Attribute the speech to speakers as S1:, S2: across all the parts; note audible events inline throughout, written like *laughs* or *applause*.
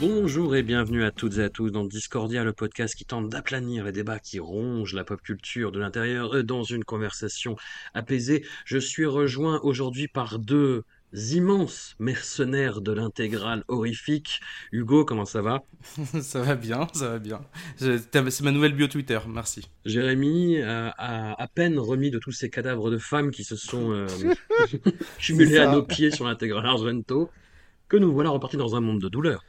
S1: Bonjour et bienvenue à toutes et à tous dans Discordia, le podcast qui tente d'aplanir les débats qui rongent la pop culture de l'intérieur dans une conversation apaisée. Je suis rejoint aujourd'hui par deux immenses mercenaires de l'intégrale horrifique. Hugo, comment ça va? *laughs*
S2: Ça va bien, ça va bien. C'est ma nouvelle bio Twitter, merci.
S1: Jérémy euh, a à peine remis de tous ces cadavres de femmes qui se sont euh, *laughs* *laughs* cumulés à nos pieds sur l'intégrale Argento, que nous voilà repartis dans un monde de douleur.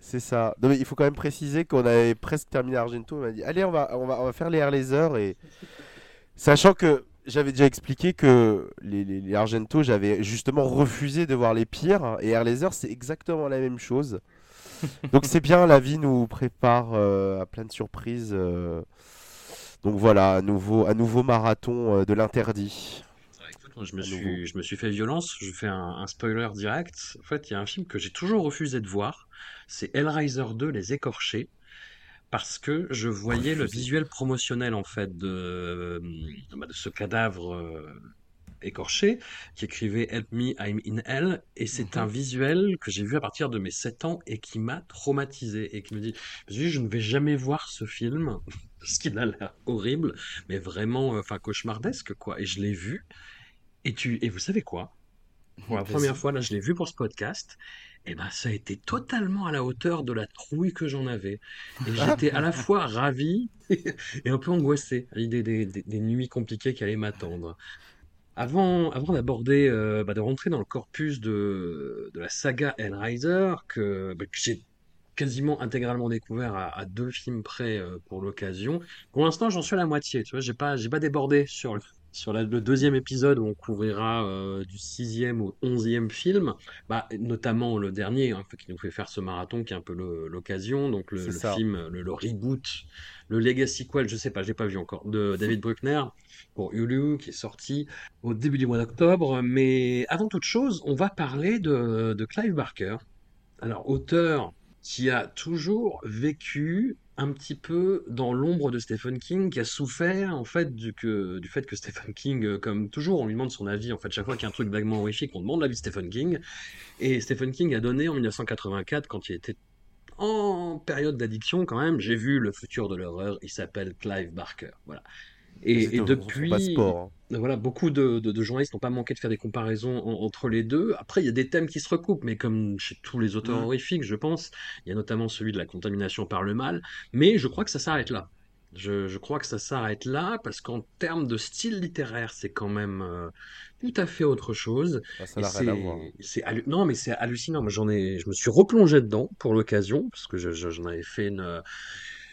S3: C'est ça. Non, mais il faut quand même préciser qu'on avait presque terminé Argento. On m'a dit Allez, on va, on va, on va faire les air lasers. Et... *laughs* Sachant que j'avais déjà expliqué que les, les, les Argento, j'avais justement refusé de voir les pires. Et air laser, c'est exactement la même chose. *laughs* Donc c'est bien, la vie nous prépare euh, à plein de surprises. euh. Donc voilà, à nouveau, à nouveau marathon euh, de l'interdit.
S1: Écoute, moi, je me
S3: À nouveau.
S1: suis, je me suis fait violence, je fais un, un spoiler direct. En fait, il y a un film que j'ai toujours refusé de voir, c'est Hellraiser 2, Les Écorchés, parce que je voyais le visuel promotionnel, en fait, de, euh, de ce cadavre euh, écorché, qui écrivait Help me, I'm in hell, et c'est un visuel que j'ai vu à partir de mes 7 ans et qui m'a traumatisé, et qui me dit, je ne vais jamais voir ce film, *laughs* parce qu'il a l'air horrible, mais vraiment, euh, enfin, cauchemardesque, quoi, et je l'ai vu, et tu, et vous savez quoi? Pour la première fois, là, je l'ai vu pour ce podcast. Et ben, ça a été totalement à la hauteur de la trouille que j'en avais. Et j'étais à la fois ravi et un peu angoissé à l'idée des, des- des nuits compliquées qui allaient m'attendre. Avant, avant d'aborder, euh, bah, de rentrer dans le corpus de, de la saga Hellraiser, que, bah, que j'ai quasiment intégralement découvert à, à deux films près euh, pour l'occasion. Pour l'instant, j'en suis à la moitié. Tu vois, j'ai pas, j'ai pas débordé sur le, sur la- le deuxième épisode où on couvrira euh, du sixième au onzième film, bah, notamment le dernier hein, qui nous fait faire ce marathon qui est un peu l'occasion. Donc le, film, le, le reboot, le legacy quel, je sais pas, j'ai pas vu encore, de David Bruckner pour Hulu qui est sorti au début du mois d'octobre. Mais avant toute chose, on va parler de, de Clive Barker. Alors, auteur qui a toujours vécu un petit peu dans l'ombre de Stephen King, qui a souffert en fait du, fait que Stephen King, euh, comme toujours, on lui demande son avis. En fait, chaque fois qu'il y a un truc vaguement horrifique, on demande l'avis de Stephen King. Et Stephen King a donné en 1984, quand il était en période d'addiction quand même, j'ai vu le futur de l'horreur, il s'appelle Clive Barker. Voilà. Et, depuis,
S3: passeport, hein.
S1: voilà, beaucoup de, de- de journalistes n'ont pas manqué de faire des comparaisons en- entre les deux. Après, il y a des thèmes qui se recoupent, mais comme chez tous les auteurs horrifiques, je pense, il y a notamment celui de la contamination par le mal. Mais je crois que ça s'arrête là. Je, je crois que ça s'arrête là parce qu'en termes de style littéraire, c'est quand même euh, tout à fait autre chose.
S3: Ah, ça
S1: c'est, non, mais c'est hallucinant. J'en ai, je me suis replongé dedans pour l'occasion parce que je- je- j'en avais fait une,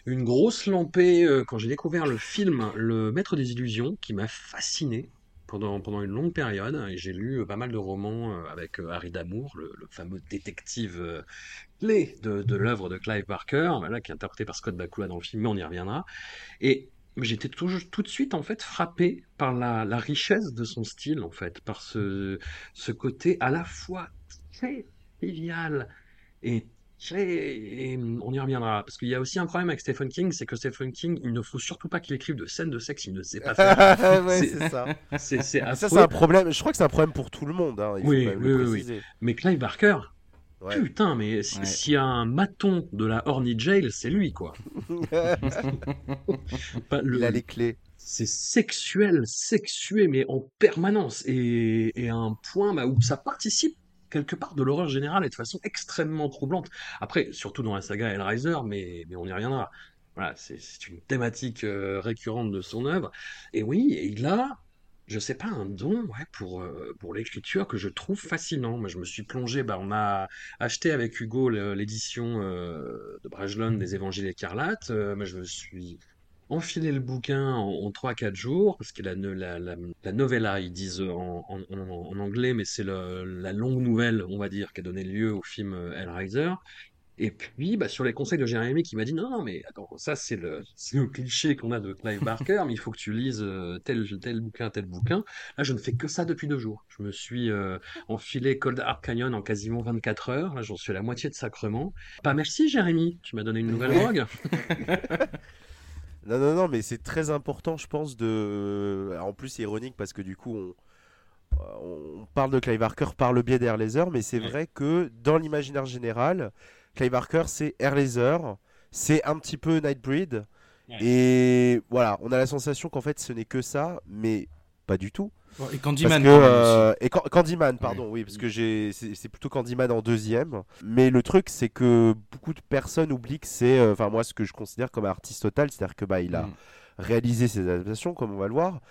S1: une grosse lampée euh, quand j'ai découvert le film Le Maître des Illusions qui m'a fasciné pendant, pendant une longue période et j'ai lu euh, pas mal de romans euh, avec Harry Damour, le, fameux détective clé de, l'œuvre de Clive Barker, voilà, qui est interprété par Scott Bakula dans le film, mais on y reviendra. Et j'étais tout, tout de suite en fait frappé par la, richesse de son style en fait, par ce, ce côté à la fois très trivial et et on y reviendra parce qu'il y a aussi un problème avec Stephen King, c'est que Stephen King, il ne faut surtout pas qu'il écrive de scènes de sexe, il ne sait pas *laughs* faire.
S3: ouais,
S1: C'est-
S3: c'est ça. *laughs*
S1: C'est
S3: ça, c'est un problème. Je crois que c'est un problème pour tout le monde. hein, il
S1: Oui, oui,
S3: le
S1: oui. Mais Clive Barker,
S3: Ouais.
S1: putain, mais si-
S2: Ouais.
S1: s'il y a un maton de la Horny Jail, c'est lui quoi. *laughs* Pas le-
S3: Il a les clés.
S1: c'est sexuel, sexué, mais en permanence, et, et à un point bah, où ça participe quelque part de l'horreur générale et de façon extrêmement troublante. Après, surtout dans la saga Hellraiser, mais, mais on y reviendra. Voilà, c'est une thématique euh, récurrente de son œuvre. Et oui, et il a je sais pas, un don pour, euh, pour l'écriture que je trouve fascinant. Moi, je me suis plongé, bah, on a acheté avec Hugo l'édition euh, de Bragelonne des Évangiles écarlates. Moi, je me suis enfilé le bouquin en, en 3-4 jours, parce que la, la, la, la novella, ils disent en, en, en- en anglais, mais c'est la longue nouvelle, on va dire, qui a donné lieu au film Hellraiser. Et puis, bah, sur les conseils de Jérémy qui m'a dit non, non, mais attends, ça c'est le, le cliché qu'on a de Clive Barker, mais il faut que tu lises euh, tel, tel bouquin, tel bouquin. Là, je ne fais que ça depuis deux jours. Je me suis euh, enfilé Cold Hard Canyon en quasiment 24 heures. Là, j'en suis à la moitié de sacrement. Pas merci, Jérémy, tu m'as donné une nouvelle drogue. *laughs*
S3: Non, non, non, mais c'est très important, je pense, de. Alors, en plus, c'est ironique parce que du coup, on, on parle de Clive Barker par le biais d'Air Laser, mais c'est vrai que dans l'imaginaire général, Clive Barker, c'est Air Laser, c'est un petit peu Nightbreed. Et voilà, on a la sensation qu'en fait, ce n'est que ça, mais pas du tout.
S2: Et Candyman.
S3: que, euh, et Can- Candyman, pardon, oui, parce que j'ai, c'est plutôt Candyman en deuxième. Mais le truc, c'est que beaucoup de personnes oublient que c'est, euh, enfin moi, ce que je considère comme un artiste total, c'est-à-dire que bah, il a
S2: Mm.
S3: réalisé ses adaptations, comme on va le voir.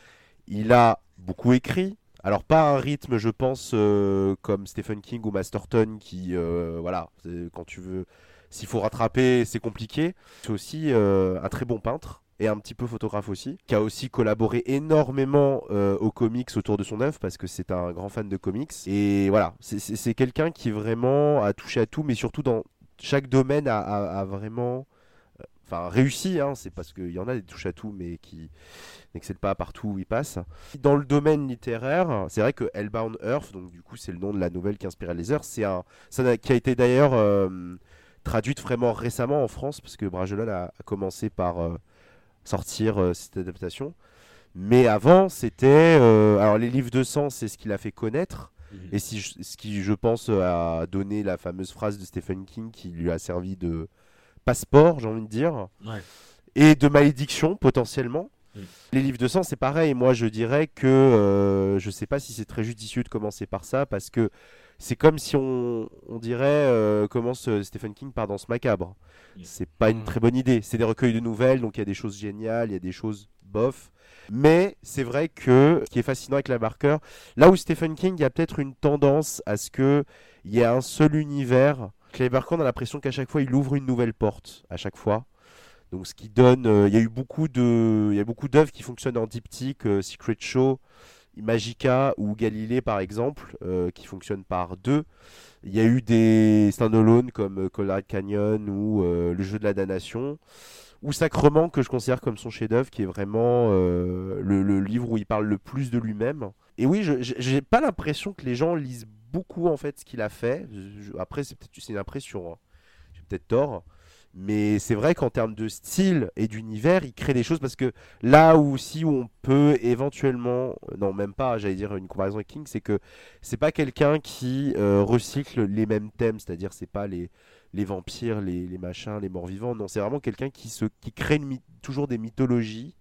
S3: Il a beaucoup écrit. Alors pas un rythme, je pense, euh, comme Stephen King ou Masterton, qui, voilà, quand tu veux, s'il faut rattraper, c'est compliqué. C'est aussi un très bon peintre et un petit peu photographe aussi, qui a aussi collaboré énormément euh, aux comics autour de son œuvre parce que c'est un grand fan de comics. Et voilà, c'est- quelqu'un qui vraiment a touché à tout, mais surtout dans chaque domaine a, vraiment, euh, enfin réussi. Hein, c'est parce qu'il y en a des touches à tout, mais qui n'excellent pas partout où il passe. Dans le domaine littéraire, c'est vrai que Hellbound Earth, donc du coup c'est le nom de la nouvelle qui inspire les heures, c'est un, ça qui a été d'ailleurs euh, traduite vraiment récemment en France parce que Bragelonne a, commencé par sortir euh, cette adaptation. Mais avant, c'était. euh, alors, les livres de sang, c'est ce qui l'a fait connaître. Et si je- ce qui, je pense, a donné la fameuse phrase de Stephen King qui lui a servi de passeport, j'ai envie de dire.
S1: Ouais.
S3: Et de malédiction, potentiellement. Les livres de sang, c'est pareil. Moi, je dirais que euh, je sais pas si c'est très judicieux de commencer par ça parce que c'est comme si on, on dirait euh, commence Stephen King par Danse Macabre.
S1: Mm.
S3: C'est pas une
S2: Mm.
S3: très bonne idée. C'est des recueils de nouvelles, donc il y a des choses géniales, il y a des choses bof. Mais c'est vrai que ce qui est fascinant avec la Barker, là où Stephen King, il y a peut-être une tendance à ce que il y ait un seul univers. Clay Barker, on a l'impression qu'à chaque fois, il ouvre une nouvelle porte, à chaque fois. Donc, ce qui donne, euh, il y a eu beaucoup de, il y a beaucoup d'œuvres qui fonctionnent en diptyque, euh, Secret Show, Magica ou Galilée par exemple, euh, qui fonctionnent par deux. Il y a eu des stand-alone comme euh, Colorado Canyon ou euh, Le Jeu de la Damnation, ou Sacrement que je considère comme son chef-d'œuvre, qui est vraiment le, livre où il parle le plus de lui-même. Et oui, j'ai pas l'impression que les gens lisent beaucoup en fait ce qu'il a fait. Après, c'est peut-être une impression, hein. j'ai peut-être tort. Mais c'est vrai qu'en termes de style et d'univers, il crée des choses parce que là où où on peut éventuellement, euh, non même pas, j'allais dire une comparaison avec King, c'est que c'est pas quelqu'un qui euh, recycle les mêmes thèmes, c'est-à-dire c'est pas les, les vampires, les, les machins, les morts vivants, non, c'est vraiment quelqu'un qui se qui crée toujours des mythologies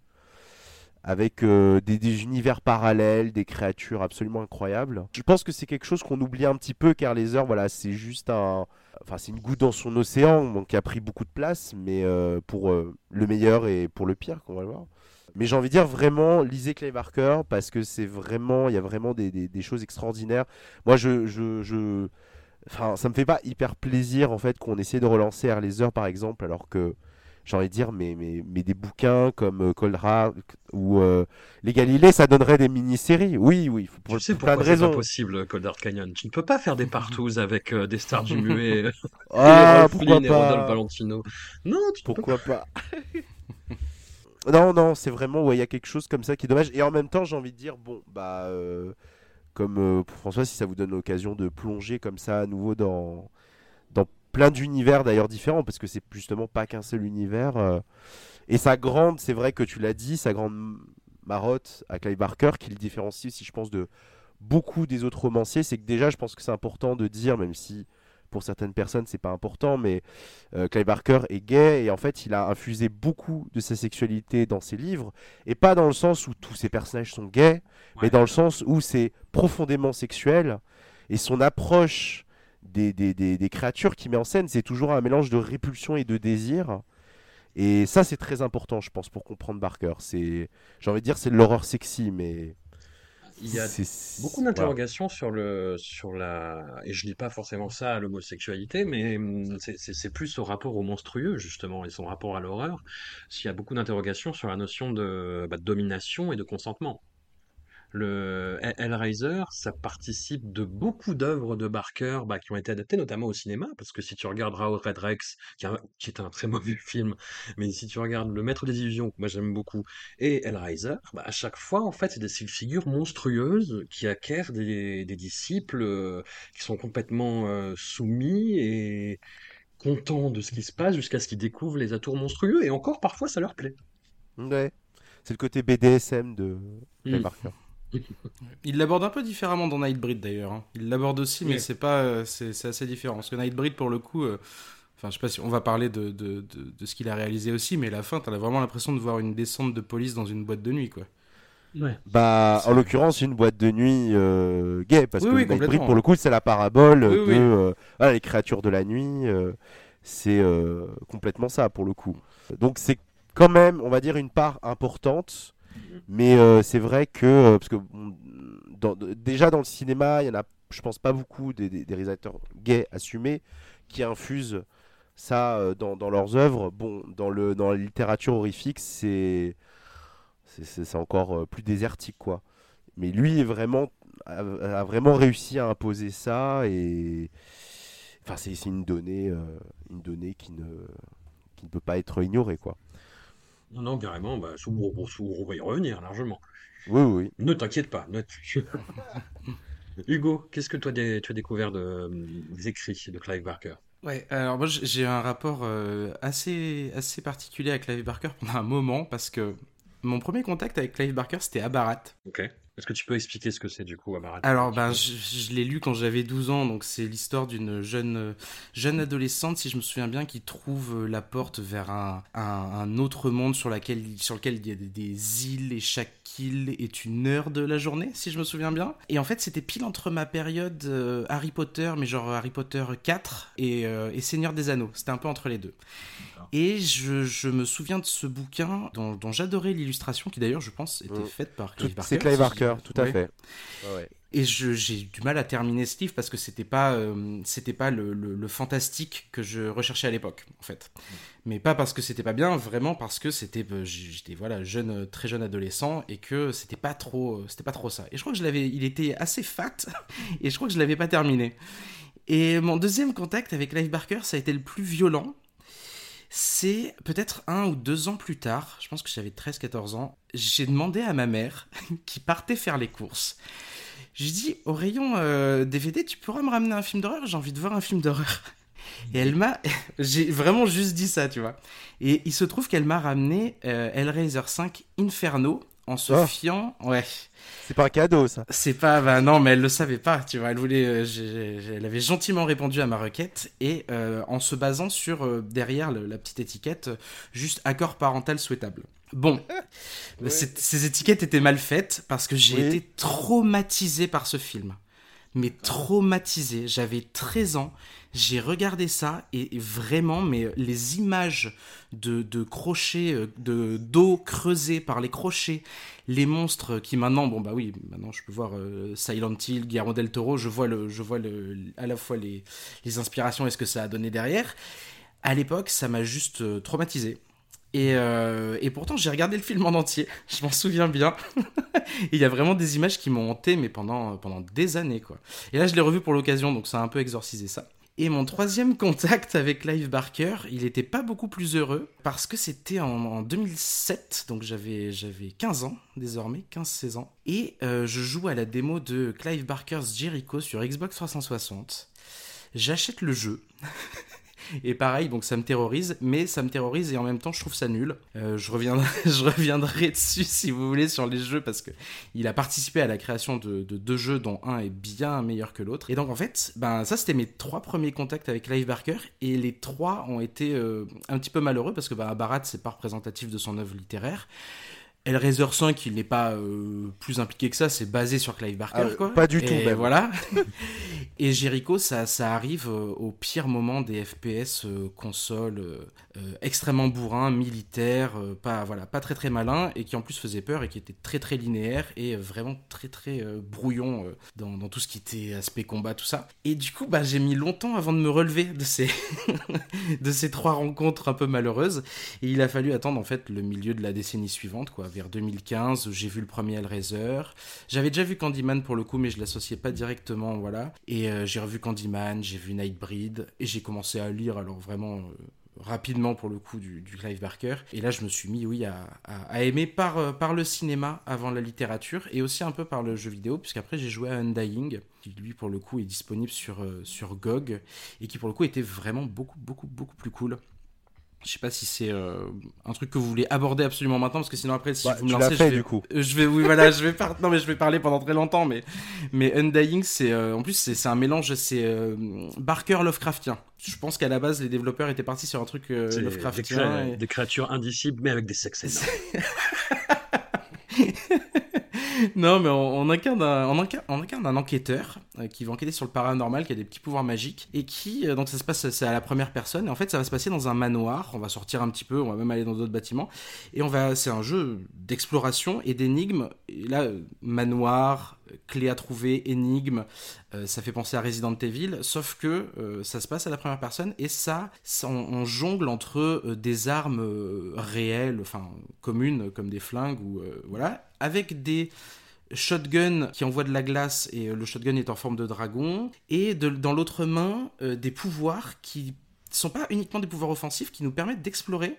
S3: avec euh, des, des univers parallèles, des créatures absolument incroyables. Je pense que c'est quelque chose qu'on oublie un petit peu car les heures, voilà, c'est juste un, enfin c'est une goutte dans son océan, donc qui a pris beaucoup de place, mais euh, pour euh, le meilleur et pour le pire, qu'on va le voir. Mais j'ai envie de dire vraiment, lisez Clay Barker parce que c'est vraiment, il y a vraiment des, choses extraordinaires. Moi, je, je, je, enfin, ça me fait pas hyper plaisir en fait qu'on essaie de relancer Air Laser par exemple, alors que j'ai envie de dire, mais, mais, mais des bouquins comme euh, Cold Heart ou euh, Les Galilées, ça donnerait des mini-séries. Oui, oui, pour,
S1: Tu sais
S3: pour plein de
S1: c'est pas
S3: raisons.
S1: possible, Cold Hard Canyon? Tu ne peux pas faire des partous avec euh, des stars du muet, *laughs* et
S3: Ah, pourquoi
S1: Lynn et Rodolphe
S3: pas
S1: Valentino. Non, tu peux
S3: Pourquoi pas *laughs* Non, non, c'est vraiment, ouais, il y a quelque chose comme ça qui est dommage. Et en même temps, j'ai envie de dire, bon, bah, euh, comme euh, pour François, si ça vous donne l'occasion de plonger comme ça à nouveau dans, dans plein d'univers d'ailleurs différents, parce que c'est justement pas qu'un seul univers. euh, et sa grande, c'est vrai que tu l'as dit, sa grande marotte à Clive Barker, qui le différencie aussi, je pense, de beaucoup des autres romanciers, c'est que déjà, je pense que c'est important de dire, même si pour certaines personnes c'est pas important, mais euh, Clive Barker est gay et en fait il a infusé beaucoup de sa sexualité dans ses livres et pas dans le sens où tous ses personnages sont gays, mais dans le sens où c'est profondément sexuel et son approche des, des, des, des créatures qu'il met en scène c'est toujours un mélange de répulsion et de désir et ça c'est très important je pense pour comprendre Barker c'est j'ai envie de dire c'est de l'horreur sexy mais
S1: Il y a beaucoup
S3: voilà.
S1: d'interrogations sur le sur la et je dis pas forcément ça à l'homosexualité, mais hum, c'est plus au rapport au monstrueux justement et son rapport à l'horreur. S'il y a beaucoup d'interrogations sur la notion de, bah, de domination et de consentement. Le Hell- Hellraiser, ça participe de beaucoup d'œuvres de Barker bah, qui ont été adaptées notamment au cinéma, parce que si tu regardes Raoul Red Rex, qui, est un- qui est un très *laughs* mauvais film, mais si tu regardes Le Maître des Illusions, que moi j'aime beaucoup, et Hellraiser, bah, à chaque fois en fait c'est des figures monstrueuses qui acquièrent des, des disciples euh, qui sont complètement euh, soumis et contents de ce qui se passe jusqu'à ce qu'ils découvrent les atours monstrueux, et encore parfois ça leur plaît.
S3: Ouais. C'est le côté BDSM de Clive
S1: Mm.
S3: Barker. *laughs*
S2: Il l'aborde un peu différemment dans Nightbreed d'ailleurs. hein. Il l'aborde aussi, mais c'est pas, euh, c'est c'est assez différent. Parce que Nightbreed, pour le coup, euh, enfin, je sais pas si on va parler de, de, de, de ce qu'il a réalisé aussi, mais la fin, t'as vraiment l'impression de voir une descente de police dans une boîte de nuit, quoi.
S1: Ouais.
S3: Bah, en l'occurrence, une boîte de nuit euh, gay, parce
S2: Oui,
S3: que
S2: oui,
S3: Nightbreed, pour le coup, c'est la parabole
S2: Oui,
S3: de
S2: oui.
S3: euh, voilà, les créatures de la nuit. euh, c'est euh, complètement ça, pour le coup. Donc, c'est quand même, on va dire, une part importante. Mais euh, c'est vrai que, euh, parce que déjà dans le cinéma, il y en a, je pense, pas beaucoup des, réalisateurs gays assumés qui infusent ça euh, dans, leurs œuvres. Bon, dans, le, dans la littérature horrifique, c'est c'est- encore plus désertique quoi. Mais lui est vraiment a, vraiment réussi à imposer ça et enfin c'est une donnée une donnée qui ne qui ne peut pas être ignorée quoi.
S1: Non, non, carrément, bah, on, va y revenir largement.
S3: Oui oui.
S1: Ne t'inquiète pas. ne- *laughs* Hugo, qu'est-ce que toi tu as découvert de, des écrits de Clive Barker?
S2: Ouais, alors moi j'ai j'ai un rapport euh, assez, assez particulier avec Clive Barker pendant un moment, parce que mon premier contact avec Clive Barker, c'était à Barat.
S1: Ok. Est-ce que tu peux expliquer ce que c'est du coup à Barat
S2: Alors, ben, je, je l'ai lu quand j'avais 12 ans, donc c'est l'histoire d'une jeune, jeune adolescente, si je me souviens bien, qui trouve euh, la porte vers un, un, un autre monde sur, laquelle, sur lequel il y a des, des îles et chaque île est une heure de la journée, si je me souviens bien. Et en fait, c'était pile entre ma période euh, Harry Potter, mais genre Harry Potter 4 et, euh, et Seigneur des Anneaux. C'était un peu entre les deux. Et je, je me souviens de ce bouquin dont, dont j'adorais l'illustration, qui d'ailleurs, je pense, était
S3: Mm.
S2: faite par Clive Barker.
S3: C'est Clive Barker, tout à fait. Ouais, ouais.
S2: Et j'ai du mal à terminer ce livre parce que c'était pas, euh, c'était pas le, le- le fantastique que je recherchais à l'époque, en fait. Mais pas parce que c'était pas bien, vraiment parce que c'était, euh, j'étais voilà jeune, euh, très jeune adolescent et que c'était pas trop, c'était pas trop ça. Et je crois que je l'avais, il était assez fat *laughs* et je crois que je l'avais pas terminé. Et mon deuxième contact avec Clive Barker, ça a été le plus violent. C'est peut-être un ou deux ans plus tard, je pense que j'avais 13-14 ans, j'ai demandé à ma mère, *laughs* qui partait faire les courses, j'ai dit au rayon euh, DVD, tu pourras me ramener un film d'horreur? J'ai envie de voir un film d'horreur. Et elle m'a. *laughs* J'ai vraiment juste dit ça, tu vois. Et il se trouve qu'elle m'a ramené euh, Hellraiser 5 Inferno en se
S3: Oh.
S2: fiant. Ouais.
S3: C'est pas un cadeau ça.
S2: C'est pas. Bah non, mais elle le savait pas, tu vois. Elle voulait. euh, elle avait gentiment répondu à ma requête et euh, en se basant sur euh, derrière le- la petite étiquette, euh, juste accord parental souhaitable. Bon, ces étiquettes étaient mal faites parce que j'ai
S3: Oui.
S2: été traumatisé par ce film. Mais traumatisé. J'avais 13 ans. J'ai regardé ça et vraiment, mais les images de, de crochets, euh, de d'eau creusée par les crochets, les monstres qui maintenant, bon bah oui, maintenant je peux voir euh, Silent Hill, Guillermo del Toro, je vois le, je vois le, à la fois les, les inspirations et ce que ça a donné derrière. À l'époque, ça m'a juste euh, traumatisé. Et, euh, et pourtant, j'ai regardé le film en entier, *laughs* je m'en souviens bien. *laughs* Il y a vraiment des images qui m'ont hanté, mais pendant, pendant des années, quoi. Et là, je l'ai revu pour l'occasion, donc ça a un peu exorcisé ça. Et mon troisième *laughs* contact avec Clive Barker, il était pas beaucoup plus heureux, parce que c'était en, en 2007, donc j'avais 15 ans, désormais, 15-16 ans. Et euh, je joue à la démo de Clive Barker's Jericho sur Xbox 360. J'achète le jeu. Et pareil, donc ça me terrorise, mais ça me terrorise et en même temps je trouve ça nul. Euh, *laughs* je, reviendrai, dessus si vous voulez sur les jeux parce que il a participé à la création de, de deux jeux dont un est bien meilleur que l'autre. Et donc en fait, ben ça c'était mes trois premiers contacts avec Clive Barker et les trois ont été euh, un petit peu malheureux parce que ben, Barat c'est pas représentatif de son œuvre littéraire. Hellraiser 5, il n'est pas euh, plus impliqué que ça, c'est basé sur Clive Barker,
S3: Ah,
S2: quoi.
S3: pas du
S2: Et
S3: tout, même.
S2: Voilà. *laughs* et Jericho, ça, ça arrive euh, au pire moment des FPS euh, console, euh, extrêmement bourrin, militaire, pas, voilà, pas très très malin, et qui en plus faisait peur et qui était très très linéaire et vraiment très très brouillon dans, dans tout ce qui était aspect combat, tout ça. Et du coup, bah, j'ai mis longtemps avant de me relever de ces, *laughs* de ces trois rencontres un peu malheureuses. Et il a fallu attendre en fait le milieu de la décennie suivante, quoi, vers 2015. J'ai vu le premier Hellraiser. J'avais déjà vu Candyman pour le coup, mais je l'associais pas directement, voilà. Et euh, j'ai revu Candyman, j'ai vu Nightbreed, et j'ai commencé à lire, alors vraiment. euh, rapidement pour le coup du, du Clive Barker et là je me suis mis oui à, aimer par, euh, par le cinéma avant la littérature et aussi un peu par le jeu vidéo puisqu'après j'ai joué à Undying qui lui pour le coup est disponible sur, sur GOG et qui pour le coup était vraiment beaucoup beaucoup beaucoup plus cool je sais pas si c'est euh, un truc que vous voulez aborder absolument maintenant parce que sinon après si
S3: Bah,
S2: vous me lancez
S3: fait,
S2: je vais,
S3: du coup.
S2: euh, je vais oui voilà je vais par... non mais je vais parler pendant très longtemps mais mais Undying c'est euh, en plus c'est c'est un mélange c'est euh, Barker Lovecraftien je pense qu'à la base les développeurs étaient partis sur un truc euh,
S1: des,
S2: Lovecraftien et-
S1: des créatures indicibles, mais avec des sexes. *laughs*
S2: non, mais on, incarne un, on incarne, un enquêteur euh, qui va enquêter sur le paranormal, qui a des petits pouvoirs magiques, et qui, euh, donc ça se passe, c'est à la première personne, et en fait ça va se passer dans un manoir, on va sortir un petit peu, on va même aller dans d'autres bâtiments, et on va, c'est un jeu d'exploration et d'énigmes, et là, euh, manoir, clé à trouver, énigmes, euh, ça fait penser à Resident Evil, sauf que euh, ça se passe à la première personne, et ça, on, on jongle entre euh, des armes réelles, enfin communes, comme des flingues, ou voilà, avec des shotguns qui envoient de la glace et le shotgun est en forme de dragon et dans l'autre main des pouvoirs qui sont pas uniquement des pouvoirs offensifs qui nous permettent d'explorer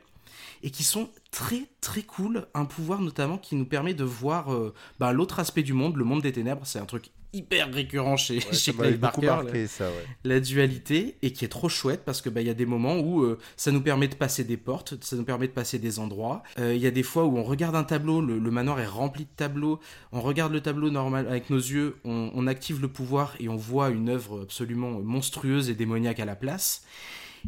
S2: et qui sont très très cool un pouvoir notamment qui nous permet de voir euh, bah, l'autre aspect du monde le monde des ténèbres c'est un truc hyper récurrent chez,
S3: Ouais,
S2: chez Clive Barker
S3: marqué, ça, ouais.
S2: la dualité et qui est trop chouette parce que bah il y a des moments où euh, ça nous permet de passer des portes, ça nous permet de passer des endroits. Euh, Il y a des fois où on regarde un tableau, le, le manoir est rempli de tableaux, on regarde le tableau normal avec nos yeux, on, on active le pouvoir et on voit une œuvre absolument monstrueuse et démoniaque à la place.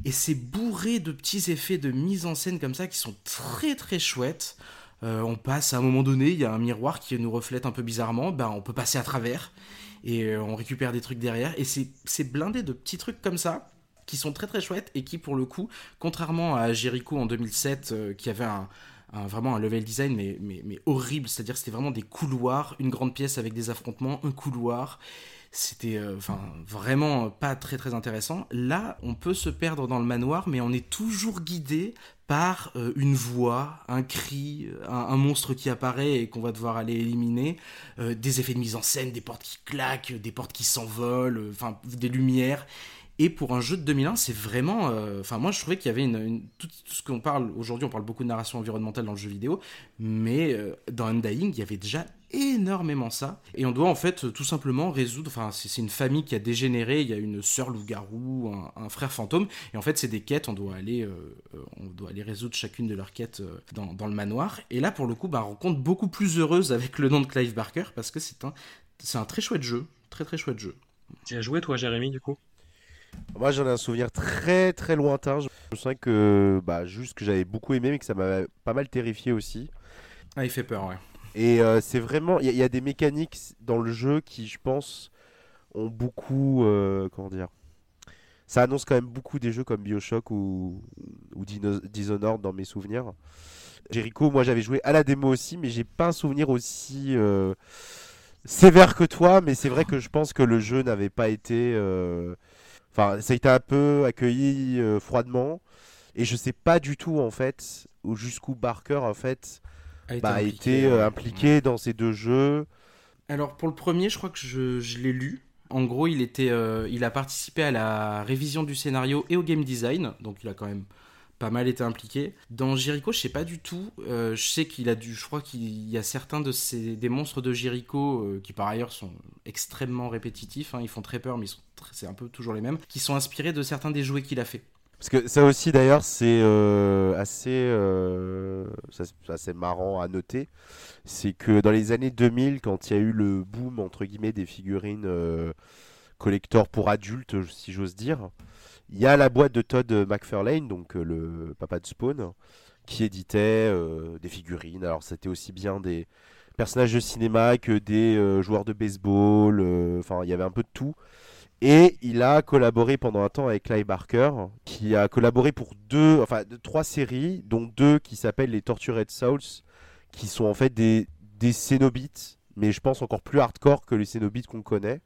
S2: Et c'est bourré de petits effets de mise en scène comme ça qui sont très très chouettes. Euh, on passe à un moment donné, il y a un miroir qui nous reflète un peu bizarrement, ben on peut passer à travers et euh, on récupère des trucs derrière. Et c'est blindé de petits trucs comme ça qui sont très très chouettes et qui pour le coup contrairement à Jericho en 2007 euh, qui avait vraiment un level design mais, mais, horrible. C'est à dire c'était vraiment des couloirs une grande pièce avec des affrontements un couloir c'était euh, vraiment pas très très intéressant là on peut se perdre dans le manoir mais on est toujours guidé par euh, une voix, un cri, un, monstre qui apparaît et qu'on va devoir aller éliminer, euh, des effets de mise en scène, des portes qui claquent, des portes qui s'envolent, euh, des lumières. Et pour un jeu de 2001, c'est vraiment. euh, Enfin, moi, je trouvais qu'il y avait tout, ce qu'on parle aujourd'hui, on parle beaucoup de narration environnementale dans le jeu vidéo, mais euh, dans Undying, il y avait déjà énormément ça. Et on doit en fait tout simplement résoudre. Enfin, c'est une famille qui a dégénéré. Il y a une sœur loup-garou, un, un frère fantôme. Et en fait, c'est des quêtes. On doit aller, euh, euh, on doit aller résoudre chacune de leurs quêtes euh, dans, dans le manoir. Et là, pour le coup, bah, rencontre beaucoup plus heureuse avec le nom de Clive Barker parce que c'est un, c'est un très chouette jeu, très très chouette jeu.
S1: Tu as joué, toi, Jérémy, du coup?
S3: Moi, j'en ai un souvenir très très lointain. Je me souviens que, bah, juste que j'avais beaucoup aimé, mais que ça m'a pas mal terrifié aussi.
S2: Ah, il fait peur, ouais.
S3: Et euh, c'est vraiment, il y, a- des mécaniques dans le jeu qui, je pense, ont beaucoup, euh, comment dire, ça annonce quand même beaucoup des jeux comme Bioshock ou, ou Dino- Dishonored dans mes souvenirs. Jericho, moi j'avais joué à la démo aussi, mais j'ai pas un souvenir aussi euh, sévère que toi. Mais c'est vrai que je pense que le jeu n'avait pas été, enfin, ça a été un peu accueilli froidement. Et je sais pas du tout en fait où jusqu'où Barker en fait
S2: A été
S3: bah,
S2: impliqué,
S3: été euh, impliqué dans ces deux jeux.
S2: Alors pour le premier, je crois que je, je l'ai lu. En gros, il était, euh, il a participé à la révision du scénario et au game design, donc il a quand même pas mal été impliqué. Dans Jericho, je sais pas du tout. euh, je sais qu'il a dû, je crois qu'il y a certains de ces des monstres de Jericho euh, qui par ailleurs sont extrêmement répétitifs. hein, ils font très peur, mais c'est un peu toujours les mêmes, qui sont inspirés de certains des jouets qu'il a fait.
S3: Parce que ça aussi d'ailleurs c'est euh, assez, euh, assez marrant à noter. C'est que dans les années 2000, quand il y a eu le boom entre guillemets des figurines euh, collector pour adultes, si j'ose dire, il y a la boîte de Todd McFarlane, donc euh, le papa de Spawn, qui éditait des figurines. Alors c'était aussi bien des personnages de cinéma que des joueurs de baseball. Enfin, il y avait un peu de tout. Et il a collaboré pendant un temps avec Clive Barker, qui a collaboré pour deux, enfin trois séries, dont deux qui s'appellent les Tortured Souls, qui sont en fait des, des Cénobites, mais je pense encore plus hardcore que les Cénobites qu'on connaît.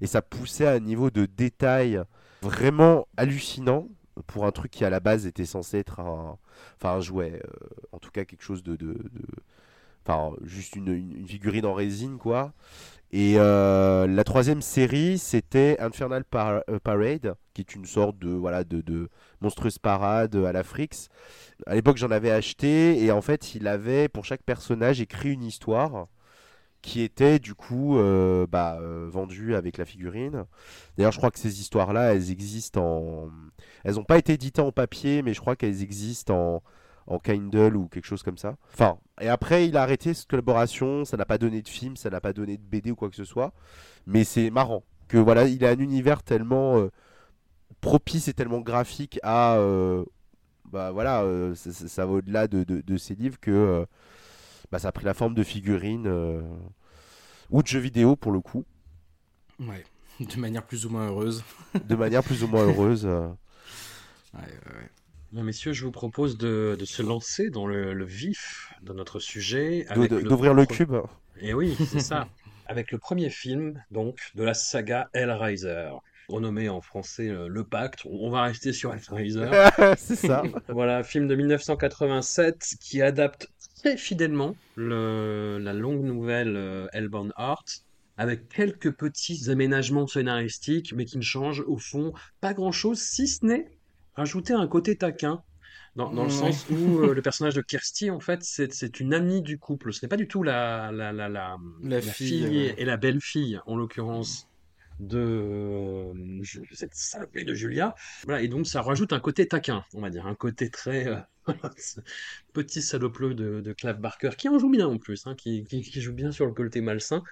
S3: Et ça poussait à un niveau de détail vraiment hallucinant pour un truc qui à la base était censé être un, enfin un jouet, euh, en tout cas quelque chose de, enfin juste une- une figurine en résine quoi. Et euh, la troisième série, c'était Infernal euh, Parade, qui est une sorte de voilà de, monstrueuse parade à la Frix. À l'époque, j'en avais acheté et en fait, il avait pour chaque personnage écrit une histoire qui était du coup euh, bah, euh, vendue avec la figurine. D'ailleurs, je crois que ces histoires-là, elles existent en, elles n'ont pas été éditées en papier, mais je crois qu'elles existent en en Kindle ou quelque chose comme ça. Enfin, et après, il a arrêté cette collaboration, ça n'a pas donné de film, ça n'a pas donné de BD ou quoi que ce soit. Mais c'est marrant que voilà, il a un univers tellement euh, propice et tellement graphique à. euh, bah voilà, euh, ça, ça- ça va au-delà de, de, de ses livres que bah, ça a pris la forme de figurines ou de jeux vidéo pour le coup,
S2: Ouais, *laughs* de manière plus ou moins heureuse.
S3: de manière plus ou moins *laughs* heureuse.
S2: Ouais, ouais, ouais.
S1: Messieurs, je vous propose de, de se lancer dans le, le vif de notre sujet.
S3: D'ouvrir le cube.
S1: Et oui, c'est ça. *laughs* Avec le premier film, donc, de la saga Hellraiser, renommé en français euh, Le Pacte. On va rester sur Hellraiser. *laughs*
S3: c'est ça.
S1: Voilà, film de 1987 qui adapte très fidèlement le- la longue nouvelle euh, Hellbound Heart, avec quelques petits aménagements scénaristiques, mais qui ne changent au fond pas grand-chose, si ce n'est rajouter un côté taquin. Dans, dans le sens où *laughs* euh, le personnage de Kirsty, en fait, c'est une amie du couple. Ce n'est pas du tout la, la, la, la,
S2: La fille,
S1: et la belle-fille, en l'occurrence, de euh, je- cette saloperie de Julia. Voilà, et donc ça rajoute un côté taquin, on va dire, un côté très euh, *laughs* petit salopleux de, de Clive Barker, qui en joue bien en plus, hein, qui, qui, qui joue bien sur le côté malsain.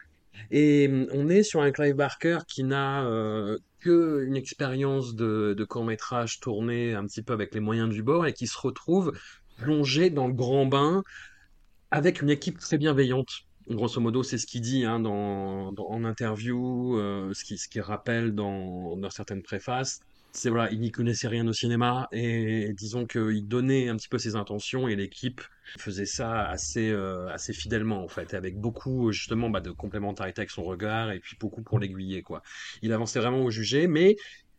S1: Et hum, on est sur un Clive Barker qui n'a euh, que une expérience de, de court-métrage tourné un petit peu avec les moyens du bord et qui se retrouve plongé dans le grand bain avec une équipe très bienveillante. Grosso modo, c'est ce qu'il dit hein, dans, en interview, euh, ce qu'il ce qu'il rappelle dans, dans certaines préfaces. Voilà, il n'y connaissait rien au cinéma et disons qu'il donnait un petit peu ses intentions et l'équipe faisait ça assez, euh, assez fidèlement en fait, avec beaucoup justement bah, de complémentarité avec son regard et puis beaucoup pour l'aiguiller quoi. Il avançait vraiment au jugé, mais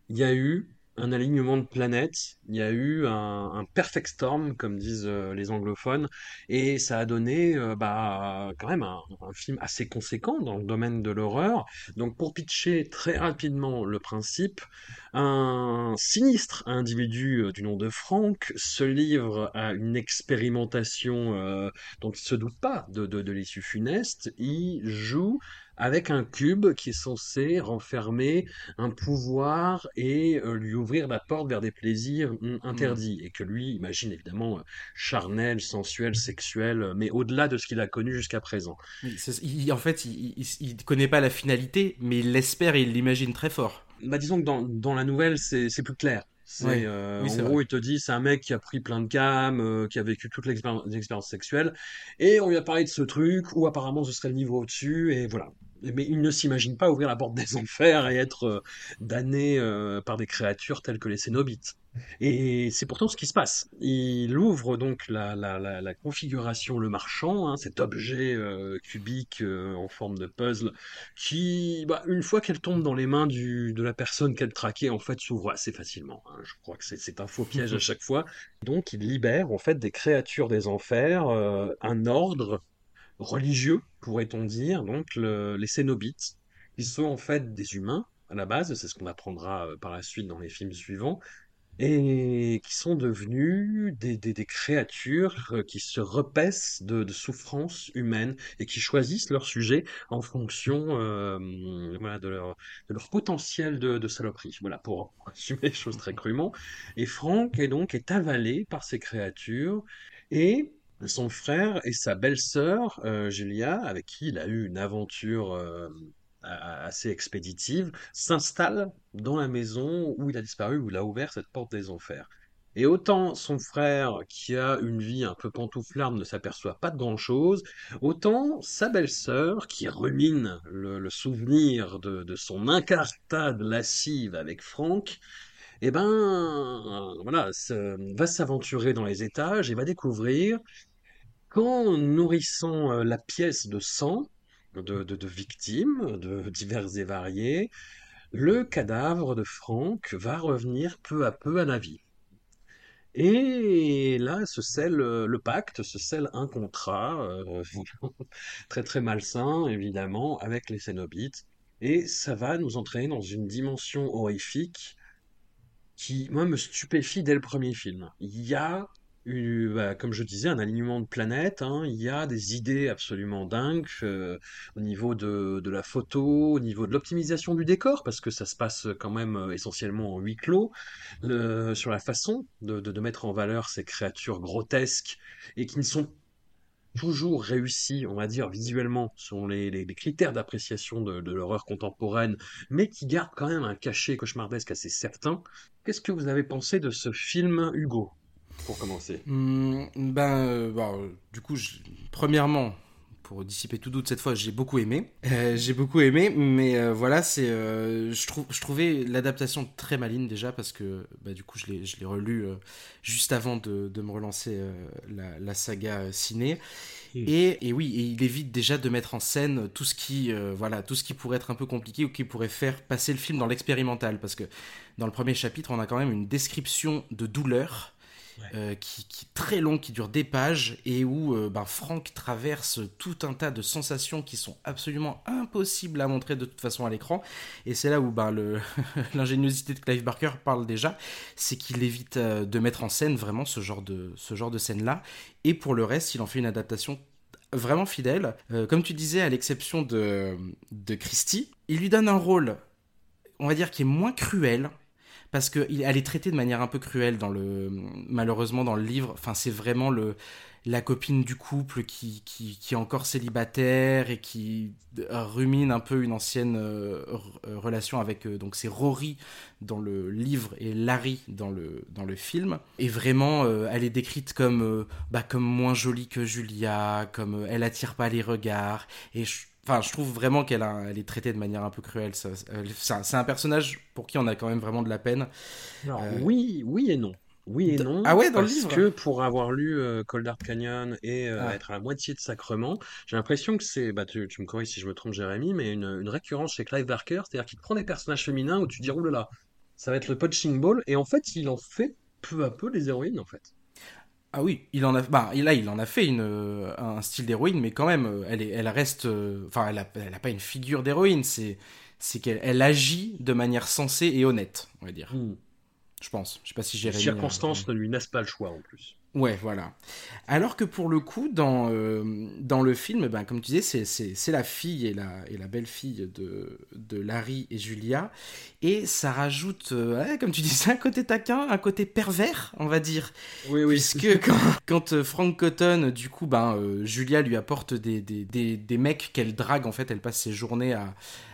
S1: il y a eu un alignement de planètes, il y a eu un, perfect storm comme disent euh, les anglophones et ça a donné euh, bah, quand même un, film assez conséquent dans le domaine de l'horreur. Donc pour pitcher très rapidement le principe, un sinistre individu euh, du nom de Frank se livre à une expérimentation dont il se doute pas de l'issue funeste. Il joue avec un cube qui est censé renfermer un pouvoir et euh, lui ouvrir la porte vers des plaisirs hum, interdits. Et que lui imagine évidemment euh, charnel, sensuel, sexuel, euh, mais au-delà de ce qu'il a connu jusqu'à présent.
S2: Il- en fait, il, il connaît pas la finalité, mais il l'espère et il l'imagine très fort.
S1: Bah, disons que dans, dans la nouvelle, c'est plus clair. C'est,
S2: Ouais.
S1: euh,
S2: Oui,
S1: en gros, il te dit, c'est un mec qui a pris plein de cam, euh, qui a vécu toute l'expérience sexuelle, et on lui a parlé de ce truc, où apparemment ce serait le niveau au-dessus, et voilà. Mais il ne s'imagine pas ouvrir la porte des enfers et être euh, damné euh, par des créatures telles que les Cénobites. Et c'est pourtant ce qui se passe. Il ouvre donc la, la, la, la configuration Le Marchand, hein, cet objet euh, cubique euh, en forme de puzzle, qui, bah, une fois qu'elle tombe dans les mains du, de la personne qu'elle traquait, en fait, s'ouvre assez facilement. hein. Je crois que c'est c'est un faux piège à *laughs* chaque fois. Donc, il libère en fait des créatures des enfers, euh, un ordre religieux, pourrait-on dire, donc le- les Cénobites, qui sont en fait des humains à la base, c'est ce qu'on apprendra euh, par la suite dans les films suivants, et qui sont devenus des, créatures euh, qui se repaissent de, souffrances humaines et qui choisissent leur sujet en fonction euh, de, leur, potentiel de, de saloperie. Voilà, pour *laughs* assumer les choses très crûment. Et Franck est donc est avalé par ces créatures et son frère et sa belle-sœur, euh, Julia, avec qui il a eu une aventure euh, assez expéditive, s'installent dans la maison où il a disparu, où il a ouvert cette porte des enfers. Et autant son frère, qui a une vie un peu pantouflarde, ne s'aperçoit pas de grand-chose, autant sa belle-sœur, qui rumine le, souvenir de, son incartade lascive avec Franck, eh ben, voilà, se- va s'aventurer dans les étages et va découvrir qu'en nourrissant euh, la pièce de sang de, victimes, de *laughs* diverses et variées, le cadavre de Franck va revenir peu à peu à la vie. Et là se scelle euh, le pacte, se scelle un contrat euh, *laughs* très très malsain, évidemment, avec les Cénobites. Et ça va nous entraîner dans une dimension horrifique qui, moi, me stupéfie dès le premier film. Il y a, bah, comme je disais, un alignement de planètes, hein, il y a des idées absolument dingues euh, au niveau de, la photo, au niveau de l'optimisation du décor, parce que ça se passe quand même euh, essentiellement en huis clos, sur la façon de, mettre en valeur ces créatures grotesques et qui ne sont toujours réussies, on va dire, visuellement, selon les, critères d'appréciation de l'horreur contemporaine, mais qui gardent quand même un cachet cauchemardesque assez certain. Qu'est-ce que vous avez pensé de ce film, Hugo, pour commencer?
S2: Hmm, ben, euh, bon, euh, du coup, je- premièrement, pour dissiper tout doute cette fois, j'ai beaucoup aimé. Euh, j'ai beaucoup aimé, mais euh, voilà, c'est, euh, je, trouve, je trouvais l'adaptation très maligne déjà parce que, bah, du coup, je l'ai, je l'ai relu euh, juste avant de, de me relancer euh, la, la saga euh, ciné. Et, et oui, et il évite déjà de mettre en scène tout ce qui, euh, voilà, tout ce qui pourrait être un peu compliqué ou qui pourrait faire passer le film dans l'expérimental, parce que dans le premier chapitre, on a quand même une description de douleur euh, qui, qui est très long, qui dure des pages, et où euh, ben, Frank traverse tout un tas de sensations qui sont absolument impossibles à montrer de toute façon à l'écran. Et c'est là où ben, *laughs* l'ingéniosité de Clive Barker parle déjà, c'est qu'il évite euh, de mettre en scène vraiment ce genre de, ce genre de scène-là. Et pour le reste, il en fait une adaptation vraiment fidèle. Comme tu disais, à l'exception de, de Christie, il lui donne un rôle, on va dire, qui est moins cruel. Parce qu'elle est traitée de manière un peu cruelle dans le, malheureusement dans le livre. Enfin, c'est vraiment le, la copine du couple qui, qui, qui est encore célibataire et qui rumine un peu une ancienne euh, re- relation avec euh, donc c'est Rory dans le livre et Larry dans le dans le film et vraiment euh, elle est décrite comme euh, bah comme moins jolie que Julia comme euh, elle attire pas les regards et Enfin, je trouve vraiment qu'elle elle est traitée de manière un peu cruelle. C'est un, personnage pour qui on a quand même vraiment de la peine.
S1: Alors,
S2: Euh,
S1: oui, oui et non. Oui et non.
S2: Ah ouais, dans le
S1: parce
S2: livre
S1: que pour avoir lu euh, Cold Dark Canyon et euh,
S2: Ah.
S1: être à la moitié de Sacrement, j'ai l'impression que c'est, bah tu, tu me corriges si je me trompe, Jérémy, mais une, une récurrence chez Clive Barker, c'est-à-dire qu'il prend des personnages féminins où tu dis, là là, ça va être le punching ball, et en fait, il en fait peu à peu des héroïnes, en fait.
S2: Ah oui, il en a, bah, là, il en a fait une, euh, un style d'héroïne, mais quand même, euh, elle, est, elle reste, euh, enfin, elle elle a pas une figure d'héroïne, c'est, c'est qu'elle elle agit de manière sensée et honnête, on va dire.
S1: Hmm.
S2: Je pense. Je sais pas si
S1: Les
S2: j'ai
S1: circonstances ne lui laissent pas le choix, en plus.
S2: Ouais, voilà. Alors que pour le coup, dans, euh, dans le film, ben, comme tu disais, c'est, la fille et la, et la belle-fille de, de Larry et Julia. Et ça rajoute, euh, ouais, comme tu disais, un côté taquin, un côté pervers, on va dire.
S1: Oui, oui.
S2: Puisque *laughs* quand, quand euh, Frank Cotton, du coup, ben, euh, Julia lui apporte des, des, des, des mecs qu'elle drague, en fait, elle passe ses journées à,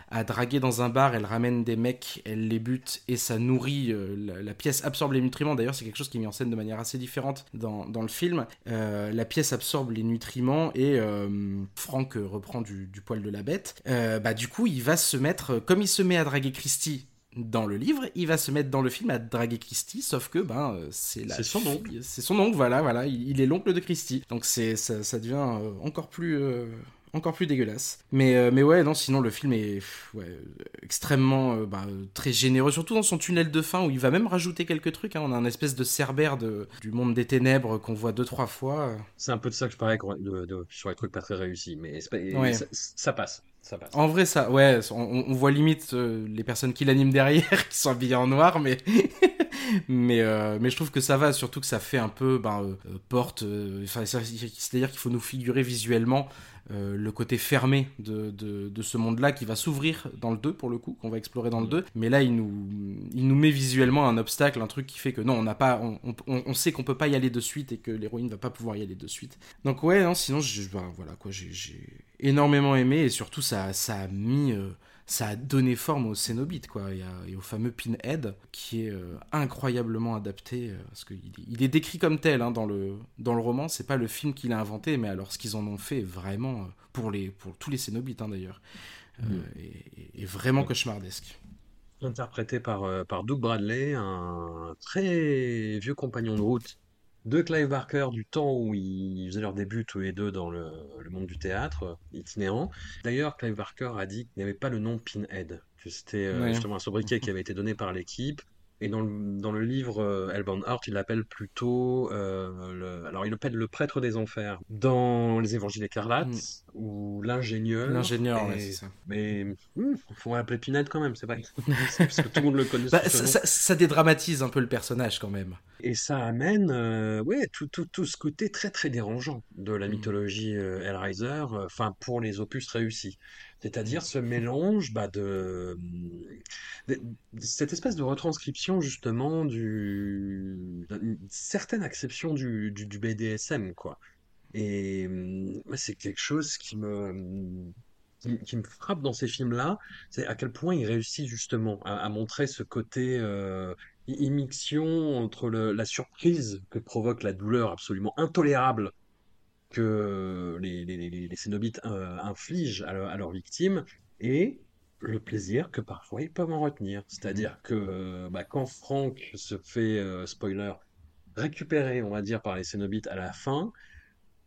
S2: à draguer dans un bar, elle ramène des mecs, elle les bute et ça nourrit, euh, la, la pièce absorbe les nutriments. D'ailleurs, c'est quelque chose qui est mis en scène de manière assez différente dans, dans le film. Euh, la pièce absorbe les nutriments et euh, Frank euh, reprend du, du poil de la bête. Bah, du coup, il va se mettre, comme il se met à draguer Christie dans le livre, il va se mettre dans le film à draguer Christie, sauf que ben euh, c'est la
S1: C'est son oncle.
S2: c'est son oncle, voilà, voilà, il, il est l'oncle de Christie. Donc c'est ça, ça devient euh, encore plus euh, encore plus dégueulasse. Mais euh, mais ouais, non, sinon le film est pff, ouais, extrêmement euh, bah, très généreux, surtout dans son tunnel de fin où il va même rajouter quelques trucs. hein. On a un espèce de cerbère de, du monde des ténèbres qu'on voit deux trois fois.
S1: C'est un peu de ça que je parlais de, de- sur les trucs pas très réussis, mais
S2: Ouais.
S1: ça, ça passe. Ça passe.
S2: En vrai, ça, ouais, on, on voit limite euh, les personnes qui l'animent derrière, *laughs* qui sont habillées en noir, mais *laughs* mais euh, mais je trouve que ça va, surtout que ça fait un peu ben, euh, porte. enfin, C'est-à-dire qu'il faut nous figurer visuellement euh, le côté fermé de, de, ce monde-là qui va s'ouvrir dans le 2 pour le coup, qu'on va explorer dans le 2. Mais là, il nous, il nous met visuellement un obstacle, un truc qui fait que non, on n'a pas, on, on, on sait qu'on peut pas y aller de suite et que l'héroïne va pas pouvoir y aller de suite. Donc ouais, non, sinon, ben, voilà quoi, j'ai j'ai énormément aimé et surtout ça, ça a mis, euh, ça a donné forme au Cénobite, quoi, et, à- et au fameux Pinhead, qui est euh, incroyablement adapté, euh, parce qu'il il est décrit comme tel hein, dans, le, dans le roman, c'est pas le film qu'il a inventé, mais alors ce qu'ils en ont fait, vraiment, euh, pour, les, pour tous les Cénobites hein, d'ailleurs, euh, est, est vraiment cauchemardesque.
S1: interprété par, par Doug Bradley, un très vieux compagnon de route de Clive Barker du temps où ils faisaient leur début tous les deux dans le, le monde du théâtre itinérant. D'ailleurs, Clive Barker a dit qu'il n'y avait pas le nom Pinhead, que c'était euh,
S2: Ouais.
S1: justement un sobriquet *laughs* qui avait été donné par l'équipe. Et dans le, dans le livre euh, Hellbound Heart, il l'appelle plutôt, euh, le, alors il l'appelle le prêtre des enfers. Dans les Évangiles écarlates,
S2: Mm.
S1: ou l'ingénieur.
S2: L'ingénieur, ouais, c'est ça.
S1: Mais hmm, faut l'appeler Pinhead quand même, c'est pas *laughs* parce que tout le monde le connaît.
S2: Bah, ça,
S1: nom.
S2: ça- ça dédramatise un peu le personnage quand même.
S1: Et ça amène euh, ouais, tout, tout, tout ce côté très très dérangeant de la
S2: Mm.
S1: mythologie euh, Hellraiser, enfin pour les opus réussis. C'est-à-dire ce mélange bah, de, cette espèce de retranscription justement du d'une certaine acception du, BDSM quoi. Et hum, c'est quelque chose qui me qui, me frappe dans ces films-là, c'est à quel point il réussit justement à, montrer ce côté euh, immixtion entre la surprise que provoque la douleur absolument intolérable que les, les, les, les Cénobites euh, infligent à, leur- à leurs victimes et le plaisir que parfois ils peuvent en retenir. C'est-à-dire que euh, bah, quand Frank se fait, euh, spoiler, récupérer, on va dire, par les Cénobites à la fin,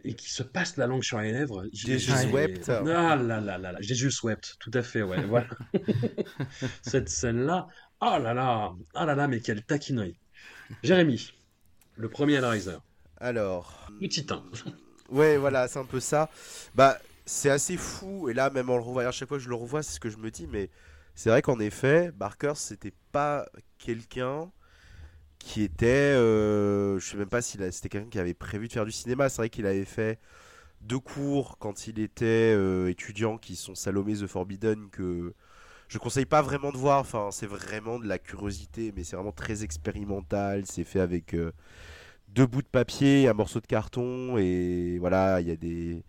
S1: et qui se passe la langue sur les lèvres. j'ai- j'ai-
S3: wept.
S1: Ah là là là là, Jesus wept, tout à fait, ouais, voilà. *laughs* Cette scène-là, ah là là, ah là là, mais quelle taquinerie. Jérémy, le premier Hellraiser,
S3: Alors,
S1: le titan.
S3: Ouais, voilà, c'est un peu ça. Bah, c'est assez fou. Et là, même en le revoyant, chaque fois je le revois, c'est ce que je me dis. Mais c'est vrai qu'en effet, Barker, c'était pas quelqu'un qui était. euh, je sais même pas si c'était quelqu'un qui avait prévu de faire du cinéma. C'est vrai qu'il avait fait deux cours quand il était euh, étudiant qui sont Salomé the Forbidden que je conseille pas vraiment de voir. Enfin, c'est vraiment de la curiosité, mais c'est vraiment très expérimental. C'est fait avec euh, deux bouts de papier, un morceau de carton, et voilà, il y a des,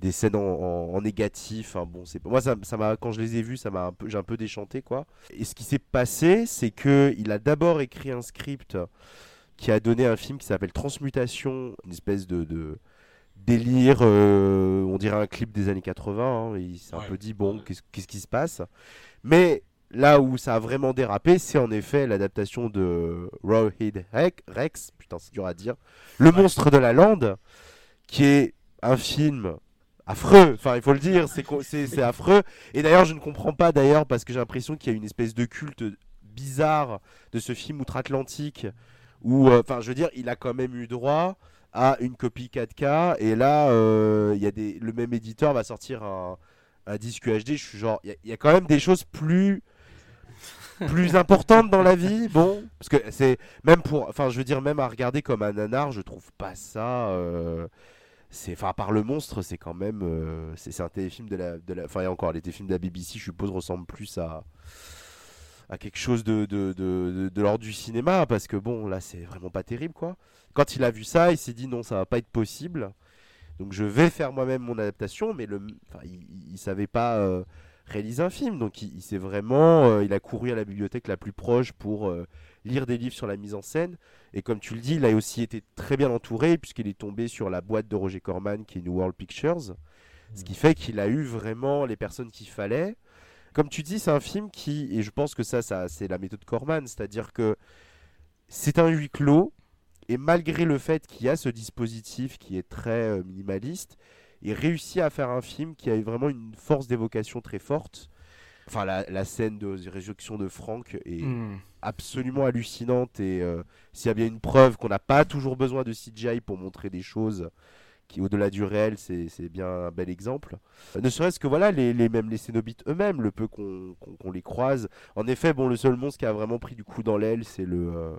S3: des scènes en, en- en négatif. Enfin, bon, c'est moi ça, quand je les ai vus, ça m'a un peu, j'ai un peu déchanté quoi. Et ce qui s'est passé, c'est que il a d'abord écrit un script qui a donné un film qui s'appelle Transmutation, une espèce de, de délire, euh, on dirait un clip des années 80. hein. il s'est un peu dit bon, qu'est-ce qu'est-ce qui se passe? Mais là où ça a vraiment dérapé, c'est en effet l'adaptation de Rawhead Rex, putain c'est dur à dire, Le monstre de la lande, qui est un film affreux, enfin il faut le dire, c'est affreux. Et d'ailleurs je ne comprends pas d'ailleurs parce que j'ai l'impression qu'il y a une espèce de culte bizarre de ce film outre-Atlantique où, euh, enfin je veux dire, il a quand même eu droit à une copie 4K et là euh, il y a des, le même éditeur va sortir un, un disque UHD. Je suis genre, il y a- il y, a quand même des choses plus *laughs* plus importantes dans la vie, bon, parce que c'est même pour, enfin je veux dire même à regarder comme un nanar, je trouve pas ça. euh, c'est enfin à part le monstre c'est quand même euh, c'est un téléfilm de la de la enfin encore les téléfilms de la BBC je suppose ressemblent plus à à quelque chose de de, de, de, l'ordre du cinéma parce que bon là c'est vraiment pas terrible quoi quand il a vu ça il s'est dit non ça va pas être possible donc je vais faire moi-même mon adaptation mais le enfin il- il savait pas euh, réaliser un film. Donc il, il s'est vraiment euh, il a couru à la bibliothèque la plus proche pour euh, lire des livres sur la mise en scène. Et comme tu le dis, il a aussi été très bien entouré puisqu'il est tombé sur la boîte de Roger Corman qui est New World Pictures. Ce qui fait qu'il a eu vraiment les personnes qu'il fallait. Comme tu dis, c'est un film qui, et je pense que ça, ça c'est la méthode Corman, c'est-à-dire que c'est un huis clos, et malgré le fait qu'il y a ce dispositif qui est très euh, minimaliste, il réussit à faire un film qui a vraiment une force d'évocation très forte. Enfin, la, la scène de résurrection de Frank est
S2: Hmm.
S3: absolument hallucinante et euh, s'il y a bien une preuve qu'on n'a pas toujours besoin de CGI pour montrer des choses qui au-delà du réel c'est c'est bien un bel exemple Euh, ne serait-ce que voilà les, les même les Cénobites eux-mêmes le peu qu'on les croise en effet bon le seul monstre qui a vraiment pris du coup dans l'aile c'est le euh,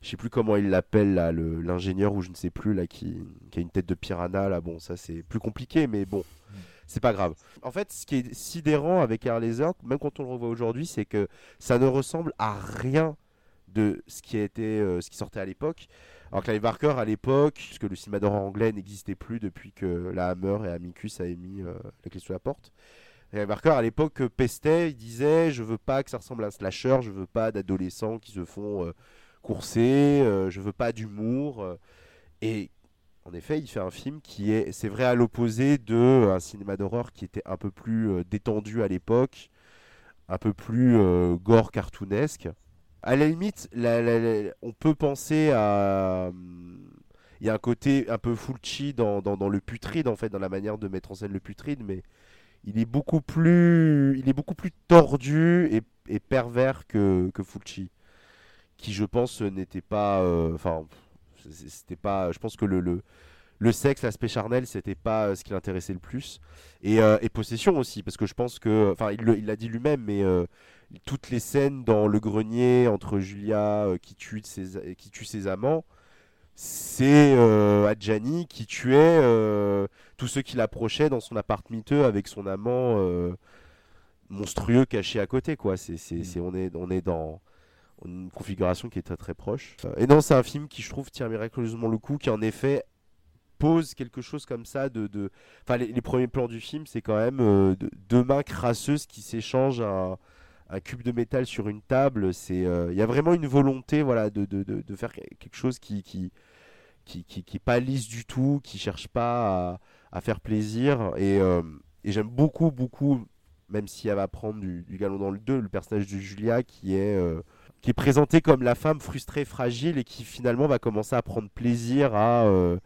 S3: je sais plus comment il l'appelle là l'ingénieur ou je ne sais plus là qui, a une tête de piranha là bon ça c'est plus compliqué mais bon c'est pas grave. En fait, ce qui est sidérant avec Air Laser, même quand on le revoit aujourd'hui, c'est que ça ne ressemble à rien de ce qui a euh, ce qui sortait à l'époque. Alors Clive Barker à l'époque, puisque le cinéma d'horreur anglais n'existait plus depuis que la Hammer et Amicus a mis euh, la clé sous la porte. Clive Barker à l'époque pestait, il disait je veux pas que ça ressemble à un slasher, je veux pas d'adolescents qui se font euh, courser, euh, je veux pas d'humour. euh. et en effet, il fait un film qui est, c'est vrai, à l'opposé de euh, un cinéma d'horreur qui était un peu plus euh, détendu à l'époque, un peu plus gore cartoonesque. À la limite, on peut penser à. Il y a un côté un peu Fulci dans, dans, le putride, en fait, dans la manière de mettre en scène le putride, mais il est beaucoup plus, il est beaucoup plus tordu et, et pervers que, que Fulci, qui, je pense, n'était pas. euh, Enfin, c'était pas. Je pense que le, le, le sexe, l'aspect charnel, c'était pas euh, ce qui l'intéressait le plus. Et, euh, et possession aussi, parce que je pense que. Enfin, il l'a dit lui-même, mais. euh, toutes les scènes dans le grenier entre Julia euh, qui, tue ses, qui tue ses amants, c'est Adjani qui tuait tous ceux qui l'approchaient dans son appart miteux avec son amant monstrueux caché à côté. Quoi. C'est, c'est, c'est- on, est, on est dans une configuration qui est très très proche. Et non, c'est un film qui, je trouve, tient miraculeusement le coup, qui en effet pose quelque chose comme ça de... de... Enfin, les, premiers plans du film, c'est quand même euh, de- deux mains crasseuses qui s'échangent un, un cube de métal sur une table. C'est, euh, il y a vraiment une volonté, voilà, de, de, de, faire quelque chose qui, qui, qui, qui, qui est pas lisse du tout, qui cherche pas à, faire plaisir. Et, euh, et j'aime beaucoup, beaucoup, même si elle va prendre du, du galon dans le 2, le personnage de Julia qui est, qui est présenté comme la femme frustrée, fragile et qui finalement va commencer à prendre plaisir à euh,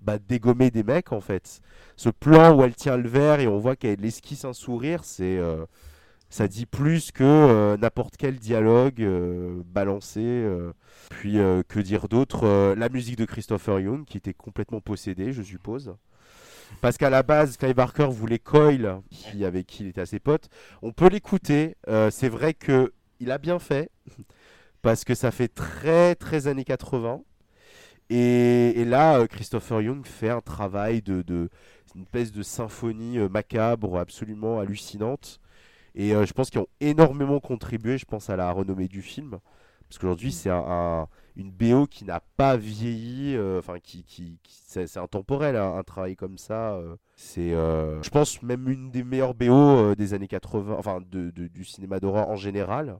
S3: bah, dégommer des mecs en fait. Ce plan où elle tient le verre et on voit qu'elle esquisse un sourire, c'est euh, ça dit plus que euh, n'importe quel dialogue balancé. Puis que dire d'autre La musique de Christopher Young qui était complètement possédée, je suppose. Parce qu'à la base, Clive Barker voulait Coyle, avec qui il était assez pote. On peut l'écouter. c'est vrai que il a bien fait parce que ça fait très très années 80. Et, là, euh, Christopher Young fait un travail de, de une espèce de symphonie euh, macabre absolument hallucinante. Et euh, je pense qu'ils ont énormément contribué, je pense, à la renommée du film. Parce qu'aujourd'hui, c'est un, un- une BO qui n'a pas vieilli, enfin, qui, qui, qui- c'est intemporel, hein, un travail comme ça. c'est, je pense, même une des meilleures BO des années 80, enfin, de- du cinéma d'horreur en général.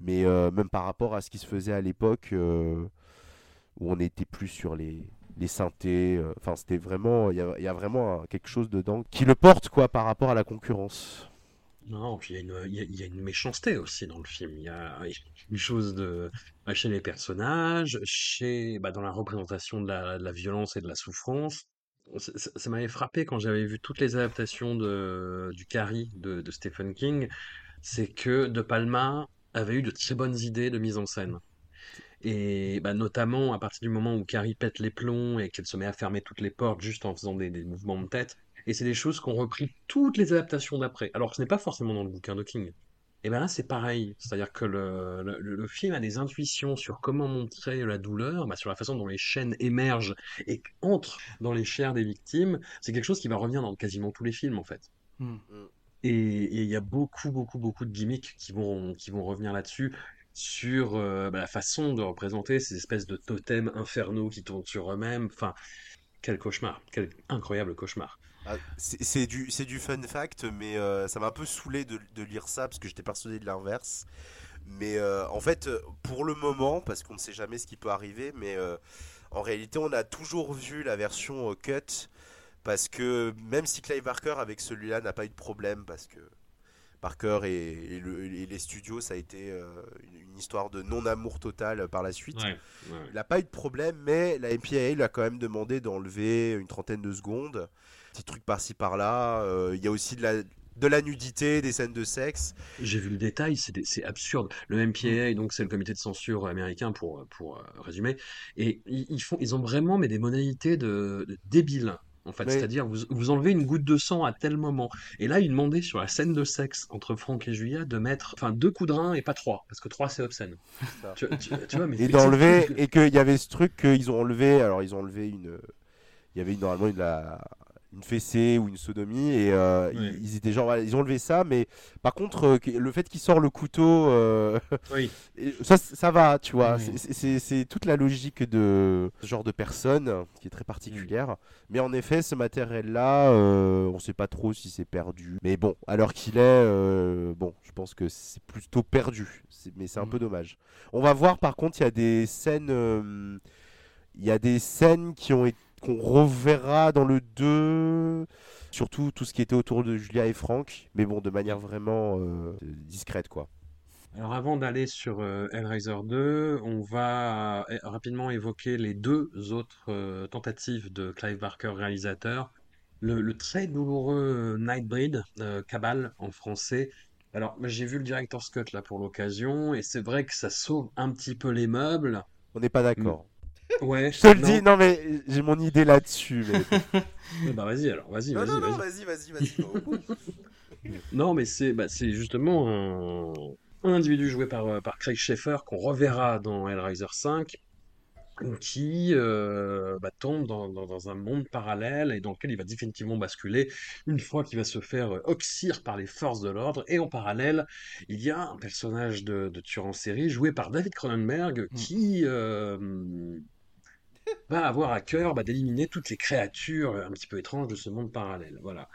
S3: Mais euh, même par rapport à ce qui se faisait à l'époque, euh, où on n'était plus sur les, les synthés, euh, enfin, c'était vraiment, il y a, y a vraiment quelque chose dedans qui le porte, quoi, par rapport à la concurrence.
S1: Non, il y y y a une méchanceté aussi dans le film. Il y a une chose de, chez les personnages, chez, bah, dans la représentation de la, violence et de la souffrance. Ça, m'avait frappé quand j'avais vu toutes les adaptations de, du Carrie de Stephen King, c'est que De Palma avait eu de très bonnes idées de mise en scène. Et bah, notamment à partir du moment où Carrie pète les plombs et qu'elle se met à fermer toutes les portes juste en faisant des, des mouvements de tête. Et c'est des choses qu'ont repris toutes les adaptations d'après. Alors que ce n'est pas forcément dans le bouquin de King. Et ben là, c'est pareil. C'est-à-dire que le, le, le film a des intuitions sur comment montrer la douleur, bah, sur la façon dont les chaînes émergent et entrent dans les chairs des victimes. C'est quelque chose qui va revenir dans quasiment tous les films, en fait.
S2: Hmm.
S1: Et il y a beaucoup, beaucoup, beaucoup de gimmicks qui vont, qui vont revenir là-dessus, sur euh, bah, la façon de représenter ces espèces de totems infernaux qui tournent sur eux-mêmes. Enfin, quel cauchemar, quel incroyable cauchemar.
S3: Ah, C'est du, du fun fact, mais euh, ça m'a un peu saoulé de, de lire ça parce que j'étais persuadé de l'inverse. Mais euh, en fait, pour le moment, parce qu'on ne sait jamais ce qui peut arriver, mais en réalité, on a toujours vu la version cut parce que même si Clive Barker avec celui-là n'a pas eu de problème, parce que Barker et, et le- et les studios, ça a été euh, une, une histoire de non-amour total par la suite. Il n'a pas eu de problème, mais la MPAA lui a quand même demandé d'enlever une trentaine de secondes. Petit truc par-ci par-là. Euh, Il y a aussi de la, de la nudité, des scènes de sexe.
S1: J'ai vu le détail, c'est absurde. Le MPAA, donc c'est le comité de censure américain pour, pour euh, résumer, et ils, ils font, ils ont vraiment mais des modalités de, de débiles. En fait,
S3: Oui.
S1: c'est-à-dire vous, vous enlevez une goutte de sang à tel moment. Et là, ils demandaient sur la scène de sexe entre Franck et Julia de mettre enfin deux coups de rein et pas trois, parce que trois c'est obscène.
S3: Ça.
S1: Tu, tu- tu vois, mais
S3: Et d'enlever, et qu'il y avait ce truc qu'ils ont enlevé. Alors, ils ont enlevé une. Il y avait une- normalement une, la, une fessée ou une sodomie et euh, ils, ils étaient genre voilà, ils ont enlevé ça mais par contre euh, le fait qu'il sort le couteau euh,
S1: Oui. *laughs*
S3: ça ça va tu vois.
S2: Oui.
S3: C'est- toute la logique de ce genre de personne euh, qui est très particulière. Mais en effet ce matériel là on sait pas trop si c'est perdu. Mais bon alors qu'il est euh, bon je pense que c'est plutôt perdu. Mais c'est un
S2: Mm.
S3: peu dommage. On va voir par contre il y a des scènes euh, il y a des scènes qui ont été qu'on reverra dans le 2 surtout tout ce qui était autour de Julia et Franck mais bon de manière vraiment euh, discrète quoi
S1: Alors avant d'aller sur euh, Hellraiser 2, on va euh, rapidement évoquer les deux autres euh, tentatives de Clive Barker, réalisateur. Le, le très douloureux Nightbreed, Cabal en français. Alors j'ai vu le director's cut là pour l'occasion et c'est vrai que ça sauve un petit peu les meubles.
S3: on n'est pas d'accord
S1: Ouais,
S3: je te le
S1: non.
S3: dis non mais j'ai mon idée là-dessus mais *laughs*
S1: Bah vas-y alors, vas-y, vas-y, vas-y.
S3: vas-y vas-y *laughs*
S1: Non, mais c'est bah, c'est justement un, un individu joué par, euh, par Craig Schaeffer qu'on reverra dans Hellraiser 5 qui euh, bah, tombe dans, dans- dans un monde parallèle et dans lequel il va définitivement basculer une fois qu'il va se faire euh, oxyre par les forces de l'ordre. Et en parallèle, il y a un personnage de, de tueur en série joué par David Cronenberg qui euh, va avoir à cœur bah, d'éliminer toutes les créatures un petit peu étranges de ce monde parallèle. Voilà.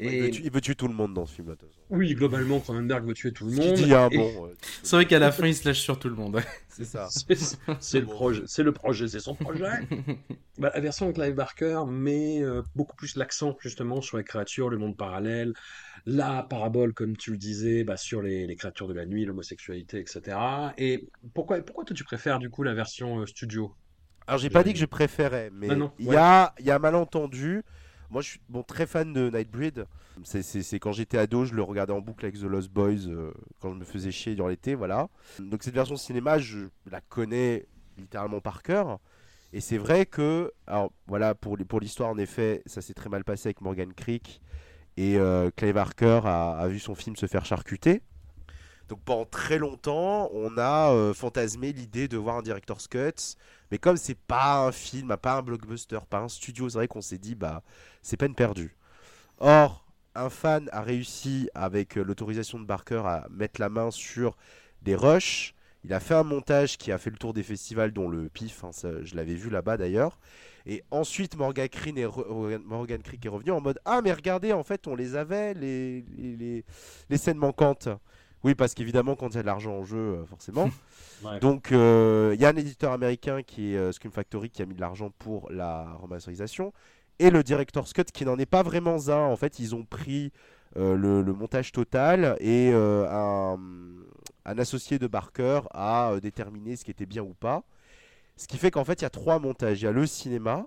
S3: il,
S1: Et-
S3: veut tuer, il veut tuer tout le monde dans ce film là de toute façon.
S1: Oui, globalement, Cronenberg veut tuer tout le monde.
S3: dit hein,
S1: et-
S3: bon euh,
S2: C'est vrai qu'à la fin, il se lâche sur tout le monde. *laughs*
S3: c'est ça *laughs*
S1: C'est c'est le projet, c'est le projet, c'est son projet. *laughs* Bah, la version de Clive Barker met euh, beaucoup plus l'accent justement sur les créatures, le monde parallèle, la parabole, comme tu le disais, bah, sur les, les créatures de la nuit, l'homosexualité, etc. Et pourquoi, pourquoi toi tu préfères du coup la version euh, studio?
S3: Alors j'ai pas dit que je préférais, mais
S1: Ah non,
S3: il
S1: ouais.
S3: y, a, y a un malentendu. Moi je suis bon, très fan de Nightbreed. C'est- quand j'étais ado, je le regardais en boucle avec The Lost Boys euh, quand je me faisais chier durant l'été, voilà. Donc cette version cinéma, je la connais littéralement par cœur. Et c'est vrai que, alors voilà, pour, pour l'histoire en effet, ça s'est très mal passé avec Morgan Creek. Et euh, Clive Barker a, a vu son film se faire charcuter. Donc pendant très longtemps, on a euh, fantasmé l'idée de voir un director's cut. Mais comme c'est pas un film, pas un blockbuster, pas un studio, c'est vrai qu'on s'est dit bah c'est peine perdue. Or, un fan a réussi avec euh, l'autorisation de Barker à mettre la main sur des rushs. Il a fait un montage qui a fait le tour des festivals, dont le PIF, hein, je l'avais vu là-bas d'ailleurs. Et ensuite, Morgan Creek, est revenu en mode Ah, mais regardez, en fait, on les avait, les scènes manquantes. Oui, parce qu'évidemment, quand il y a de l'argent en jeu, euh, forcément. *laughs*
S1: Ouais.
S3: Donc, euh, il y a un éditeur américain qui est euh, Scream Factory qui a mis de l'argent pour la remasterisation. Et le Director's Cut qui n'en est pas vraiment un. En fait, ils ont pris euh, le, le montage total et euh, un, un associé de Barker a euh, déterminé ce qui était bien ou pas. Ce qui fait qu'en fait, il y a trois montages. Il y a le cinéma,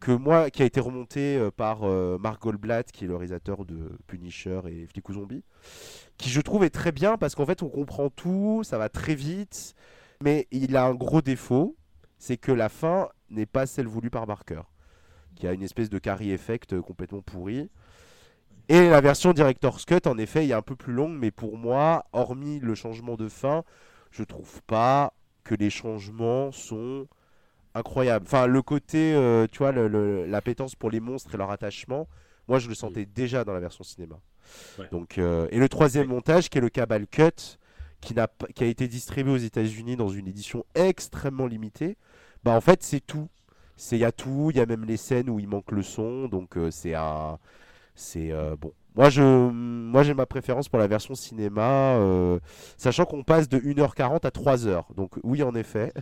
S3: que moi, qui a été remonté euh, par euh, Mark Goldblatt, qui est le réalisateur de Punisher et Flic ou Zombie, qui je trouve est très bien parce qu'en fait, on comprend tout, ça va très vite, mais il a un gros défaut, c'est que la fin n'est pas celle voulue par Barker, qui a une espèce de carry effect euh, complètement pourri. Et la version Director's Cut, en effet, est un peu plus longue, mais pour moi, hormis le changement de fin, je trouve pas que les changements sont incroyables. Enfin, le côté, euh, tu vois, le- pour les monstres et leur attachement, moi, je le sentais déjà dans la version cinéma.
S1: Ouais.
S3: Donc, euh, et le troisième montage, qui est le Cabal Cut, qui, n'a pas- qui a été distribué aux États-Unis dans une édition extrêmement limitée, bah en fait, c'est tout. C'est il y a tout, il y a même les scènes où il manque le son, donc euh, c'est un, c'est bon. Moi, je, moi, j'ai ma préférence pour la version cinéma, euh, sachant qu'on passe de 1h40 à 3h. Donc oui, en effet.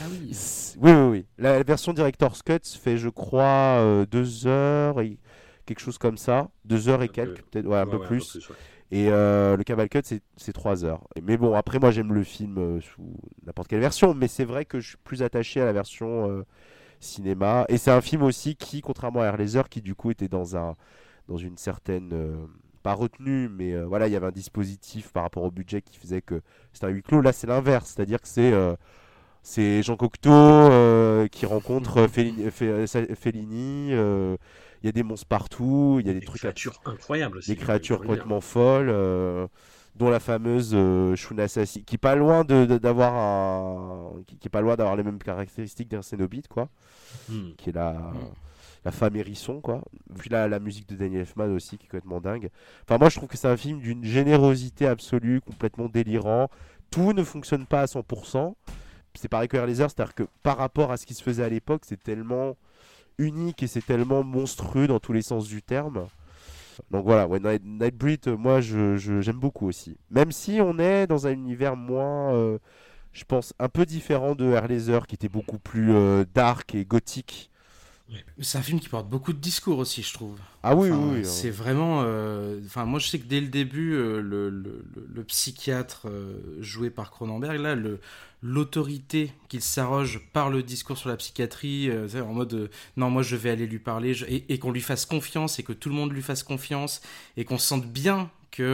S2: Ah oui. *laughs*
S3: Oui, oui, oui. La version Director's Cut fait, je crois, euh, deux heures et quelque chose comme ça. Deux heures et
S1: Un peu.
S3: quelques, peut-être, ouais, un
S1: Ouais,
S3: peu
S1: ouais,
S3: plus.
S1: ouais.
S3: Et euh, le Cabal Cut, c'est- c'est trois heures. Mais bon, après, moi, j'aime le film euh, sous n'importe quelle version. Mais c'est vrai que je suis plus attaché à la version euh, cinéma. Et c'est un film aussi qui, contrairement à Air Laser, qui du coup était dans, un, dans une certaine. euh, pas retenue, mais euh, voilà, il y avait un dispositif par rapport au budget qui faisait que c'était un huis clos. Là, c'est l'inverse. C'est-à-dire que c'est. euh, c'est Jean Cocteau euh, qui rencontre euh, Fellini. Fe- Fe- Fellini, Il y a des monstres partout. Il y a des,
S1: Des
S3: trucs à
S1: créatures incroyables aussi.
S3: des créatures
S1: le dire.
S3: complètement folles, dont la fameuse Shuna Sassi, qui est pas loin de, d'avoir un, qui, qui est pas loin d'avoir les mêmes caractéristiques d'un Cénobite, quoi,
S1: Hmm.
S3: qui est la, la femme hérisson, quoi. Puis là, la musique de Daniel Elfman aussi, qui est complètement dingue. Enfin, moi, je trouve que c'est un film d'une générosité absolue, complètement délirant. Tout ne fonctionne pas à 100%. C'est pareil que Air Laser, c'est-à-dire que par rapport à ce qui se faisait à l'époque, c'est tellement unique et c'est tellement monstrueux dans tous les sens du terme. Donc voilà, Nightbreed, euh, moi je, je- j'aime beaucoup aussi. Même si on est dans un univers moins, euh, je pense, un peu différent de Air Laser, qui était beaucoup plus euh, dark et gothique.
S2: C'est un film qui porte beaucoup de discours aussi, je trouve.
S3: Ah oui,
S2: Enfin,
S3: oui, oui.
S2: C'est vraiment. euh, Enfin, moi, je sais que dès le début, euh, le, le- le- le psychiatre euh, joué par Cronenberg, là, l'autorité qu'il s'arroge par le discours sur la psychiatrie, euh, en mode euh, non, moi, je vais aller lui parler, je- et, et qu'on lui fasse confiance, et que tout le monde lui fasse confiance, et qu'on sente bien qu'il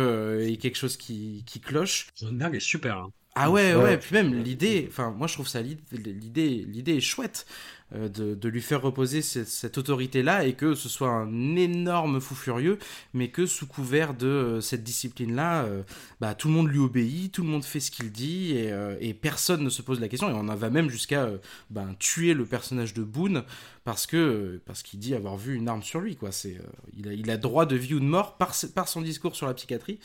S2: y a quelque chose qui, qui cloche.
S1: Cronenberg est super. hein.
S2: Ah ouais, ouais,
S3: Ouais.
S2: puis même l'idée, enfin, moi je trouve ça l'idée, l'idée est chouette euh, de, de lui faire reposer cette, cette autorité-là et que ce soit un énorme fou furieux, mais que sous couvert de euh, cette discipline-là, euh, bah, tout le monde lui obéit, tout le monde fait ce qu'il dit et, et personne ne se pose la question. Et on en va même jusqu'à ben, tuer le personnage de Boone parce que parce qu'il dit avoir vu une arme sur lui, quoi. C'est, il, a, il a droit de vie ou de mort par, par son discours sur la psychiatrie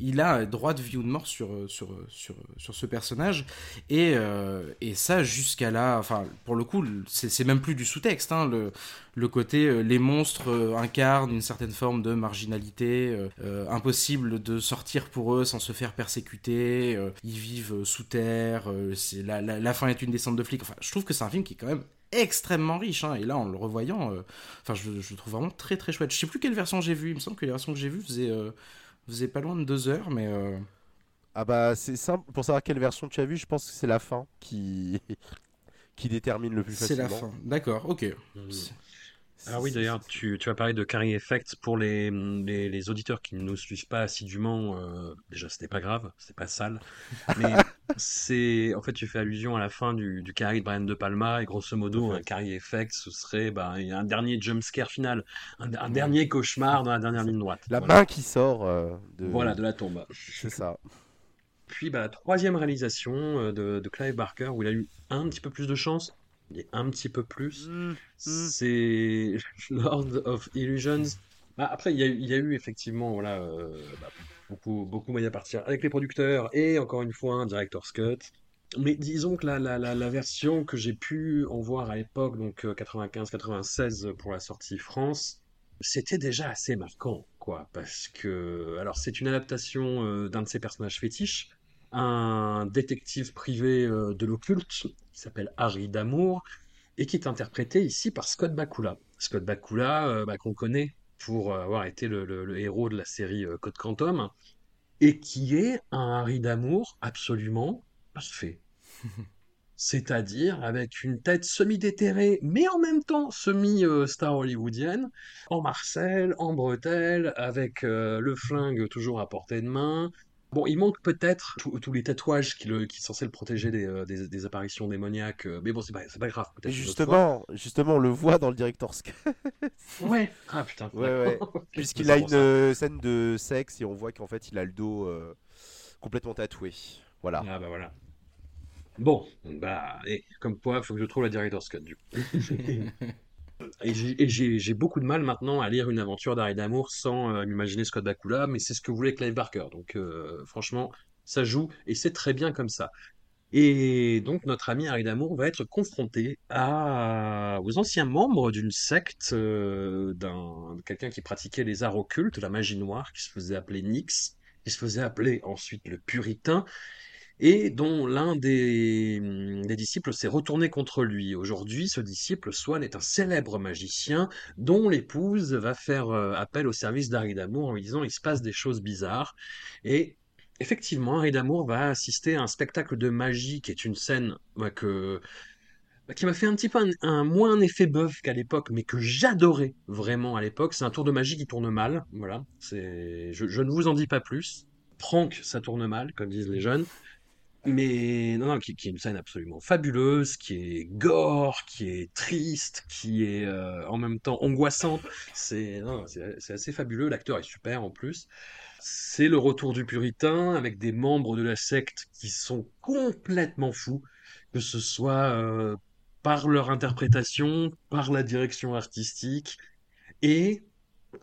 S2: il a droit de vie ou de mort sur, sur, sur, sur ce personnage. Et, euh, et ça, jusqu'à là, enfin, pour le coup, c'est même plus du sous-texte. hein, le, le côté, euh, les monstres euh, incarnent une certaine forme de marginalité, euh, euh, impossible de sortir pour eux sans se faire persécuter, euh, ils vivent euh, sous terre, euh, c'est la, la, la fin est une descente de flics. Enfin, je trouve que c'est un film qui est quand même extrêmement riche hein, et là en le revoyant euh, enfin je, je le trouve vraiment très très chouette je sais plus quelle version j'ai vue il me semble que les versions que j'ai vues faisaient faisaient pas loin de deux heures mais euh,
S3: Ah bah c'est simple, pour savoir quelle version tu as vu, je pense que c'est la fin qui, *laughs* qui détermine le plus
S2: c'est
S3: facilement.
S2: la fin. D'accord ok
S1: Ah oui, d'ailleurs, tu, tu as parlé de Carrie Effect pour les, les, les auditeurs qui ne nous suivent pas assidûment. euh, déjà, c'était pas grave, c'était pas sale. Mais *laughs* c'est. En fait, tu fais allusion à la fin du, du Carrie de Brian De Palma, et grosso modo, un Carrie Effect, ce serait bah, un dernier jumpscare final, un, un dernier cauchemar dans la dernière ligne droite.
S3: La
S1: Voilà.
S3: main qui sort euh, de...
S1: Voilà, de la tombe.
S3: C'est ça.
S1: Puis bah, la troisième réalisation euh, de, de Clive Barker, où il a eu un petit peu plus de chance, et un petit peu plus, c'est *laughs* Lord of Illusions. Bah, après, il y, a, eu- il y a eu effectivement voilà, euh, bah, beaucoup, beaucoup moyen à partir avec les producteurs et encore une fois un director's cut. Mais disons que la, la, la, la version que j'ai pu en voir à l'époque, donc 95-96 pour la sortie France, c'était déjà assez marquant, quoi, parce que, alors c'est une adaptation euh, d'un de ses personnages fétiches, un détective privé euh, de l'occulte qui s'appelle Harry Damour et qui est interprété ici par Scott Bakula. Scott Bakula, euh, bah, qu'on connaît pour euh, avoir été le, le- le héros de la série Code Quantum, et qui est un Harry Damour absolument parfait. *laughs* C'est-à-dire avec une tête semi-déterrée, mais en même temps semi-star hollywoodienne, en Marcel, en bretelle, avec euh, le flingue toujours à portée de main. Bon, il manque peut-être tous les tatouages qui, le, qui sont censés le protéger des, euh, des, des apparitions démoniaques, euh, mais bon, c'est pas, pas grave.
S3: Justement, justement, on le voit dans le director's *laughs* cut.
S1: Ouais. Ah putain.
S3: Ouais, ouais. *laughs* Puisqu'il a une euh, scène de sexe et on voit qu'en fait il a le dos euh, complètement tatoué. Voilà.
S1: Ah bah voilà. Bon, bah, et comme quoi, faut que je trouve la director's cut du coup. *laughs* Et j'ai- beaucoup de mal maintenant à lire une aventure d'Harry d'amour sans euh, m'imaginer Scott Bakula, mais c'est ce que voulait Clive Barker. Donc euh, franchement, ça joue et c'est très bien comme ça. Et donc notre ami Harry d'amour va être confronté à, aux anciens membres d'une secte, euh, d'un quelqu'un qui pratiquait les arts occultes, la magie noire, qui se faisait appeler Nyx, qui se faisait appeler ensuite le Puritain, et dont l'un des, des disciples s'est retourné contre lui. Aujourd'hui, ce disciple, Swan, est un célèbre magicien dont l'épouse va faire euh, appel au service d'Harry d'amour en lui disant il se passe des choses bizarres. Et effectivement, Harry d'amour va assister à un spectacle de magie qui est une scène bah, que bah, qui m'a fait un petit peu un, moins un effet bœuf qu'à l'époque, mais que j'adorais vraiment à l'époque. C'est un tour de magie qui tourne mal, voilà. Je, je ne vous en dis pas plus. Prank, ça tourne mal, comme disent les jeunes. Mais non, non, qui, qui est une scène absolument fabuleuse, qui est gore, qui est triste, qui est euh, en même temps angoissante. C'est assez fabuleux. L'acteur est super en plus. C'est le retour du puritain avec des membres de la secte qui sont complètement fous, que ce soit euh, par leur interprétation, par la direction artistique. Et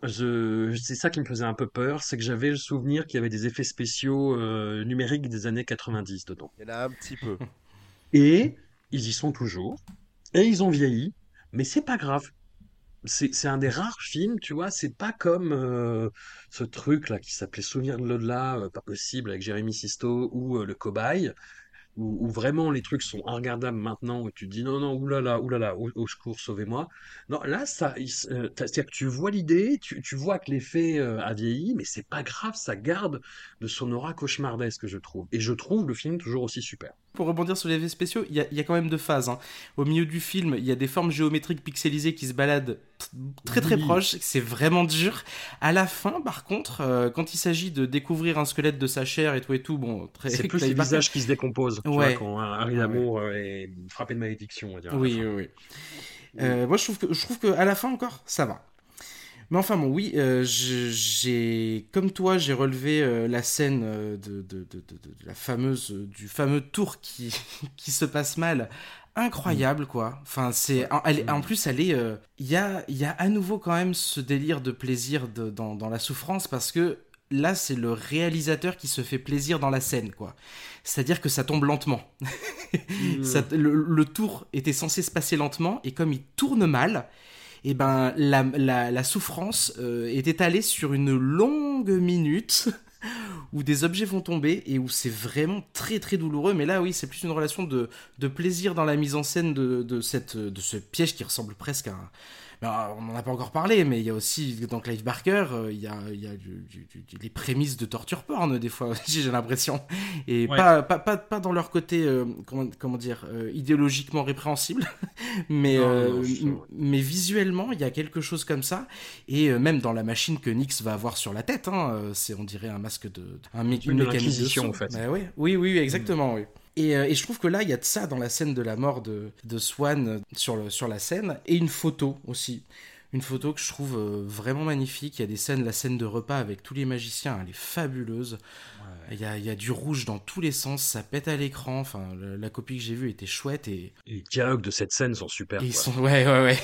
S1: je, c'est ça qui me faisait un peu peur, c'est que j'avais le souvenir qu'il y avait des effets spéciaux euh, numériques des années 90 dedans.
S3: Il y en a un petit peu. *laughs*
S1: Et ils y sont toujours. Et ils ont vieilli. Mais c'est pas grave. C'est un des rares films, tu vois. C'est pas comme euh, ce truc là qui s'appelait Souvenir de l'au-delà, euh, pas possible, avec Jérémy Sisto ou Le Cobaye où, où vraiment les trucs sont regardables maintenant, où tu dis non, non, oulala, oulala, au, au secours, sauvez-moi. Non, là, ça, euh, c'est-à-dire que tu vois l'idée, tu, tu vois que l'effet euh, a vieilli, mais c'est pas grave, ça garde de son aura cauchemardesque, je trouve. Et je trouve le film toujours aussi super.
S2: Pour rebondir sur les effets spéciaux, il y, a- il y a quand même deux phases. hein. Au milieu du film, il y a des formes géométriques pixelisées qui se baladent très très
S1: Oui.
S2: proches. C'est vraiment dur. À la fin, par contre, euh, quand il s'agit de découvrir un squelette de sa chair et tout et tout, bon, très.
S1: C'est plus les visages qui se décomposent, tu
S2: Ouais.
S1: vois, quand Harry
S2: Ouais,
S1: Lamour euh, est frappé de malédiction, on va dire. à la
S2: Oui, oui, oui. Euh, moi, je trouve que je trouve que à la fin encore, ça va. Mais enfin bon, oui, euh, j'ai comme toi, j'ai relevé euh, la scène euh, de, de, de, de- de la fameuse du fameux tour qui *laughs* qui se passe mal. Incroyable quoi. Enfin c'est en, en plus elle est euh, il y a il y a à nouveau quand même ce délire de plaisir de- dans, dans la souffrance parce que là c'est le réalisateur qui se fait plaisir dans la scène quoi. C'est-à-dire que ça tombe lentement. *laughs* Ça- le, le tour était censé se passer lentement et comme il tourne mal, et ben la, la, souffrance euh, est étalée sur une longue minute *laughs* où des objets vont tomber et où c'est vraiment très très douloureux. Mais là, oui, c'est plus une relation de, plaisir dans la mise en scène de, de, cette, de ce piège qui ressemble presque à un. Ben, on n'en a pas encore parlé, mais il y a aussi dans Clive Barker, euh, il y a, il y a du- du- du- les prémices de torture porn des fois, *laughs* j'ai l'impression, et
S1: Ouais.
S2: pas, pas, pas, pas dans leur côté, euh, comment, comment dire, euh, idéologiquement répréhensible, *laughs* mais,
S1: Non,
S2: euh,
S1: non, je-
S2: m- mais visuellement, il y a quelque chose comme ça, et même dans la machine que Nix va avoir sur la tête, hein, c'est on dirait un masque de, un mé-
S1: truc
S2: une son.
S1: en fait.
S2: Bah ouais. Oui, oui, oui, exactement, oui. Et, euh, et je trouve que là, il y a de ça dans la scène de la mort de, de Swan euh, sur, le, sur la scène, et une photo aussi. Une photo que je trouve euh, vraiment magnifique. Il y a des scènes, la scène de repas avec tous les magiciens, elle est fabuleuse. Il y, a, il y a du rouge dans tous les sens, ça pète à l'écran. Enfin, la, la copie que j'ai vue était chouette et,
S1: Et les dialogues de cette scène sont super.
S2: et ils
S1: quoi.
S2: sont ouais ouais ouais.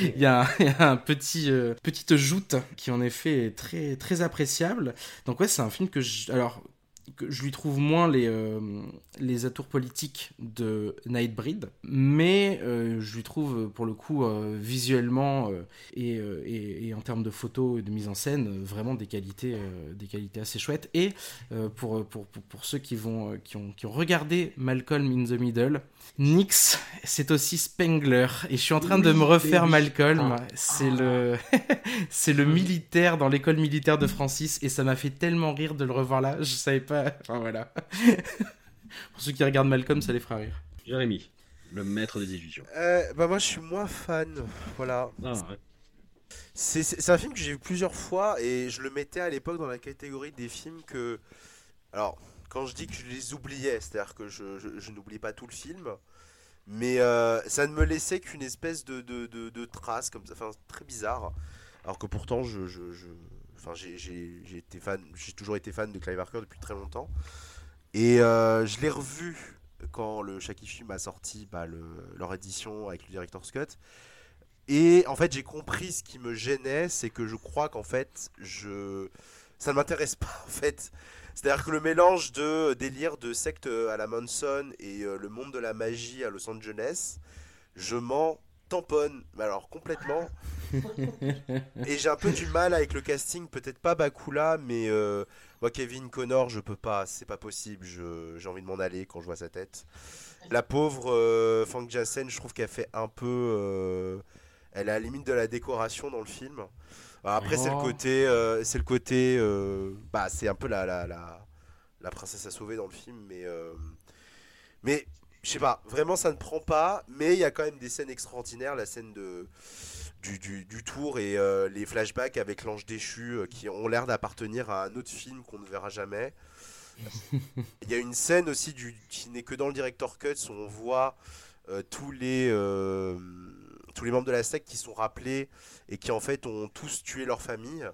S2: *laughs* il y a, un- il y a un petit euh, petite joute qui en effet est très très appréciable. Donc ouais, c'est un film que je, alors que je lui trouve moins les euh, les atours politiques de Nightbreed, mais euh, je lui trouve euh, pour le coup euh, visuellement et, et, et en termes de photos et de mise en scène vraiment des qualités des qualités assez chouettes. Et pour, pour, pour pour ceux qui vont qui ont qui ont regardé Malcolm in the Middle, Nix, c'est aussi Spengler. Et je suis en train de me refaire. Malcolm.
S1: Ah.
S2: C'est le, *laughs* c'est le militaire dans l'école militaire de Francis. Et ça m'a fait tellement rire de le revoir là. Je savais pas. *laughs* Enfin voilà. *laughs* Pour ceux qui regardent Malcolm, ça les fera rire.
S1: Jérémy, le maître des illusions.
S3: Euh, bah moi je suis moins fan. Voilà.
S1: Ah, ouais.
S3: C'est un film que j'ai vu plusieurs fois et je le mettais à l'époque dans la catégorie des films que. Alors, quand je dis que je les oubliais, c'est-à-dire que je, je- je n'oublie pas tout le film, mais euh, ça ne me laissait qu'une espèce de, de, de, de trace comme ça, enfin très bizarre. Alors que pourtant, je, je, je- enfin, j'ai- toujours été fan de Clive Barker depuis très longtemps. Et euh, je l'ai revu quand le Shaki Film a sorti bah, le- leur édition avec le Director's Cut. Et en fait, j'ai compris ce qui me gênait, c'est que je crois qu'en fait, je... ça ne m'intéresse pas en fait. C'est-à-dire que le mélange de délire de secte à la Manson et euh, le monde de la magie à Los Angeles, je m'en tamponne, mais alors complètement. *laughs* et j'ai un peu du mal avec le casting, peut-être pas Bakula, mais euh, moi Kevin Connor, je peux pas, c'est pas possible, j'ai envie de m'en aller quand je vois sa tête. La pauvre euh, Fang Jansen, je trouve qu'elle fait un peu. euh, elle est à la limite de la décoration dans le film. Alors après, c'est le
S2: Oh.
S3: côté. euh, c'est le côté. bah, c'est un peu la, la, la, la princesse à sauver dans le film, mais. mais, je sais pas, vraiment ça ne prend pas, mais il y a quand même des scènes extraordinaires. La scène de. Du, du, du tour et euh, les flashbacks avec l'ange déchu euh, qui ont l'air d'appartenir à un autre film qu'on ne verra jamais. *laughs* Il y a une scène aussi du, qui n'est que dans le director cut où on voit euh, tous les tous les membres de la secte qui sont rappelés et qui en fait ont tous tué leur famille.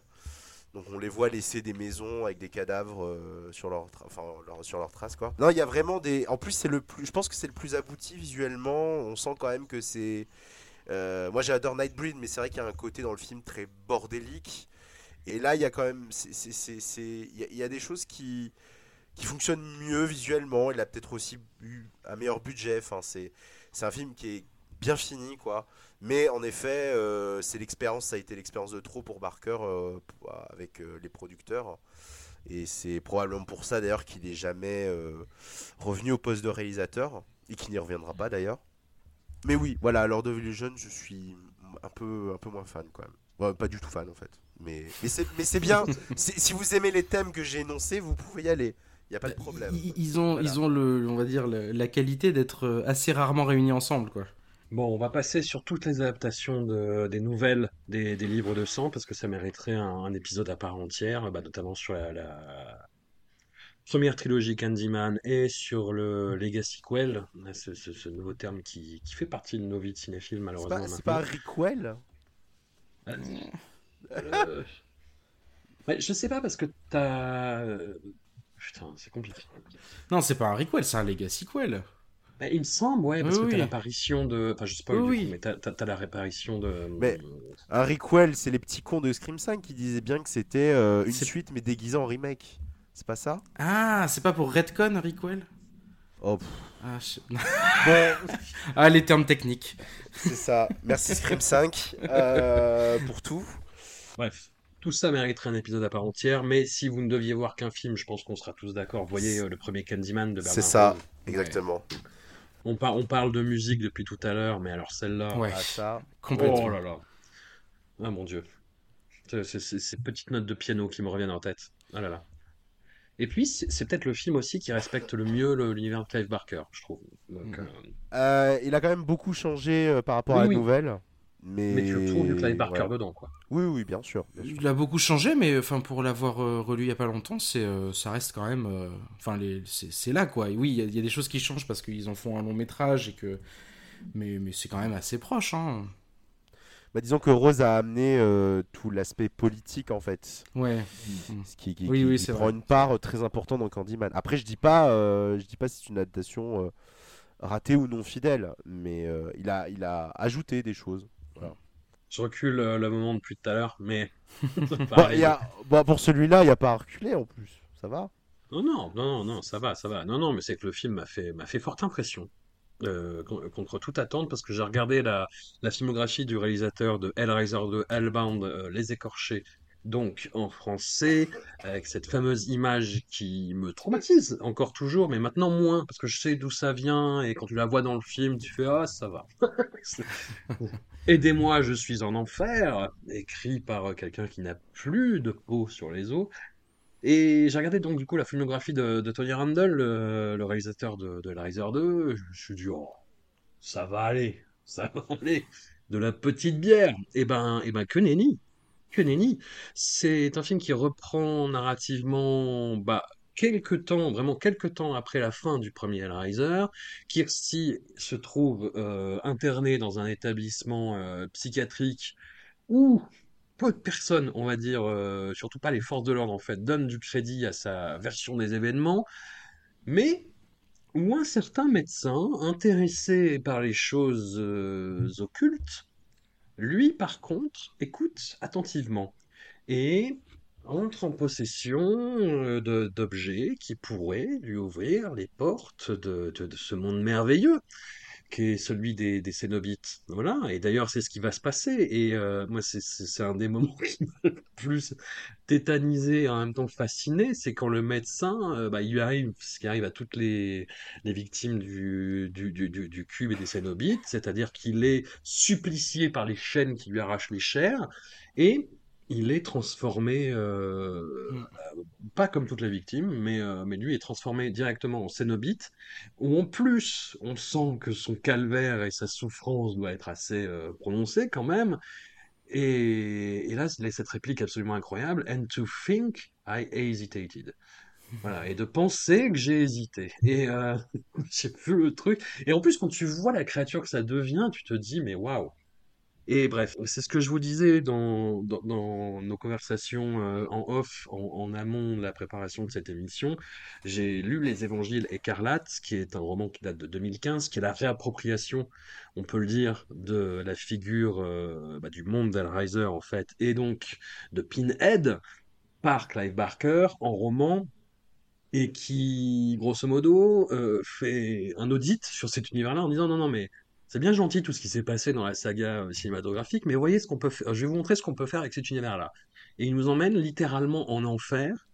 S3: Donc on les voit laisser des maisons avec des cadavres sur leur, enfin, leur- sur leurs traces quoi. Non, il y a vraiment des. En plus c'est le plus. Je pense que c'est le plus abouti visuellement. On sent quand même que c'est. Euh, Moi j'adore Nightbreed, mais c'est vrai qu'il y a un côté dans le film très bordélique. Et là il y a quand même. Il y, a- des choses qui qui fonctionnent mieux visuellement. Il a peut-être aussi eu un meilleur budget. Enfin c'est un film qui est bien fini quoi. Mais en effet, euh, c'est l'expérience, ça a été l'expérience de trop pour Barker euh, avec les producteurs. Et c'est probablement pour ça d'ailleurs qu'il n'est jamais revenu au poste de réalisateur et qu'il n'y reviendra pas d'ailleurs. Mais oui, voilà, Lord of Illusion, je suis un peu, un peu moins fan quand même. Ouais, pas du tout fan en fait. Mais, mais c'est mais c'est bien. *laughs* Si vous aimez les thèmes que j'ai énoncés, vous pouvez y aller. Il n'y a pas de problème.
S2: Ils, ils ont,
S3: Voilà.
S2: ils ont le, on va dire, le- la qualité d'être euh, assez rarement réunis ensemble, quoi.
S1: Bon, on va passer sur toutes les adaptations de- des nouvelles des, des livres de sang parce que ça mériterait un, un épisode à part entière, bah, notamment sur la, la première trilogie Candyman et sur le Legacy Quell, ce, ce- ce nouveau terme qui, qui fait partie de nos vies de cinéphiles malheureusement
S3: pas, c'est
S1: maintenant.
S3: pas Rickwell
S1: Euh, ouais, je sais pas parce que t'as... euh, Putain, c'est compliqué.
S2: Non, c'est pas un requel, c'est un legacy quel.
S1: Bah, il me semble, ouais, parce
S2: Oui,
S1: que t'as
S2: oui.
S1: l'apparition de... Enfin, je spoil
S2: Oui,
S1: du
S2: oui.
S1: coup, mais t'as, la réparation de...
S3: Mais- Un Rickwell, c'est les petits cons de Scream 5 qui disaient bien que c'était euh, une suite mais déguisée en remake. C'est pas ça
S2: Ah, c'est pas pour Redcon, requel
S3: Oh, pff.
S2: ah, je-
S3: Bon, *laughs*
S2: ah, les termes techniques.
S3: c'est ça. Merci Scream 5 euh, pour tout.
S1: Bref, tout ça mériterait un épisode à part entière, mais si vous ne deviez voir qu'un film, je pense qu'on sera tous d'accord. Voyez euh, le premier Candyman de Bernard
S3: C'est ça,
S1: Rose.
S3: exactement.
S1: On, par- on parle de musique depuis tout à l'heure, mais alors celle-là...
S2: Ouais,
S3: Ah, ça.
S2: complètement.
S1: Oh là là. Ah mon dieu. Ces petites notes de piano qui me reviennent en tête. Ah là là. Et puis, c'est peut-être le film aussi qui respecte le mieux l'univers de Clive Barker, je trouve. Donc, euh,
S3: Euh, il a quand même beaucoup changé euh, par rapport
S1: Oui,
S3: à la
S1: oui.
S3: nouvelle. Mais,
S1: Mais tu retrouves du Clive Barker
S3: ouais.
S1: dedans, quoi.
S3: Oui, oui, bien sûr. bien sûr.
S2: Il a beaucoup changé, mais enfin pour l'avoir euh, relu il y a pas longtemps, c'est euh, ça reste quand même, enfin c'est là quoi. Et oui, il y, a- il y a des choses qui changent parce qu'ils en font un long métrage et que, mais mais c'est quand même assez proche. Hein.
S3: Bah, disons que Rose a amené euh, tout l'aspect politique en fait.
S2: Ouais.
S3: Ce qui, qui-
S2: Oui,
S3: qui-
S2: oui,
S3: qui prend
S2: vrai.
S3: une part euh, très importante dans Candyman. Après, je dis pas, euh, je dis pas si c'est une adaptation euh, ratée ou non fidèle, mais euh, il a, il a ajouté des choses.
S1: Je recule euh, le moment depuis tout à l'heure, mais... *laughs* *laughs*
S3: Y a, pour celui-là, il n'y a pas à reculer en plus. Ça va?
S1: Non, non, non, non, non, ça va, ça va. Non, non, mais c'est que le film m'a fait, m'a fait forte impression. Euh, con- contre toute attente, parce que j'ai regardé la, la filmographie du réalisateur de Hellraiser 2, Hellbound, euh, Les Écorchés, donc en français, avec cette fameuse image qui me traumatise encore toujours, mais maintenant moins, parce que je sais d'où ça vient, et quand tu la vois dans le film, tu fais Ah, ça va. *laughs* Aidez-moi, je suis en enfer, écrit par euh, quelqu'un qui n'a plus de peau sur les os. Et j'ai regardé donc du coup la filmographie de, Tony Randall, le, réalisateur de, de Hellraiser 2. Je me suis dit, oh, ça va aller, *laughs* ça va aller. De la petite bière. Et ben, et ben que nenni. Que nenni. C'est un film qui reprend narrativement bah, quelques temps, vraiment quelques temps après la fin du premier Hellraiser. Kirsty se trouve euh, internée dans un établissement euh, psychiatrique où peu de personnes, on va dire, euh, surtout pas les forces de l'ordre en fait, donnent du crédit à sa version des événements, mais où un certain médecin, intéressé par les choses euh, occultes, lui par contre écoute attentivement et entre en possession euh, d'objets qui pourraient lui ouvrir les portes de ce monde merveilleux qui est celui des, Cénobites. Voilà, et d'ailleurs c'est ce qui va se passer, et euh, moi c'est- un des moments qui m'a le plus tétanisé et en même temps fasciné, c'est quand le médecin, euh, bah, il lui arrive ce qui arrive à toutes les, les victimes du, du, du, du cube et des Cénobites, c'est-à-dire qu'il est supplicié par les chaînes qui lui arrachent les chairs, et il est transformé, euh,
S2: Mm.
S1: euh, pas comme toutes les victimes, mais, euh, mais lui est transformé directement en Cénobite, où en plus on sent que son calvaire et sa souffrance doit être assez euh, prononcée quand même. Et, et là, il a cette réplique absolument incroyable, and to think I hesitated. Voilà, et de penser que j'ai hésité. Et euh, *laughs* j'ai vu le truc. Et en plus, quand tu vois la créature que ça devient, tu te dis, mais waouh, Et bref, c'est ce que je vous disais dans, nos conversations euh, en off, en, en amont de la préparation de cette émission. J'ai lu Les Évangiles écarlates, qui est un roman qui date de 2015, qui est la réappropriation, on peut le dire, de la figure euh, bah, du monde d'Hellraiser, en fait, et donc de Pinhead, par Clive Barker, en roman, et qui, grosso modo, euh, fait un audit sur cet univers-là en disant non, non, mais c'est bien gentil tout ce qui s'est passé dans la saga euh, cinématographique, mais voyez ce qu'on peut faire. Je vais vous montrer ce qu'on peut faire avec cet univers-là. Et il nous emmène littéralement en enfer,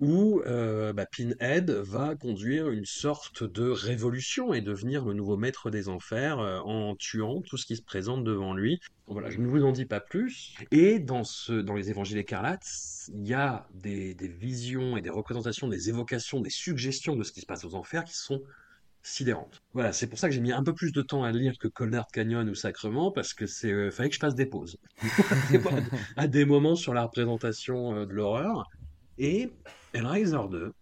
S1: où euh, bah, Pinhead va conduire une sorte de révolution et devenir le nouveau maître des enfers euh, en tuant tout ce qui se présente devant lui. Voilà, je ne vous en dis pas plus. Et dans, ce, dans les évangiles écarlates, il y a des, des visions et des représentations, des évocations, des suggestions de ce qui se passe aux enfers qui sont sidérante. Voilà, c'est pour ça que j'ai mis un peu plus de temps à lire que Cold Canyon ou Sacrement, parce que c'est euh, fallait que je fasse des pauses *laughs* à des moments sur la représentation euh, de l'horreur. Et Hellraiser 2,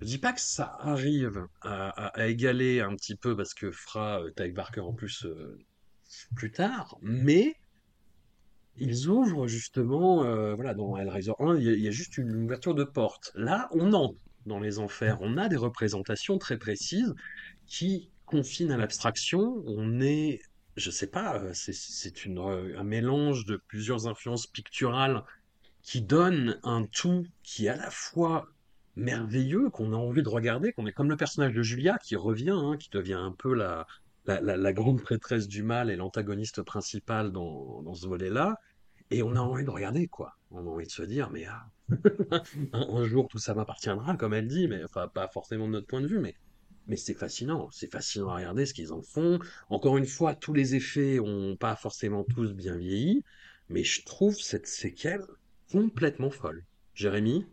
S1: je dis pas que ça arrive à, égaler un petit peu, parce que fera euh, Tyke Barker en plus euh, plus tard, mais ils ouvrent justement, voilà, dans Hellraiser 1, il y, y a juste une ouverture de porte. Là, on entre dans les enfers, on a des représentations très précises qui confinent à l'abstraction. On est, je sais pas, euh, c'est euh, un mélange de plusieurs influences picturales qui donne un tout qui est à la fois merveilleux, qu'on a envie de regarder, qu'on est comme le personnage de Julia qui revient, hein, qui devient un peu la, la grande prêtresse du mal et l'antagoniste principal dans, dans ce volet-là. Et on a envie de regarder, quoi. On a envie de se dire, mais ah, un, jour tout ça m'appartiendra, comme elle dit, mais enfin pas forcément de notre point de vue, mais mais c'est fascinant, c'est fascinant à regarder ce qu'ils en font. Encore une fois, tous les effets ont pas forcément tous bien vieilli, mais je trouve cette séquelle complètement folle. Jérémy,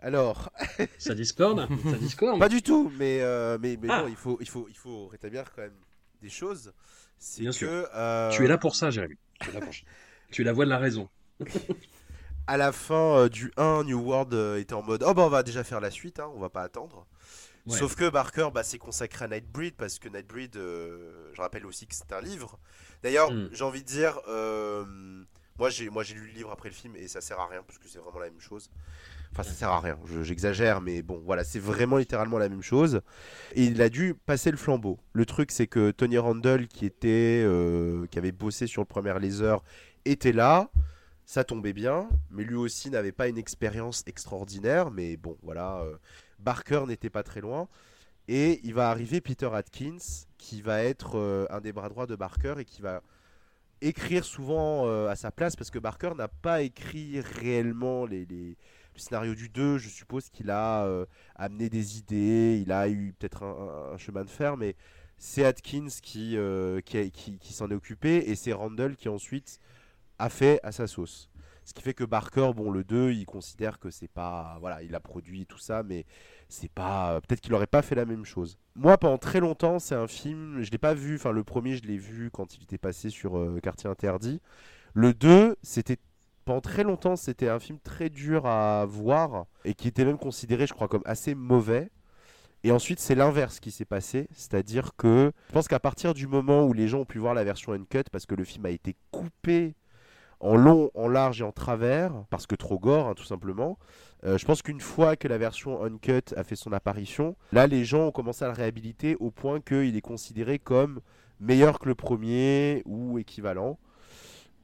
S3: Alors, *laughs*
S1: ça discorde? Ça discorde?
S3: Pas du tout, mais, euh, mais, mais
S1: Ah.
S3: non, il faut, il, faut, il faut rétablir quand même des choses. C'est
S1: Bien
S3: que
S1: sûr.
S3: euh,
S1: Tu es là pour ça, Jérémy. Tu es pour. *laughs* Tu es la voix de la raison. *laughs*
S3: à la fin euh, du 1, New World euh, était en mode Oh bah on va déjà faire la suite, hein, on va pas attendre.
S1: Ouais.
S3: Sauf que Barker bah, s'est consacré à Nightbreed parce que Nightbreed, euh, je rappelle aussi que c'est un livre. D'ailleurs,
S1: Mm.
S3: j'ai envie de dire, euh, moi j'ai moi j'ai lu le livre après le film et ça sert à rien parce que c'est vraiment la même chose. Enfin, ça sert à rien, je- j'exagère, mais bon, voilà, c'est vraiment littéralement la même chose. Et il a dû passer le flambeau. Le truc, c'est que Tony Randall, qui était, euh, qui avait bossé sur le premier laser, était là. Ça tombait bien, mais lui aussi n'avait pas une expérience extraordinaire. Mais bon, voilà, euh, Barker n'était pas très loin. Et il va arriver Peter Atkins, qui va être euh, un des bras droits de Barker et qui va écrire souvent euh, à sa place, parce que Barker n'a pas écrit réellement les, les- le scénario du 2. Je suppose qu'il a amené des idées, il a eu peut-être un, chemin de fer, mais c'est Atkins qui- qui s'en est occupé et c'est Randall qui ensuite a fait à sa sauce. Ce qui fait que Barker, bon, le 2, il considère que c'est pas. Voilà, il a produit tout ça, mais c'est pas. Peut-être qu'il aurait pas fait la même chose. Moi, pendant très longtemps, c'est un film. Je l'ai pas vu. Enfin, le premier, je l'ai vu quand il était passé sur euh, Quartier Interdit. Le 2, c'était. Pendant très longtemps, c'était un film très dur à voir et qui était même considéré, je crois, comme assez mauvais. Et ensuite, c'est l'inverse qui s'est passé, c'est-à-dire que je pense qu'à partir du moment où les gens ont pu voir la version uncut, parce que le film a été coupé en long, en large et en travers, parce que trop gore, hein, tout simplement. Euh, je pense qu'une fois que la version uncut a fait son apparition, là, les gens ont commencé à le réhabiliter au point qu'il est considéré comme meilleur que le premier ou équivalent.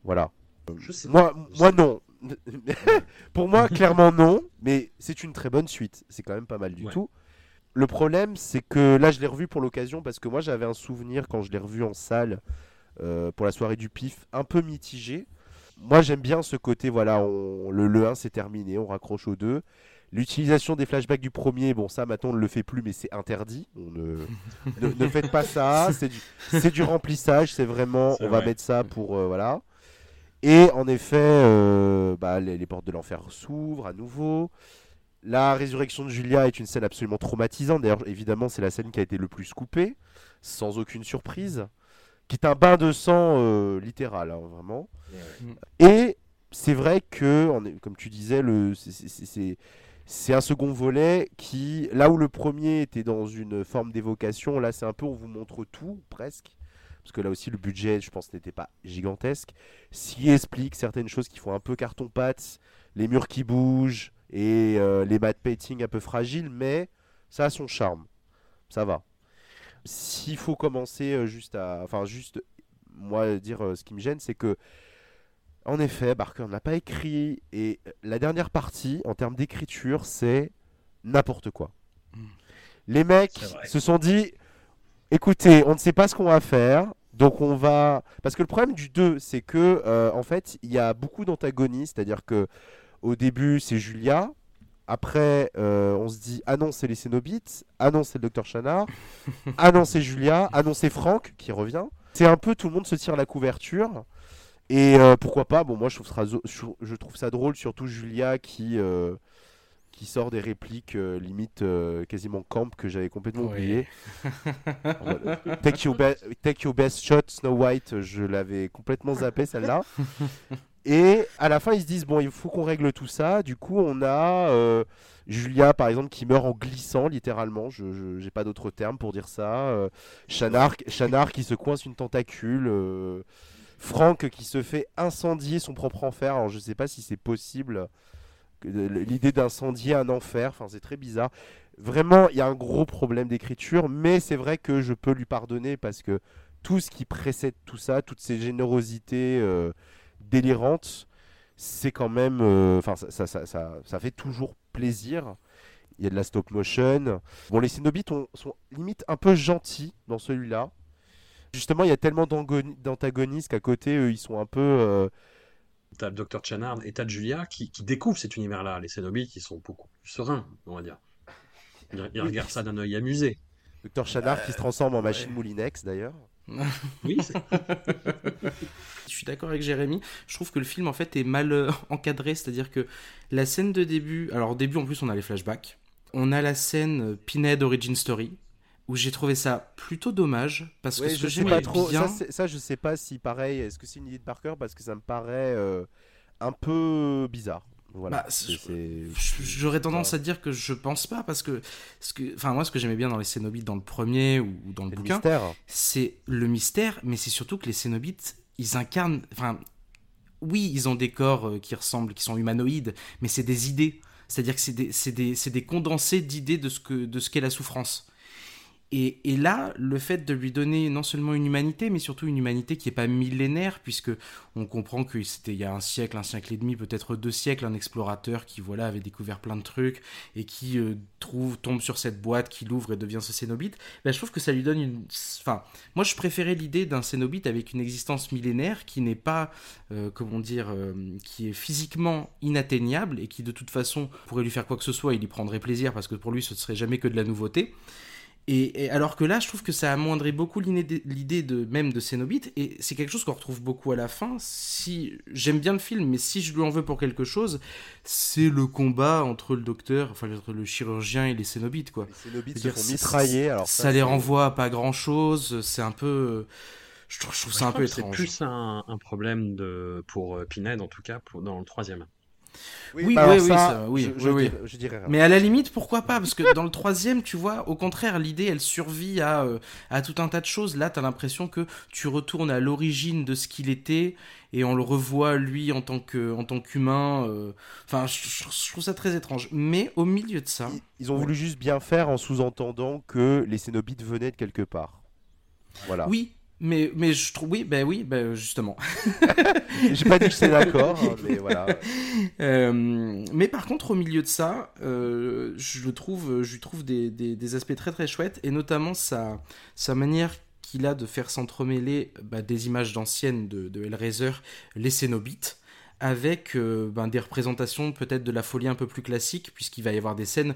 S3: Voilà.
S1: Je sais
S3: Moi,
S1: pas.
S3: moi non. *laughs* Pour moi, clairement non, mais c'est une très bonne suite. C'est quand même pas mal du
S1: Ouais.
S3: tout. Le problème, c'est que là, je l'ai revu pour l'occasion parce que moi, j'avais un souvenir quand je l'ai revu en salle euh, pour la soirée du pif, un peu mitigé. Moi, j'aime bien ce côté, voilà, on- le, le 1 c'est terminé, on raccroche au 2. L'utilisation des flashbacks du premier, bon, ça maintenant on ne le fait plus, mais c'est interdit. On ne, ne, ne faites pas ça, *laughs* c'est du, remplissage, c'est vraiment, on va mettre ça pour, euh, voilà. Et en effet, euh, bah, les, les portes de l'enfer s'ouvrent à nouveau. La résurrection de Julia est une scène absolument traumatisante. D'ailleurs, évidemment, c'est la scène qui a été le plus coupée, sans aucune surprise. Qui est un bain de sang euh, littéral, hein, vraiment. Et c'est vrai que, comme tu disais, le, c'est- un second volet qui, là où le premier était dans une forme d'évocation, là c'est un peu on vous montre tout, presque. parce que là aussi le budget, je pense, n'était pas gigantesque, qui explique certaines choses qui font un peu carton-pâte, les murs qui bougent et euh, les matte painting un peu fragiles, mais ça a son charme, ça va. S'il faut commencer euh, juste à, enfin juste, moi dire euh, ce qui me gêne, c'est que en effet, Barker n'a pas écrit et la dernière partie en termes d'écriture, c'est n'importe quoi. Les mecs se sont dit écoutez, on ne sait pas ce qu'on va faire, donc on va. Parce que le problème du 2, c'est que, euh, en fait, il y a beaucoup d'antagonistes, c'est-à-dire que au début, c'est Julia. Après, euh, on se dit ah non, c'est les Cénobites, ah non, c'est le docteur Chanard, ah non, c'est Julia, ah non, c'est Franck qui revient. C'est un peu tout le monde se tire la couverture. Et euh, pourquoi pas Bon, moi, je trouve, ça, je je trouve ça drôle, surtout Julia qui, euh, qui sort des répliques limite quasiment camp que j'avais complètement oublié. *laughs* Your take your best shot, Snow White, je l'avais complètement zappé celle-là. Et à la fin, ils se disent bon, il faut qu'on règle tout ça. Du coup, on a euh, Julia, par exemple, qui meurt en glissant, littéralement. Je n'ai pas d'autre terme pour dire ça. Euh, Chanard, qui se coince une tentacule. euh, Franck qui se fait incendier son propre enfer. Alors, je sais pas si c'est possible. L'idée d'incendier un enfer, enfin, c'est très bizarre. Vraiment, il y a un gros problème d'écriture, mais c'est vrai que je peux lui pardonner parce que tout ce qui précède tout ça, toutes ces générosités euh, délirantes, c'est quand même. euh, Enfin, ça, ça, ça, ça- ça fait toujours plaisir. Il y a de la stop motion. Bon, les Cénobites ont- sont limite un peu gentils dans celui-là. Justement, il y a tellement d'antagonistes qu'à côté, eux, ils sont un peu. euh,
S1: T'as le docteur Chanard et t'as Julia qui, qui découvrent cet univers-là. Les Cénobites, ils sont beaucoup plus sereins, on va dire. Ils, ils regardent ça d'un œil amusé.
S3: Docteur Chanard qui se transforme en machine Moulinex d'ailleurs. *laughs*
S1: Oui, c'est- *laughs*
S2: Je suis d'accord avec Jérémy. Je trouve que le film en fait est mal euh, encadré, c'est-à-dire que la scène de début, alors au début en plus on a les flashbacks, on a la scène euh, Pinhead Origin Story où j'ai trouvé ça plutôt dommage parce que
S3: Ouais,
S2: ce
S3: je
S2: que
S3: sais
S2: j'aimais
S3: pas trop.
S2: bien,
S3: Ça, c'est- ça, je sais pas si pareil. Est-ce que c'est une idée de Parker parce que ça me paraît euh, un peu bizarre. Voilà.
S2: Bah, J'aurais tendance à dire que je pense pas parce que, ce que, enfin moi ce que j'aimais bien dans les Cénobites dans le premier ou dans le bouquin, c'est le mystère, mais c'est surtout que les Cénobites, ils incarnent, enfin, oui, ils ont des corps euh, qui ressemblent, qui sont humanoïdes, mais c'est des idées. C'est-à-dire que c'est des, des, c'est des condensés d'idées de ce que, de ce qu'est la souffrance. Et, là, le fait de lui donner non seulement une humanité, mais surtout une humanité qui n'est pas millénaire, puisque on comprend que c'était il y a un siècle, un siècle et demi, peut-être deux siècles, un explorateur qui voilà avait découvert plein de trucs et qui euh, trouve tombe sur cette boîte, qui l'ouvre et devient ce cénobite. Ben, je trouve que ça lui donne une, enfin, moi je préférais l'idée d'un cénobite avec une existence millénaire qui n'est pas, euh, comment dire, euh, qui est physiquement inatteignable et qui de toute façon pourrait lui faire quoi que ce soit, il y prendrait plaisir parce que pour lui ce ne serait jamais que de la nouveauté. Et, et alors que là, je trouve que ça amoindrait beaucoup l'idée de même de Cénobite, et c'est quelque chose qu'on retrouve beaucoup à la fin. Si j'aime bien le film, mais si je lui en veux pour quelque chose, c'est le combat entre le docteur, enfin entre le chirurgien et les Cénobites, quoi.
S3: Les Cénobites se
S2: dire,
S3: font mitrailler. Alors
S2: ça,
S3: ça,
S2: les renvoie à pas grand chose. C'est un peu, je trouve, je trouve
S1: Je
S2: ça un peu
S1: que c'est
S2: étrange.
S1: plus un, un problème de, pour euh, Pinhead, en tout cas, pour, dans le troisième.
S2: Oui,
S3: bah
S2: oui,
S3: ça,
S2: ça, oui,
S3: je,
S2: oui,
S3: je
S2: oui.
S3: dirais- je dirais rien.
S2: Mais à la limite, pourquoi pas Parce que dans le troisième, tu vois, au contraire, l'idée, elle survit à, euh, à tout un tas de choses. Là, t'as l'impression que tu retournes à l'origine de ce qu'il était et on le revoit, lui, en tant que, en tant qu'humain. euh, Enfin, je, trouve ça très étrange. Mais au milieu de ça,
S3: Ils, ils ont voulu juste bien faire en sous-entendant que les Cénobites venaient de quelque part. Voilà.
S2: oui, mais, mais je trouve, oui, ben oui, ben justement. *laughs*
S3: J'ai pas dit que j'étais d'accord, hein, mais voilà. *laughs*
S2: Euh, mais par contre, au milieu de ça, euh, je le trouve, je lui trouve des, des- des aspects très très chouettes, et notamment sa, sa manière qu'il a de faire s'entremêler bah, des images d'anciennes de, de Hellraiser, les Cénobites, avec euh, ben, des représentations peut-être de la folie un peu plus classique, puisqu'il va y avoir des scènes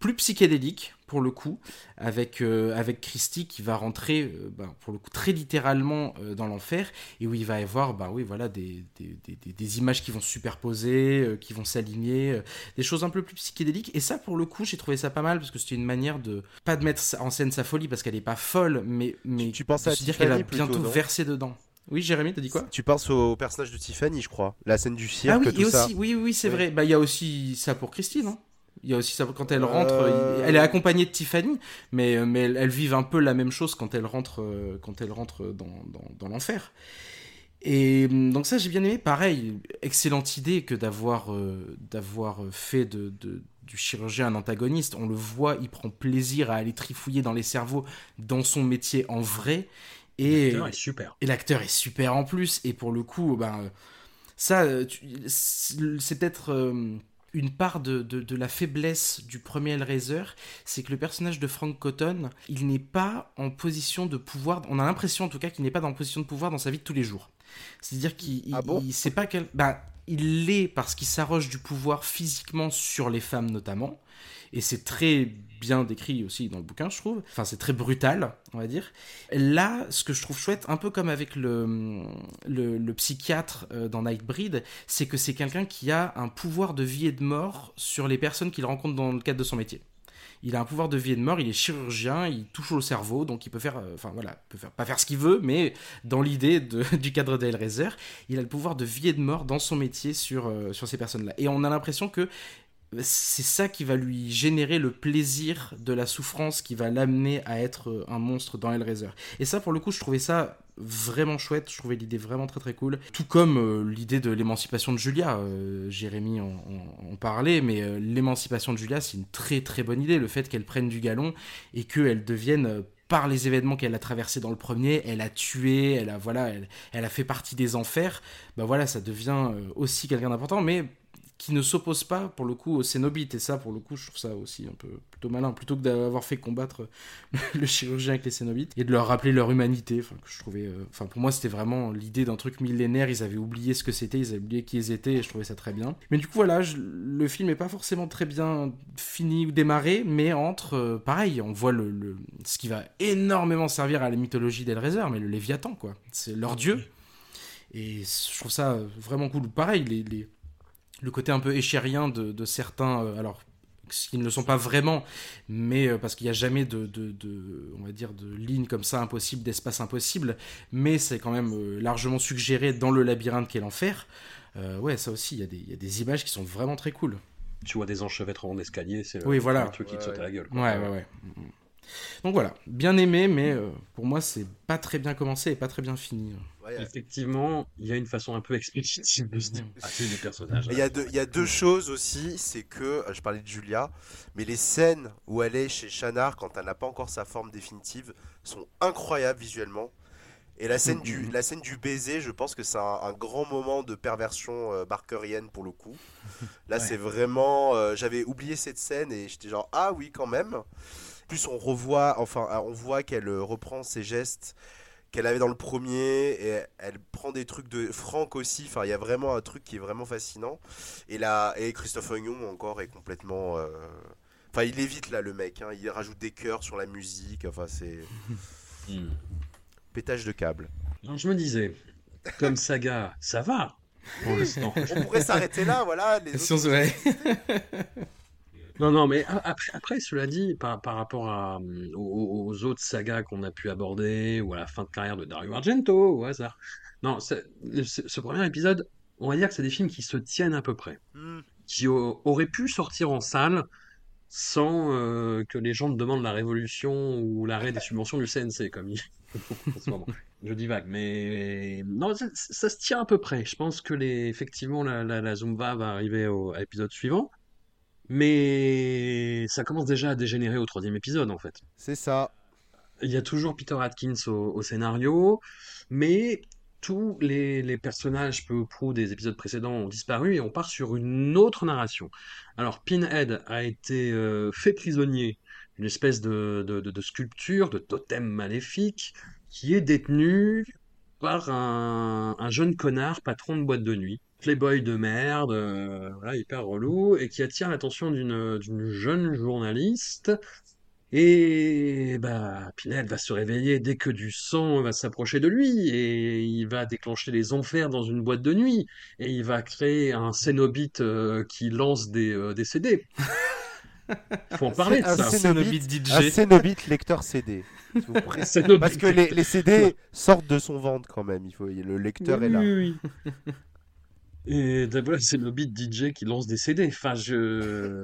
S2: plus psychédéliques pour le coup, avec, euh, avec Christy qui va rentrer euh, ben, pour le coup très littéralement euh, dans l'enfer et où il va y avoir ben, oui, voilà, des, des, des- des- images qui vont se superposer, euh, qui vont s'aligner, des choses un peu plus psychédéliques. Et ça, pour le coup, j'ai trouvé ça pas mal parce que c'était une manière de pas de mettre en scène sa folie parce qu'elle est pas folle, mais, mais
S3: tu pensais
S2: de
S3: à
S2: se dire qu'elle
S3: plutôt,
S2: bientôt verser dedans. Oui, Jérémy, t'as dit quoi?
S3: Tu penses au personnage de Tiffany, je crois. La scène du cirque,
S2: Ah oui,
S3: tout
S2: et
S3: ça.
S2: aussi, oui, oui, c'est
S3: Oui.
S2: vrai. Bah, il y a aussi ça pour Christy, non? Il y a aussi ça quand elle rentre, euh, elle est accompagnée de Tiffany, mais mais elles, vivent un peu la même chose quand elle rentre quand elle rentre dans, dans, l'enfer. Et hum, donc ça j'ai bien aimé. Pareil, excellente idée que d'avoir d'avoir fait de, de du chirurgien un antagoniste. On le voit, il prend plaisir à aller trifouiller dans les cerveaux dans son métier en vrai. Et
S1: l'acteur est super.
S2: Et l'acteur est super en plus. Et pour le coup, ben, ça, c'est peut-être euh, une part de, de, la faiblesse du premier Hellraiser, c'est que le personnage de Frank Cotton, il n'est pas en position de pouvoir. On a l'impression en tout cas qu'il n'est pas en position de pouvoir dans sa vie de tous les jours. C'est-à-dire qu'il
S3: ah bon?
S2: sait pas quel. Ben, il l'est parce qu'il s'arroge du pouvoir physiquement sur les femmes notamment. Et c'est très bien décrit aussi dans le bouquin, je trouve. Enfin, c'est très brutal, on va dire. Là, ce que je trouve chouette, un peu comme avec le, le, psychiatre euh, dans Nightbreed, c'est que c'est quelqu'un qui a un pouvoir de vie et de mort sur les personnes qu'il rencontre dans le cadre de son métier il a un pouvoir de vie et de mort, il est chirurgien, il touche au cerveau, donc il peut faire, euh, enfin voilà, peut faire, pas faire ce qu'il veut, mais dans l'idée *laughs* du cadre d'Hellraiser, il a le pouvoir de vie et de mort dans son métier sur, euh, sur ces personnes-là. Et on a l'impression que c'est ça qui va lui générer le plaisir de la souffrance qui va l'amener à être euh, un monstre dans Hellraiser. Et ça, pour le coup, je trouvais ça vraiment chouette, je trouvais l'idée vraiment très très cool. Tout comme euh, l'idée de l'émancipation de Julia, euh, Jérémy en, parlait, mais l'émancipation de Julia, c'est une très très bonne idée, le fait qu'elle prenne du galon et qu'elle devienne par les événements qu'elle a traversés dans le premier, elle a tué, elle a voilà, elle, elle a fait partie des enfers. Bah voilà, ça devient aussi quelqu'un d'important, mais qui ne s'oppose pas pour le coup aux Cénobites. Et ça, pour le coup, je trouve ça aussi un peu plutôt malin, plutôt que d'avoir fait combattre *laughs* le chirurgien avec les Cénobites et de leur rappeler leur humanité. Enfin, que je trouvais, euh, enfin pour moi, c'était vraiment l'idée d'un truc millénaire. Ils avaient oublié ce que c'était, ils avaient oublié qui ils étaient, et je trouvais ça très bien. Mais du coup, voilà, le film est pas forcément très bien fini ou démarré, mais entre, euh, pareil, on voit le, ce qui va énormément servir à la mythologie d'Elraiser, mais le Léviathan, quoi. C'est leur dieu. Et je trouve ça vraiment cool. Pareil, les, les le côté un peu échérien de, certains, euh, alors qui ne le sont pas vraiment, mais euh, parce qu'il n'y a jamais de, de, on va dire, de ligne comme ça impossible, d'espace impossible, mais c'est quand même euh, largement suggéré dans le labyrinthe qu'est l'enfer. ouais, ça aussi, il y, a des images qui sont vraiment très cool.
S1: Tu vois des enchevêtrements d'escalier, c'est
S2: oui, voilà.
S1: un truc qui te saute à la gueule.
S2: Ouais, ouais, ouais. Donc voilà, bien aimé, mais pour moi, c'est pas très bien commencé et pas très bien fini.
S1: Effectivement, il y a une façon un peu expéditive de se débarrasser des personnages.
S3: Il y, a deux, il y a deux choses aussi, c'est que, euh, je parlais de Julia, mais les scènes où elle est chez Shannar quand elle n'a pas encore sa forme définitive sont incroyables visuellement. Et la scène, du, la scène du baiser, je pense que c'est un, grand moment de perversion euh, barkerienne pour le coup. Là, c'est vraiment. Euh, j'avais oublié cette scène et j'étais genre, ah oui, quand même. Plus on revoit, enfin, on voit qu'elle reprend ses gestes qu'elle avait dans le premier et elle prend des trucs de Franck aussi. Enfin il y a vraiment un truc qui est vraiment fascinant. Et là et Christophe Ognon encore est complètement euh, enfin il évite là le mec hein. il rajoute des chœurs sur la musique. Enfin c'est *laughs* hmm. pétage de câble.
S1: Je me disais comme saga ça va. *laughs*
S3: Pour l'instant. On pourrait s'arrêter là voilà les *laughs*
S1: Non, non, mais après, après cela dit, par, par rapport à, hum, aux, autres sagas qu'on a pu aborder, ou à la fin de carrière de Dario Argento, au hasard. Non, ce, premier épisode, on va dire que c'est des films qui se tiennent à peu près. Hmm. Qui auraient pu sortir en salle sans euh, que les gens demandent la révolution ou l'arrêt des subventions du CNC, comme il. *laughs* Je vague, mais non, ça, se tient à peu près. Je pense que les, effectivement, la, la, la Zumba va arriver au, à l'épisode suivant. Mais ça commence déjà à dégénérer au troisième épisode, en fait.
S3: C'est ça.
S1: Il y a toujours Peter Atkins au, scénario, mais tous les, personnages peu ou prou des épisodes précédents ont disparu et on part sur une autre narration. Alors, Pinhead a été euh, fait prisonnier d'une espèce de, de, sculpture, de totem maléfique, qui est détenu par un, un jeune connard patron de boîte de nuit playboy de merde, euh, voilà, hyper relou, et qui attire l'attention d'une jeune journaliste. Et bah, Pinel va se réveiller dès que du sang va s'approcher de lui, et il va déclencher les enfers dans une boîte de nuit, et il va créer un Cénobite euh, qui lance des, euh, des CD. *laughs* Faut en parler de ça.
S3: Cénobite DJ. Un Cénobite lecteur CD. Parce que les, les, CD sortent de son ventre quand même. Il faut, le lecteur est là.
S1: Oui, oui. *laughs* Et d'abord, c'est le beat DJ qui lance des CD. Enfin, je.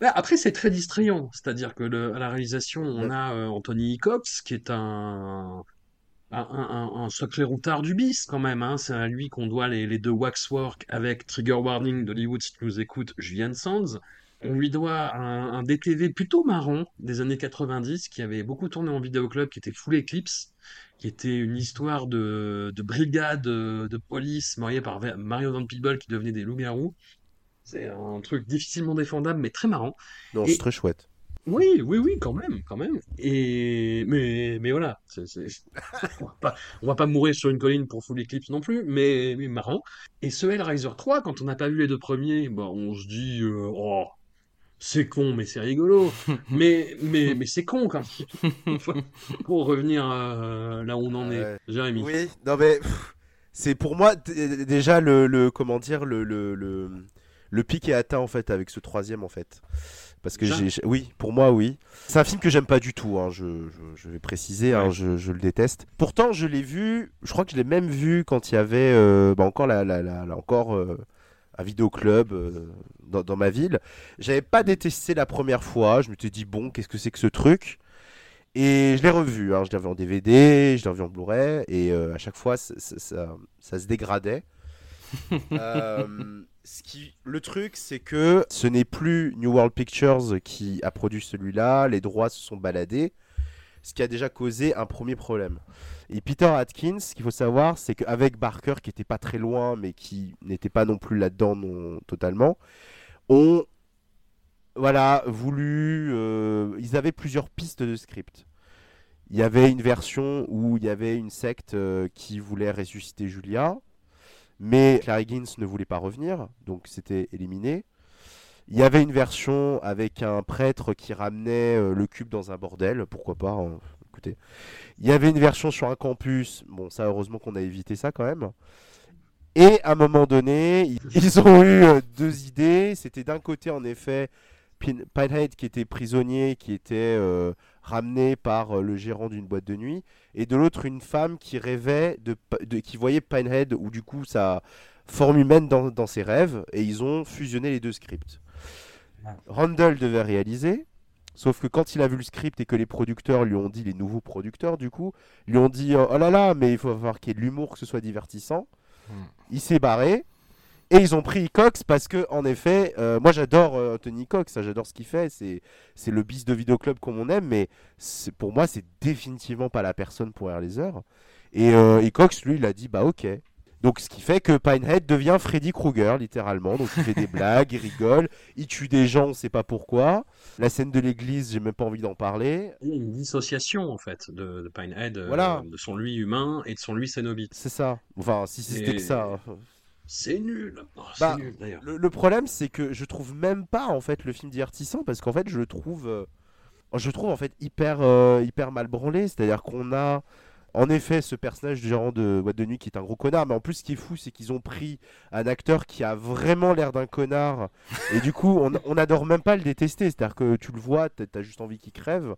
S1: Ouais, après, c'est très distrayant. C'est-à-dire que le- à la réalisation, on a euh, Anthony Cox, qui est un, un, un, un sacré routard du bis quand même. Hein. C'est à lui qu'on doit les, les deux Waxwork avec Trigger Warning d'Hollywood, si tu nous écoutes, Julian Sands. On lui doit un, un DTV plutôt marrant des années 90 qui avait beaucoup tourné en vidéoclub, qui était Full Eclipse, qui était une histoire de, de brigade euh, de police mariée par Mario Van Peebles qui devenait des loups-garous. C'est un truc difficilement défendable, mais très marrant.
S3: Non, c'est très chouette.
S1: Oui, oui, oui, quand même, quand même. Et mais, mais voilà, *laughs* on va pas, on va pas mourir sur une colline pour Full Eclipse non plus, mais, mais marrant. Et ce Hellraiser 3, quand on n'a pas vu les deux premiers, bah, on se dit, euh, oh, c'est con, mais c'est rigolo. *laughs* mais, mais, mais c'est con quand même. *laughs* Pour revenir euh, là où on en est, Jérémy.
S3: Oui, non mais c'est pour moi déjà le, le- comment dire le, le, le, le pic est atteint en fait avec ce troisième en fait. Parce que j'ai, oui, pour moi oui. C'est un film que j'aime pas du tout. hein, je, je, je vais préciser, hein, je, je le déteste. Pourtant, je l'ai vu. Je crois que je l'ai même vu quand il y avait euh, bah, encore la, la, la- la- encore euh, un vidéoclub euh, dans, dans ma ville. J'avais pas détesté la première fois. Je me suis dit bon, qu'est-ce que c'est que ce truc? Et je l'ai revu, hein, je l'ai revu en DVD, je l'ai revu en Blu-ray, et euh, à chaque fois, ça, ça- ça- ça se dégradait. *laughs* Euh, ce qui, le truc, c'est que ce n'est plus New World Pictures qui a produit celui-là, les droits se sont baladés, ce qui a déjà causé un premier problème. Et Peter Atkins, ce qu'il faut savoir, c'est qu'avec Barker, qui était pas très loin, mais qui n'était pas non plus là-dedans non, totalement, ont voilà, voulu. euh, ils avaient plusieurs pistes de script. Il y avait une version où il y avait une secte euh, qui voulait ressusciter Julia, mais Clary Higgins ne voulait pas revenir, donc c'était éliminé. Il y avait une version avec un prêtre qui ramenait euh, le cube dans un bordel, pourquoi pas, hein, écoutez. Il y avait une version sur un campus, bon ça heureusement qu'on a évité ça quand même. Et à un moment donné, *laughs* ils- ont eu euh, deux idées. C'était d'un côté en effet Pin- Pinehead qui était prisonnier, qui était euh, ramené par le gérant d'une boîte de nuit, et de l'autre une femme qui rêvait de, de- qui voyait Pinehead ou du coup sa forme humaine dans, dans ses rêves, et ils ont fusionné les deux scripts. Randall devait réaliser, sauf que quand il a vu le script et que les producteurs lui ont dit, les nouveaux producteurs du coup, lui ont dit oh là là, mais il faut avoir qu'il y ait de l'humour, que ce soit divertissant. Il s'est barré. Et ils ont pris Cox parce que, en effet, euh, moi j'adore euh, Anthony Cox, j'adore ce qu'il fait, c'est, c'est le bis de vidéoclub comme on aime, mais c'est, pour moi c'est définitivement pas la personne pour Air Laser. Et, euh, et Cox, lui, il a dit bah ok. Donc ce qui fait que Pinehead devient Freddy Krueger, littéralement. Donc il fait des *laughs* blagues, il rigole, il tue des gens, on sait pas pourquoi. La scène de l'église, j'ai même pas envie d'en parler.
S1: Il y a une dissociation en fait de, de Pinehead, euh,
S3: Voilà.
S1: de son lui humain et de son lui cénobite.
S3: C'est ça. Enfin, si c'était
S1: Et-
S3: que ça. hein.
S1: C'est nul. Oh,
S3: Bah,
S1: nul d'ailleurs.
S3: Le, le problème, c'est que je trouve même pas en fait le film divertissant parce qu'en fait, je le trouve, euh, je le trouve en fait hyper, euh, hyper mal branlé. C'est-à-dire qu'on a en effet ce personnage du gérant de boîte de nuit qui est un gros connard, mais en plus, ce qui est fou, c'est qu'ils ont pris un acteur qui a vraiment l'air d'un connard et du coup, on, on adore même pas le détester. C'est-à-dire que tu le vois, t'as juste envie qu'il crève.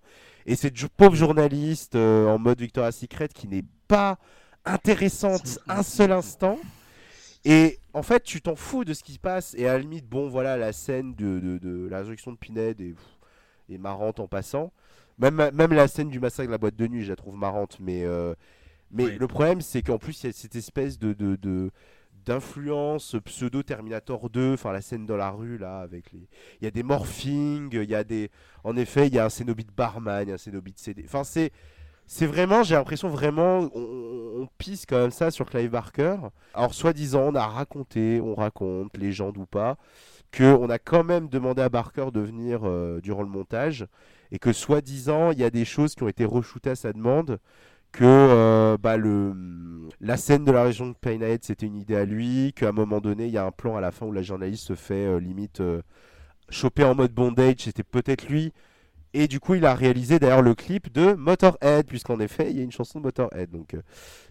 S3: Et cette pauvre journaliste euh, en mode Victoria's Secret qui n'est pas intéressante un seul instant. Et en fait, tu t'en fous de ce qui se passe. Et à la limite, bon, voilà, la scène de, de, de la résurrection de Pinhead est, est marrante en passant. Même, même la scène du massacre de la boîte de nuit, je la trouve marrante. Mais, euh, mais le problème, c'est qu'en plus, il y a cette espèce de. de, de d'influence pseudo Terminator 2 enfin la scène dans la rue là avec les il y a des morphings il y a des en effet il y a un Cénobite barman il y a un Cénobite CD enfin c'est c'est vraiment, j'ai l'impression vraiment, on, on pisse quand même ça sur Clive Barker. Alors, soi-disant, on a raconté, on raconte, légende ou pas, qu'on a quand même demandé à Barker de venir euh, durant le montage, et que soi-disant, il y a des choses qui ont été reshootées à sa demande, que euh, bah, le, la scène de la région de Pinehead, c'était une idée à lui, qu'à un moment donné, il y a un plan à la fin où la journaliste se fait euh, limite euh, choper en mode bondage, c'était peut-être lui. Et du coup, il a réalisé d'ailleurs le clip de Motorhead, puisqu'en effet, il y a une chanson de Motorhead, donc euh,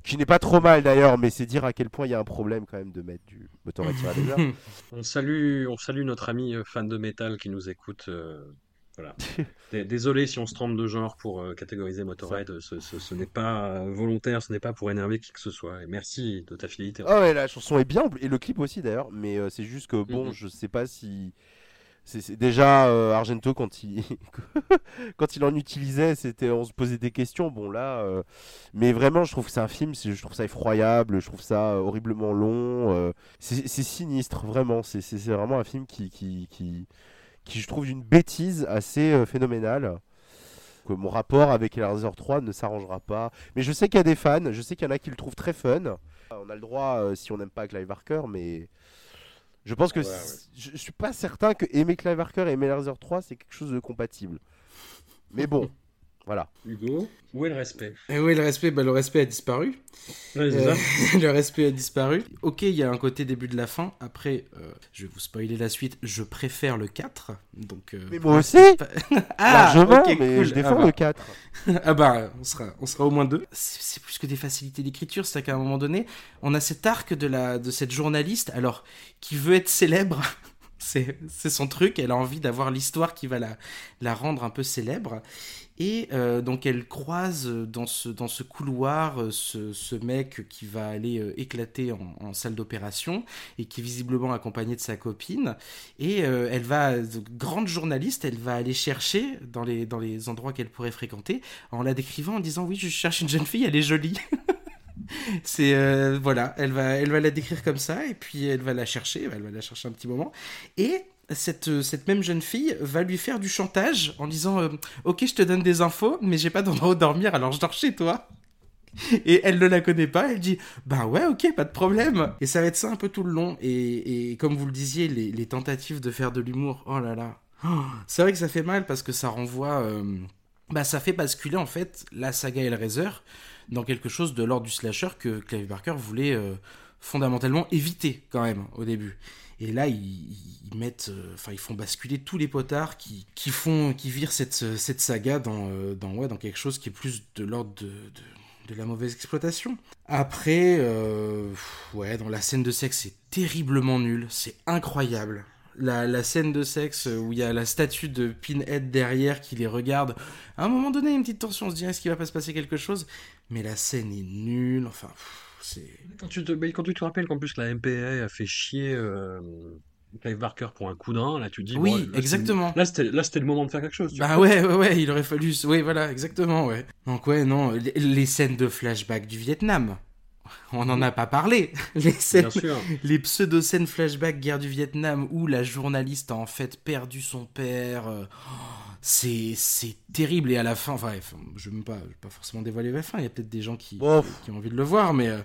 S3: qui n'est pas trop mal d'ailleurs, mais c'est dire à quel point il y a un problème quand même de mettre du Motorhead sur la. *laughs*
S1: On salue, on salue notre ami fan de métal qui nous écoute. Voilà. *laughs* Désolé si on se trompe de genre pour euh, catégoriser Motorhead. Ce, ce- ce n'est pas euh, volontaire, ce n'est pas pour énerver qui que ce soit. Et merci de ta fidélité.
S3: Ah ouais, la chanson est bien, et le clip aussi d'ailleurs, mais euh, c'est juste que bon,
S1: Mhm.
S3: je sais pas si C'est déjà euh, Argento quand il *laughs* quand il en utilisait, c'était on se posait des questions. Bon là, mais vraiment, je trouve que c'est un film, je trouve ça effroyable, je trouve ça horriblement long. c'est sinistre, vraiment. C'est vraiment un film qui qui qui qui je trouve d'une bêtise assez euh, phénoménale. Que mon rapport avec Hellraiser 3 ne s'arrangera pas. Mais je sais qu'il y a des fans, je sais qu'il y en a qui le trouvent très fun. On a le droit euh, si on n'aime pas Clive Barker, mais je pense que
S1: Ouais,
S3: je, je suis pas certain que aimer Clive Barker et aimer Hellraiser 3 c'est quelque chose de compatible. Mais bon, *laughs* voilà.
S1: Hugo, où est le respect?
S2: Et oui, le respect, bah, le respect a disparu.
S1: Ouais, c'est
S2: Euh,
S1: ça. *laughs*
S2: le respect a disparu. Ok, il y a un côté début de la fin. Après, euh, je vais vous spoiler la suite. Je préfère le 4. Donc, euh,
S3: Mais moi *laughs* aussi
S2: Ah,
S3: Largement,
S2: ok,
S3: mais
S2: cool.
S3: je défends
S2: Ah bah.
S3: le 4. *laughs*
S2: Ah bah, on sera, on sera au moins deux. C'est c'est plus que des facilités d'écriture, c'est qu'à un moment donné, on a cet arc de, la, de cette journaliste, alors, qui veut être célèbre. C'est c'est son truc, elle a envie d'avoir l'histoire qui va la, la rendre un peu célèbre. Et euh, donc elle croise dans ce, dans ce couloir euh, ce, mec qui va aller euh, éclater en, salle d'opération et qui est visiblement accompagné de sa copine. Et euh, elle va, de- grande journaliste, elle va aller chercher dans les, endroits qu'elle pourrait fréquenter en la décrivant en disant oui je cherche une jeune fille, elle est jolie. *laughs* Euh, voilà, elle va, elle va la décrire comme ça et puis elle va la chercher, elle va la chercher un petit moment et cette, euh, cette même jeune fille va lui faire du chantage en disant euh, ok je te donne des infos mais j'ai pas d'endroit où dormir alors je dors chez toi. Et elle ne la connaît pas, elle dit bah ouais ok pas de problème. Et ça va être ça un peu tout le long et, et comme vous le disiez les, tentatives de faire de l'humour oh là là c'est vrai que ça fait mal parce que ça renvoie euh, bah ça fait basculer en fait la saga Hellraiser dans quelque chose de l'ordre du slasher que Clive Barker voulait fondamentalement éviter quand même au début. Et là, ils, mettent, euh, enfin, ils font basculer tous les potards qui, qui font, qui virent cette, cette saga dans, euh, dans, ouais, dans quelque chose qui est plus de l'ordre de, de, la mauvaise exploitation. Après, euh, ouais, dans la scène de sexe, c'est terriblement nul, c'est incroyable. La, scène de sexe où il y a la statue de Pinhead derrière qui les regarde, à un moment donné, une petite tension, on se dit est-ce qu'il va pas se passer quelque chose? Mais la scène est nulle, enfin.
S1: Quand tu te, mais quand tu te rappelles qu'en plus la MPA a fait chier euh, Clive Barker pour un coup d'un, là tu te dis.
S2: Oui,
S1: bon, là,
S2: exactement.
S1: Là c'était là, c'était le moment de faire quelque chose. tu
S2: Bah ouais, ouais, ouais, il aurait fallu. Oui, voilà, exactement, ouais. Donc, ouais, non, les, les scènes de flashback du Vietnam. On n'en a pas parlé. *laughs* Les scènes,
S1: Bien sûr.
S2: les pseudo-scènes flashback guerre du Vietnam où la journaliste a en fait perdu son père. oh, c'est, c'est terrible. Et à la fin, enfin, je ne vais pas, pas forcément dévoiler la fin. Il y a peut-être des gens qui, qui ont envie de le voir, mais, euh,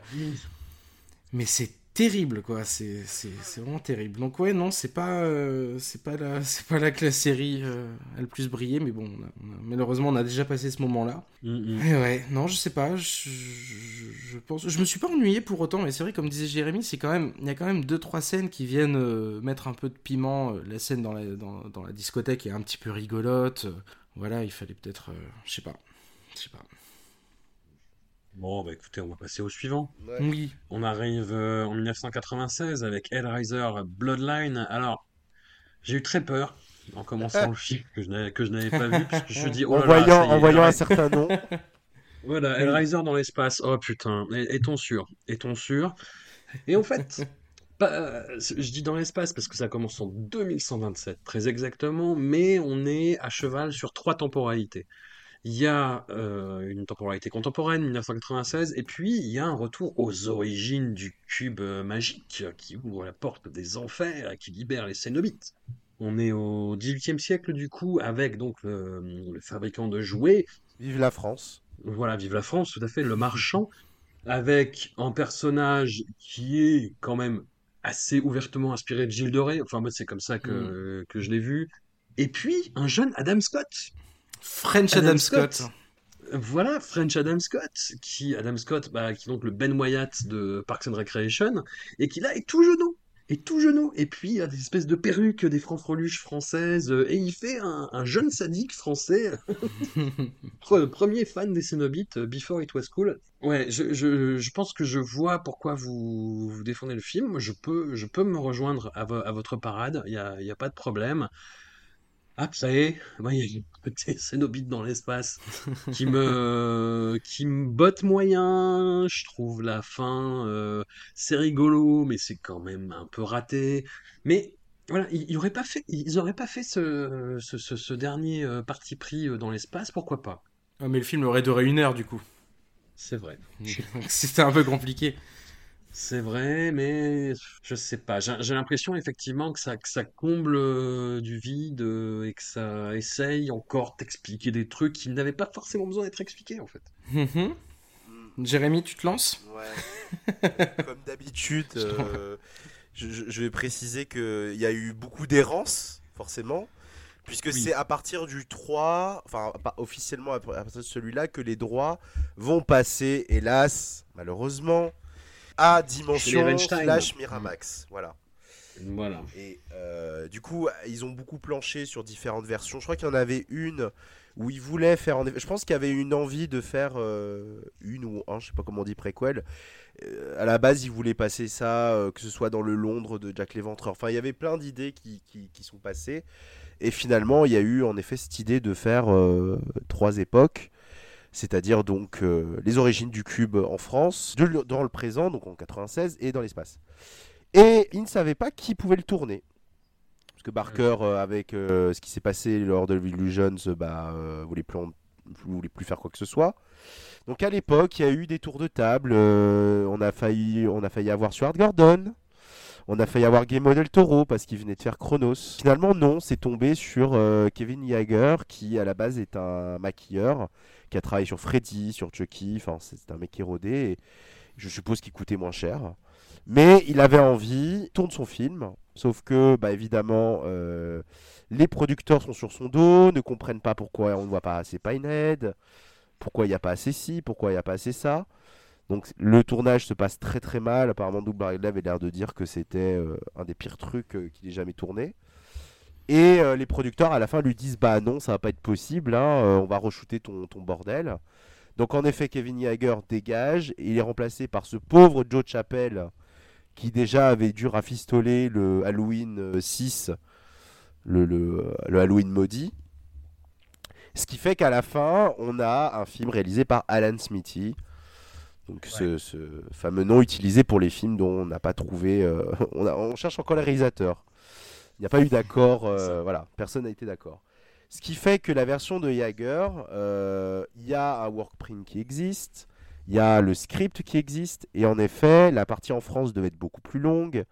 S2: mais c'est terrible, quoi. C'est, c'est, c'est vraiment terrible. Donc, ouais, non, c'est pas, euh, c'est pas, la, *laughs* c'est pas là que la série euh, a le plus brillé, mais bon, on a- on a- malheureusement, on a déjà passé ce moment-là.
S1: Mm, mm.
S2: Et ouais, non, je sais pas, je, je, je pense, je me suis pas ennuyé pour autant, mais c'est vrai, comme disait Jérémy, c'est quand même, il y a quand même deux trois scènes qui viennent euh, mettre un peu de piment. Euh, La scène dans la, dans, dans la discothèque est un petit peu rigolote. Voilà, il fallait peut-être, je sais pas, je sais pas.
S1: Bon, bah écoutez, on va passer au suivant.
S3: ouais.
S2: Oui,
S1: On arrive euh, en 1996 avec Hellraiser Bloodline. Alors, j'ai eu très peur en commençant *laughs* le film que je n'avais que je n'avais pas vu, puisque je me dis, oh
S3: en
S1: là
S3: voyant,
S1: ça y est,
S3: en voyant un certain nom. *laughs*
S1: Voilà, Hellraiser dans l'espace. Oh putain, est- est-on sûr? Est-on sûr? Et en fait, *laughs* pas- euh, je dis dans l'espace parce que ça commence en 2127, très exactement, mais on est à cheval sur trois temporalités. Il y a euh, une temporalité contemporaine, 1996, et puis il y a un retour aux origines du cube euh, magique qui ouvre la porte des enfers et qui libère les Cénobites. On est au XVIIIe siècle du coup, avec donc le, le fabricant de jouets
S3: Vive la France.
S1: voilà, vive la France, tout à fait, le marchand, avec un personnage qui est quand même assez ouvertement inspiré de Gilles Rais, enfin moi c'est comme ça que, que je l'ai vu, et puis un jeune Adam Scott.
S2: French
S1: Adam
S2: Adam,
S1: Scott.
S2: Scott.
S1: Voilà, French Adam Scott, qui Adam Scott, bah, qui est donc le Ben Wyatt de Parks and Recreation, et qui là est tout genou, est tout genou, et puis il a des espèces de perruques, des franfreluches françaises, euh, et il fait un, un jeune sadique français *laughs* Pre- Premier fan des Cénobites, euh, Before It Was Cool. Ouais, je, je, je pense que je vois pourquoi vous, vous défendez le film. Je peux, je peux me rejoindre à, vo- à votre parade, il n'y a, y a pas de problème. Ah, ça y est, moi, il y a une petite *laughs* Cénobite dans l'espace qui me, *laughs* qui me botte moyen. Je trouve la fin, euh, c'est rigolo, mais c'est quand même un peu raté. Mais Voilà, ils, ils auraient pas fait, ils auraient pas fait ce, ce, ce- ce dernier euh, parti pris euh, dans l'espace, pourquoi pas?
S2: Ah, mais le film aurait duré une heure du coup.
S1: C'est vrai. *laughs*
S2: C'était un peu compliqué.
S1: C'est vrai, mais je sais pas. J'ai j'ai l'impression effectivement que ça, que ça comble euh, du vide euh, et que ça essaye encore d'expliquer des trucs qui n'avaient pas forcément besoin d'être expliqués en fait.
S2: Mhm. Jérémy, tu te lances?
S3: Ouais. *laughs* Comme d'habitude, euh, je, je- je vais préciser qu'il y a eu beaucoup d'errance, forcément, puisque c'est à partir du 3, enfin pas officiellement à partir de celui-là, que les droits vont passer, hélas, malheureusement, à Dimension slash Miramax. Voilà.
S1: Voilà.
S3: Et euh, du coup, ils ont beaucoup planché sur différentes versions. Je crois qu'il y en avait une où ils voulaient faire. En je pense qu'il y avait une envie de faire euh, une ou un, je sais pas comment on dit préquel. Euh, à la base, ils voulaient passer ça, que ce soit dans le Londres de Jack l'Éventreur. Enfin, il y avait plein d'idées qui, qui, qui sont passées. Et finalement, il y a eu en effet cette idée de faire trois époques. C'est-à-dire donc euh, les origines du cube en France, de- dans le présent, donc en 96, et dans l'espace. Et ils ne savaient pas qui pouvait le tourner. Parce que Barker, euh, avec euh, ce qui s'est passé lors de Illusions, euh, bah, voulait, plus voulait plus faire quoi que ce soit. Donc à l'époque, il y a eu des tours de table. on, a failli, on a failli avoir Stuart Gordon. On a failli avoir Guillermo del Toro parce qu'il venait de faire Chronos. Finalement, non, c'est tombé sur euh, Kevin Yeager, qui à la base est un maquilleur, qui a travaillé sur Freddy, sur Chucky. Enfin, c'est un mec qui est rodé. Et je suppose qu'il coûtait moins cher. Mais il avait envie, tourne son film, sauf que, bah, évidemment, euh, les producteurs sont sur son dos, ne comprennent pas pourquoi on ne voit pas assez Pinehead, pourquoi il n'y a pas assez ci, pourquoi il n'y a pas assez ça. Donc le tournage se passe très très mal. Apparemment, Doug Bradley avait l'air de dire que c'était euh, un des pires trucs euh, qu'il ait jamais tourné. Et euh, les producteurs à la fin lui disent bah non, ça va pas être possible, hein, on va re-shooter ton, bordel. Donc en effet, Kevin Yeager dégage il est remplacé par ce pauvre Joe Chappelle qui déjà avait dû rafistoler le Halloween euh, 6, le, le, le Halloween maudit. Ce qui fait qu'à la fin, on a un film réalisé par Alan Smithy. Donc ce, ce fameux nom utilisé pour les films dont on n'a pas trouvé... euh, *laughs* on, a- on cherche encore les réalisateurs. Il n'y a pas eu d'accord, euh, voilà, personne n'a été d'accord. Ce qui fait que la version de Jagger, euh, il y a un workprint qui existe, il y a le script qui existe, et en effet, la partie en France devait être beaucoup plus longue.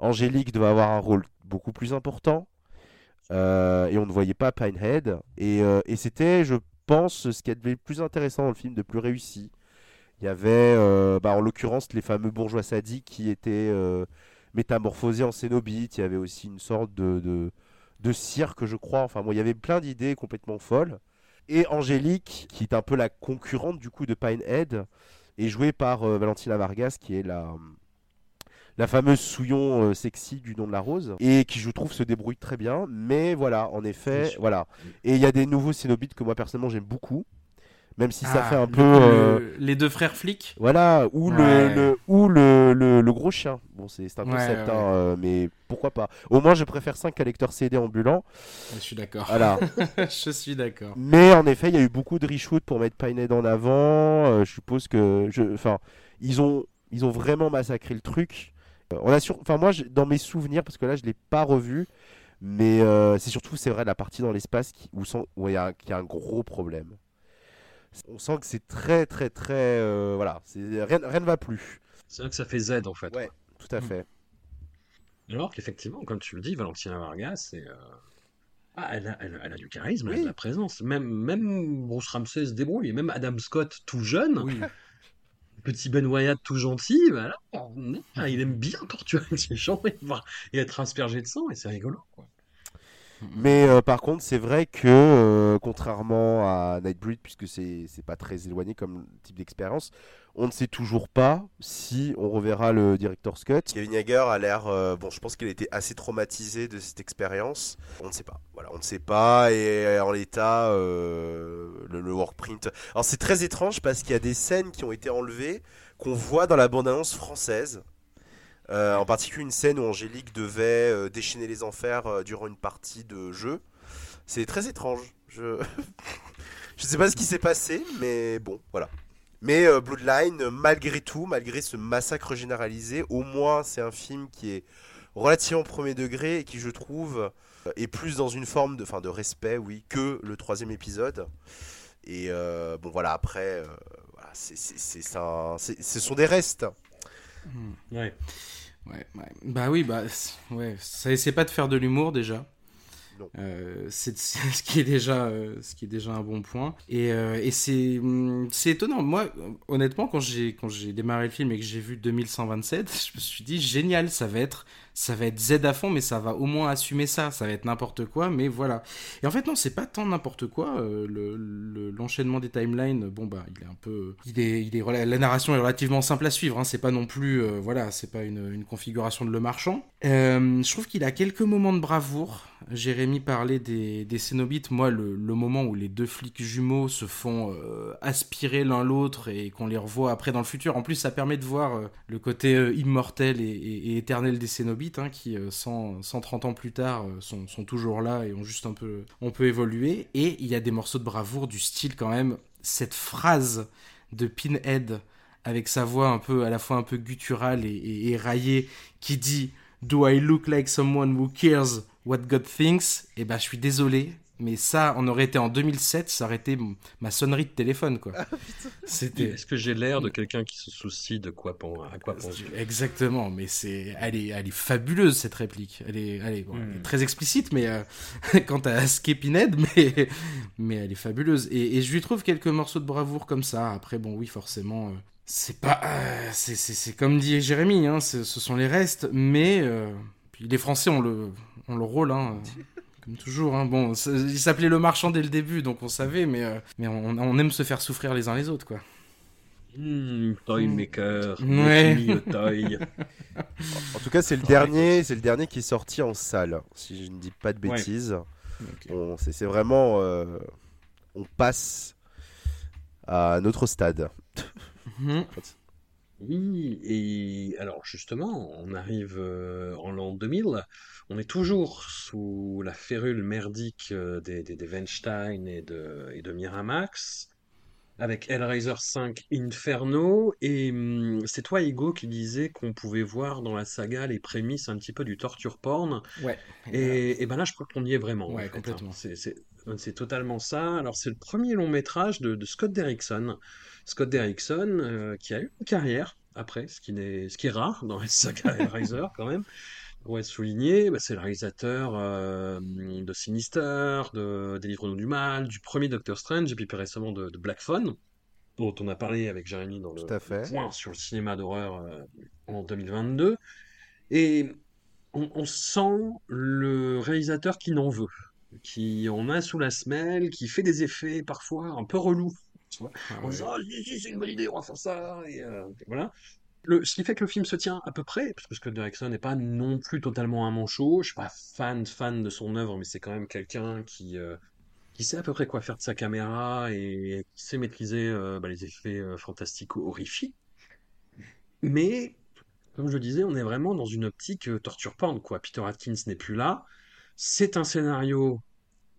S3: Angélique devait avoir un rôle beaucoup plus important, et on ne voyait pas Pinehead. Et, et c'était, je pense, ce qui était le plus intéressant dans le film, de plus réussi. Il y avait, euh, bah, en l'occurrence, les fameux bourgeois sadiques qui étaient euh, métamorphosés en cénobites. Il y avait aussi une sorte de, de, de cirque, je crois. Enfin, bon, il y avait plein d'idées complètement folles. Et Angélique, qui est un peu la concurrente du coup de Pinehead, est jouée par euh, Valentina Vargas, qui est la, la fameuse souillon euh, sexy du nom de la rose, et qui je trouve se débrouille très bien. Mais voilà, en effet, voilà. Et il y a des nouveaux cénobites que moi personnellement j'aime beaucoup, même si ça
S2: Ah,
S3: fait un
S2: le-
S3: peu... euh,
S2: les deux frères flics.
S3: voilà, ou,
S2: Ouais.
S3: le, le- ou le, le, le gros chien. Bon, c'est un concept,
S2: ouais.
S3: hein, euh, mais pourquoi pas. Au moins, je préfère 5 lecteurs CD ambulants.
S2: Je suis d'accord.
S3: Voilà. *laughs*
S2: je suis d'accord.
S3: mais en effet, il y a eu beaucoup de reshoot pour mettre Pinehead en avant. Euh, je suppose que. Je... Enfin, ils ont, ils ont vraiment massacré le truc. Euh, on a sur... Enfin, moi, dans mes souvenirs, parce que là, je l'ai pas revu. Mais c'est surtout, c'est vrai, la partie dans l'espace qui... où il y, a un gros problème. On sent que c'est très, très, très. euh, voilà, c'est- rien, rien ne va plus.
S1: C'est vrai que ça fait Z en fait.
S3: Ouais. Tout à fait.
S1: Alors qu'effectivement, comme tu le dis, Valentina Vargas, c'est, euh, ah, elle, a, elle, a- elle a du charisme, elle a de la présence. Même, même Bruce Ramsey se débrouille, et même Adam Scott tout jeune,
S2: Oui. *laughs*
S1: petit Ben Wyatt tout gentil, bah là, il aime bien torturer les gens et, voir- et être aspergé de sang, et c'est rigolo. Quoi. *laughs*
S3: Mais euh, par contre, c'est vrai que euh, contrairement à Nightbreed, puisque c'est pas très éloigné comme type d'expérience, on ne sait toujours pas si on reverra le director's cut. Kevin Yeager a l'air, euh, bon, je pense qu'il a été assez traumatisé de cette expérience. On ne sait pas. Voilà, on ne sait pas. Et en l'état, le workprint. Alors c'est très étrange parce qu'il y a des scènes qui ont été enlevées qu'on voit dans la bande-annonce française. Euh, en particulier une scène où Angélique devait euh, déchaîner les enfers euh, durant une partie de jeu. C'est très étrange. Je *laughs* je sais pas ce qui s'est passé, mais bon, voilà. Mais Bloodline, malgré tout, malgré ce massacre généralisé, au moins c'est un film qui est relativement premier degré et qui, je trouve, est plus dans une forme de, fin, de respect, oui, que le troisième épisode. Et bon, voilà, après, c'est, c'est, ce sont des restes.
S1: Ouais.
S2: Ouais, ouais. Bah oui, bah ouais, ça essaie pas de faire de l'humour déjà.
S3: Non.
S2: Euh, *laughs* c'est ce qui est déjà euh, ce qui est déjà un bon point et, euh, et c'est hum, c'est étonnant moi honnêtement quand j'ai quand j'ai démarré le film et que j'ai vu 2127 *laughs* je me suis dit génial ça va être ça va être Z à fond mais ça va au moins assumer ça. Ça va être n'importe quoi mais voilà. Et en fait non c'est pas tant n'importe quoi euh, le le- l'enchaînement des timelines. Bon bah il est un peu il est la narration est relativement simple à suivre hein, c'est pas non plus euh, voilà c'est pas une, configuration de le marchand. Euh, je trouve qu'il a quelques moments de bravoure. Jérémy parlait des, des Cénobites. Moi, le, le moment où les deux flics jumeaux se font euh, aspirer l'un l'autre et qu'on les revoit après dans le futur. En plus, ça permet de voir le côté immortel et- et éternel des Cénobites, hein, qui, euh, 100, 130 ans plus tard, euh, sont, toujours là et ont juste un peu, on peut évoluer. Et il y a des morceaux de bravoure du style quand même. Cette phrase de Pinhead avec sa voix un peu à la fois un peu gutturale et, et éraillée qui dit Do I look like someone who cares what God thinks? Eh ben, je suis désolé, mais ça, on aurait été en 2007, ça aurait été ma sonnerie de téléphone, quoi. *laughs* C'était
S1: Est-ce que j'ai l'air de quelqu'un qui se soucie de quoi pen- à quoi pense
S2: exactement, mais c'est, elle est, elle est fabuleuse cette réplique. Elle est, elle est, bon, elle est très explicite, mais euh, *laughs* quant à Skepinhead, *laughs* mais, mais elle est fabuleuse. Et, et je lui trouve quelques morceaux de bravoure comme ça. Après, bon, oui, forcément. euh, c'est pas, euh, c'est, c'est, c'est comme dit Jérémy, hein, ce ce sont les restes, mais euh, puis les Français ont le, ont le rôle, hein, euh, comme toujours. Hein. Bon, il s'appelait le marchand dès le début, donc on savait, mais, euh, mais on, on aime se faire souffrir les uns les autres, quoi.
S1: Hmm, Toy Maker,
S2: Ouais.
S1: toy. *laughs*
S3: En tout cas, c'est le dernier, c'est le dernier qui est sorti en salle, si je ne dis pas de
S1: Ouais.
S3: bêtises.
S2: Ok.
S3: On- c'est, c'est vraiment, euh, on passe à un autre stade.
S2: Mhm.
S1: Oui, et alors justement, on arrive euh, en l'an 2000, on est toujours sous la férule merdique euh, des, des, des Weinstein et de, et de Miramax, avec Hellraiser 5 Inferno, et hum, c'est toi, Hugo, qui disais qu'on pouvait voir dans la saga les prémices un petit peu du torture porn,
S2: Ouais.
S1: et, et ben là, je crois qu'on y est vraiment. en
S2: Ouais,
S1: fait, hein.
S2: complètement.
S1: C'est totalement ça. Alors, c'est le premier long métrage de, de Scott Derrickson. Scott Derrickson, euh, qui a eu une carrière après, ce qui, n'est, ce qui est rare dans les *laughs* Hellraiser quand même. Pour être souligné, bah, c'est le réalisateur euh, de Sinister, de Des Livres-nous du Mal, du premier Doctor Strange, et puis plus récemment de, de Black Phone, dont on a parlé avec Jérémy dans le
S3: fait.
S1: point sur le cinéma d'horreur euh, en 2022. Et on, on sent le réalisateur qui n'en veut, qui en a sous la semelle, qui fait des effets parfois un peu relous. Tu vois
S2: Ah
S1: en disant, si, c'est une bonne idée, on va faire ça. Et, euh, et voilà. Le, ce qui fait que le film se tient à peu près, parce que Scott Derrickson n'est pas non plus totalement un manchot. Je suis pas fan, fan de son œuvre, mais c'est quand même quelqu'un qui, euh, qui sait à peu près quoi faire de sa caméra et qui sait maîtriser euh, bah, les effets euh, fantastiques horrifiques. Mais, comme je le disais, on est vraiment dans une optique torture porn, quoi. Peter Atkins n'est plus là. C'est un scénario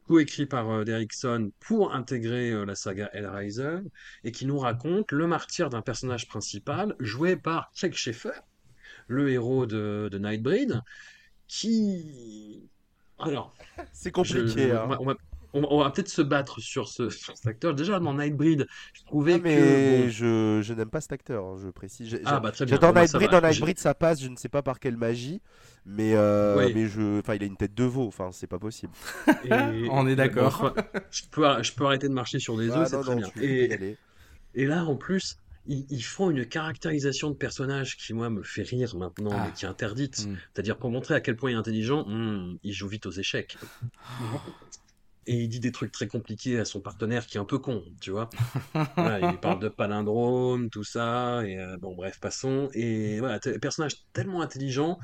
S1: coécrit par euh, Derrickson pour intégrer euh, la saga Hellraiser et qui nous raconte le martyr d'un personnage principal joué par Chuck Schaeffer, le héros de, de Nightbreed, qui... Alors,
S3: C'est compliqué. hein.
S1: va, on va- on va- on va peut-être se battre sur, ce, sur cet acteur. Déjà, dans Nightbreed, je trouvais
S3: Ah, mais
S1: que... bon,
S3: je, je n'aime pas cet acteur, hein, je précise. J'ai-
S1: Ah, bah, très bien.
S3: J'adore
S1: Bon, bah,
S3: Nightbreed, dans Nightbreed ça passe, je ne sais pas par quelle magie, mais, euh,
S1: Oui.
S3: mais je, enfin, il a une tête de veau, enfin, c'est pas possible.
S1: et- *laughs*
S2: On est d'accord.
S1: bon, je, peux, je peux arrêter de marcher sur des
S3: Ah,
S1: œufs, c'est
S3: non,
S1: très
S3: non,
S1: bien. Et, là, en plus, ils, ils font une caractérisation de personnage qui, moi, me fait rire maintenant,
S2: Ah.
S1: mais qui est interdite.
S2: Mm.
S1: C'est-à-dire, pour montrer à quel point il est intelligent, hmm, il joue vite aux échecs. *laughs* Et il dit des trucs très compliqués à son partenaire qui est un peu con, tu vois. Il parle de palindrome, tout ça, et euh, bon, bref, passons. Et voilà, personnage tellement intelligent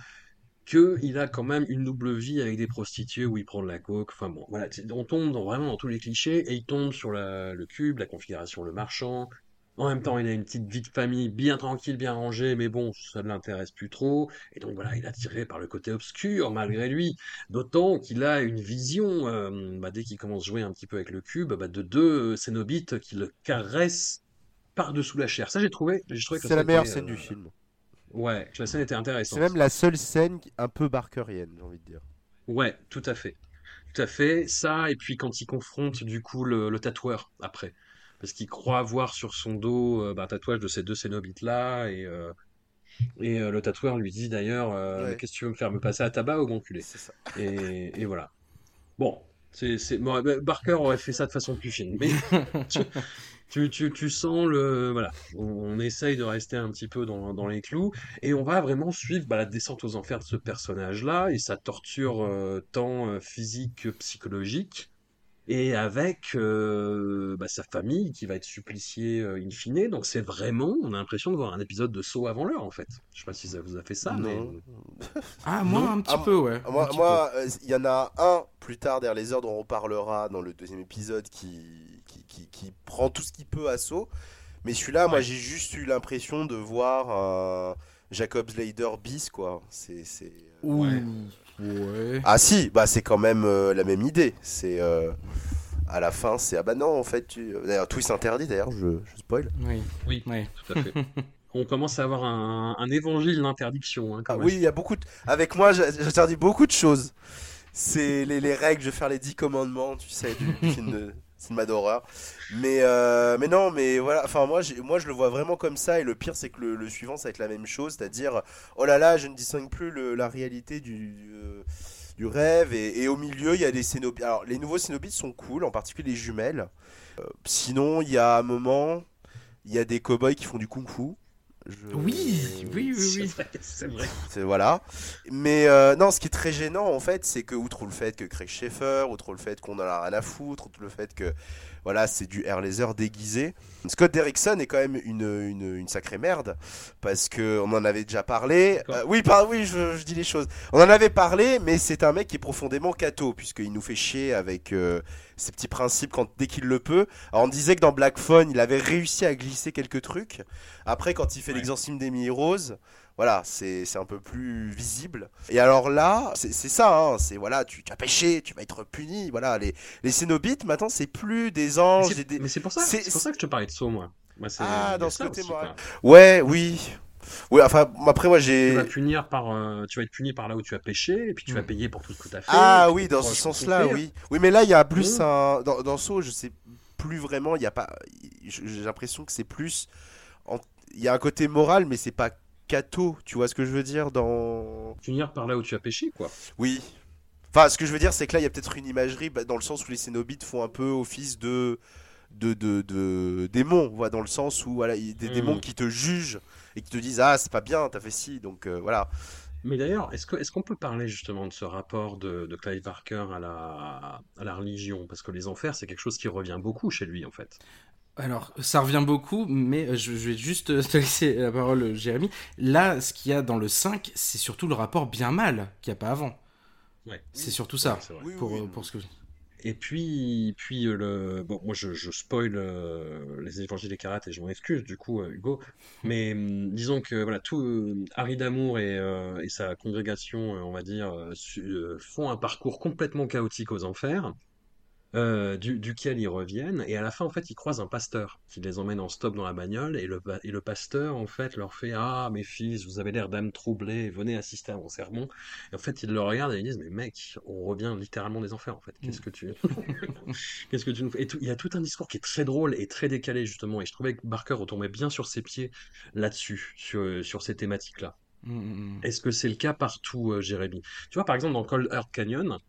S1: que il a quand même une double vie avec des prostituées où il prend de la coke. Enfin bon, voilà, on tombe vraiment dans tous les clichés et il tombe sur le cube, la configuration, le marchand. En même temps, il a une petite vie de famille bien tranquille, bien rangée, mais bon, ça ne l'intéresse plus trop. Et donc voilà, il est attiré par le côté obscur malgré lui. D'autant qu'il a une vision, euh, bah, dès qu'il commence à jouer un petit peu avec le cube, bah, de deux Cénobites qui le caressent par-dessous la chair. Ça, j'ai trouvé, j'ai trouvé que
S3: C'est la meilleure
S1: euh,
S3: scène du film.
S1: Ouais, la scène était intéressante.
S3: C'est même la seule scène un peu barkerienne, j'ai envie de dire.
S1: Ouais, tout à fait. Tout à fait. Ça, et puis quand il confronte du coup le, le tatoueur après. Parce qu'il croit voir sur son dos euh, bah, un tatouage de ces deux Cénobites-là. Et, euh, et euh, le tatoueur lui dit d'ailleurs
S3: Ouais.
S1: Qu'est-ce que tu veux me faire Me passer à tabac ou m'enculer
S3: C'est ça.
S1: et, et voilà. Bon, c'est, Barker aurait fait ça de façon plus fine. Mais tu, tu, tu, tu sens le. Voilà, on, on essaye de rester un petit peu dans, dans les clous. Et on va vraiment suivre bah, la descente aux enfers de ce personnage-là et sa torture euh, tant physique que psychologique. Et avec euh, bah, sa famille qui va être suppliciée euh, in fine. Donc c'est vraiment, on a l'impression de voir un épisode de saut avant l'heure en fait. Je sais pas si ça vous a fait ça, mais.
S3: Non. *laughs*
S2: Ah, moi, un petit
S3: Ah,
S2: peu, ouais.
S3: Ah, Moi, euh, il y en a un plus tard derrière les heures dont on parlera dans le deuxième épisode qui, qui, qui, qui prend tout ce qu'il peut à saut. Mais celui-là, moi, j'ai juste eu l'impression de voir un Jacob Slater bis, quoi. C'est.
S1: Ouais.
S2: Ouais.
S3: Ah si, bah c'est quand même euh, la même idée. C'est euh, à la fin, c'est ah bah non, en fait, tu... d'ailleurs twist interdit. D'ailleurs, je, je spoil.
S2: Oui.
S1: Oui,
S2: Ouais.
S1: tout à fait. *laughs* On commence à avoir un, un évangile d'interdiction. Hein, quand
S3: Ah
S1: même.
S3: oui, il y a beaucoup. De... Avec moi, j'interdis beaucoup de choses. C'est les, les règles, je vais faire les 10 commandements, tu sais, du, du film de cinéma d'horreur. Mais, euh, mais non, mais voilà, enfin, moi, moi je le vois vraiment comme ça. Et le pire, c'est que le, suivant, ça va être la même chose. C'est-à-dire, oh là là, je ne distingue plus la réalité du. du, euh, rêve et, au milieu il y a des cénobites alors les nouveaux cénobites sont cool en particulier les jumelles Euh, sinon il y a un moment il y a des cow-boys qui font du kung-fu Je-
S2: Oui, oui, oui,
S1: C'est
S2: oui.
S1: vrai, c'est vrai.
S3: voilà. Mais euh, non, ce qui est très gênant en fait, c'est que outre le fait que Craig Schaeffer, outre le fait qu'on en a rien à foutre, outre le fait que voilà, c'est du air laser déguisé, Scott Derrickson est quand même une, une, une sacrée merde parce que on en avait déjà parlé. Euh, oui, par, oui, je, je dis les choses. On en avait parlé, mais c'est un mec qui est profondément catho puisqu'il nous fait chier avec euh, ses petits principes quand dès qu'il le peut. Alors, on disait que dans Black Phone, il avait réussi à glisser quelques trucs. Après, quand il fait
S1: Ouais.
S3: l'exorcisme d'Emily Rose, voilà, c'est un peu plus visible. Et alors là, c'est ça, hein, c'est voilà, tu, tu as péché, tu vas être puni. Voilà, les, les Cénobites, maintenant, c'est plus des
S1: Mais
S3: anges.
S1: c'est-
S3: et des...
S1: Mais c'est pour ça, pour ça que je te parlais de saut, moi. Moi, c'est-
S3: Ah, dans ce côté moral. Ouais, oui. Oui, enfin, après, moi,
S1: Tu
S3: j'ai.
S1: vas punir par, euh, tu vas être puni par là où tu as péché, et puis tu vas
S2: Mm.
S1: payer pour tout ce que tu as fait.
S3: Ah oui,
S1: tu
S3: dans ce sens-là, oui. Oui, mais là, il y a plus
S1: Mmh.
S3: un. Dans, dans Saw, je sais plus vraiment, il y a pas. J'ai l'impression que c'est plus. en- Il y a un côté moral, mais c'est pas catho, tu vois ce que je veux dire dans.
S1: Punir par là où tu as péché, quoi.
S3: Oui. Enfin, ce que je veux dire, c'est que là, il y a peut-être une imagerie bah, dans le sens où les Cénobites font un peu office de. De, de, de démons, voilà, dans le sens où voilà, il y a des
S1: Mm.
S3: démons qui te jugent et qui te disent Ah, c'est pas bien, t'as fait ci, donc euh, voilà.
S1: Mais d'ailleurs, est-ce que, est-ce qu'on peut parler justement de ce rapport de, de Clive Barker à la, à la religion? Parce que les enfers, c'est quelque chose qui revient beaucoup chez lui, en fait.
S2: Alors, ça revient beaucoup, mais euh, je, je vais juste *laughs* te laisser la parole, Jérémy. Là, ce qu'il y a dans le 5, c'est surtout le rapport bien-mal qu'il n'y a pas avant.
S1: Ouais.
S2: C'est surtout ça,
S1: Ouais, c'est vrai.
S3: Oui,
S2: pour,
S3: oui,
S2: euh,
S3: oui.
S2: pour ce que...
S1: Et puis, puis euh, le... bon, moi je, je spoil euh, les évangiles des karates et je m'en excuse du coup, euh, Hugo. *laughs* Mais hum, disons que voilà, tout Harry Damour et, et sa congrégation, on va dire, su- font un parcours complètement chaotique aux enfers. Euh, du, duquel ils reviennent, et à la fin, en fait, ils croisent un pasteur qui les emmène en stop dans la bagnole, et le, et le pasteur, en fait, leur fait Ah, mes fils, vous avez l'air d'âmes troublées, venez assister à mon sermon. Et en fait, ils le regardent et ils disent Mais mec, on revient littéralement des enfers, en fait. Qu'est-ce que tu. *laughs* Qu'est-ce que tu nous fais? Et il y a tout un discours qui est très drôle et très décalé, justement, et je trouvais que Barker retombait bien sur ses pieds là-dessus, sur, sur ces thématiques-là.
S2: Mm, mm, mm.
S1: Est-ce que c'est le cas partout, euh, Jérémy? Tu vois, par exemple, dans Cold Earth Canyon,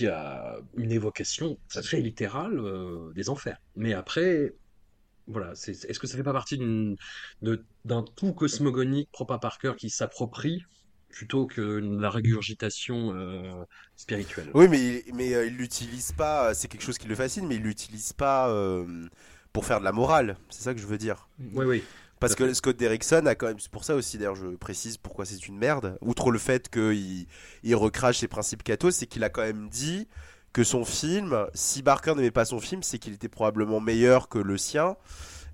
S1: il y a une évocation très littérale euh, des enfers. Mais après, voilà, c'est, est-ce que ça fait pas partie d'une, de- d'un tout cosmogonique propre à Parker qui s'approprie plutôt que de la régurgitation euh, spirituelle?
S3: Oui, mais, il- mais euh, il l'utilise pas, c'est quelque chose qui le fascine, mais il l'utilise pas euh, pour faire de la morale. C'est ça que je veux dire.
S1: Oui, oui.
S3: Parce que Scott Derrickson a quand même, c'est pour ça aussi d'ailleurs je précise pourquoi c'est une merde, outre le fait qu'il il recrache ses principes cathos, c'est qu'il a quand même dit que son film, si Barker n'aimait pas son film, c'est qu'il était probablement meilleur que le sien,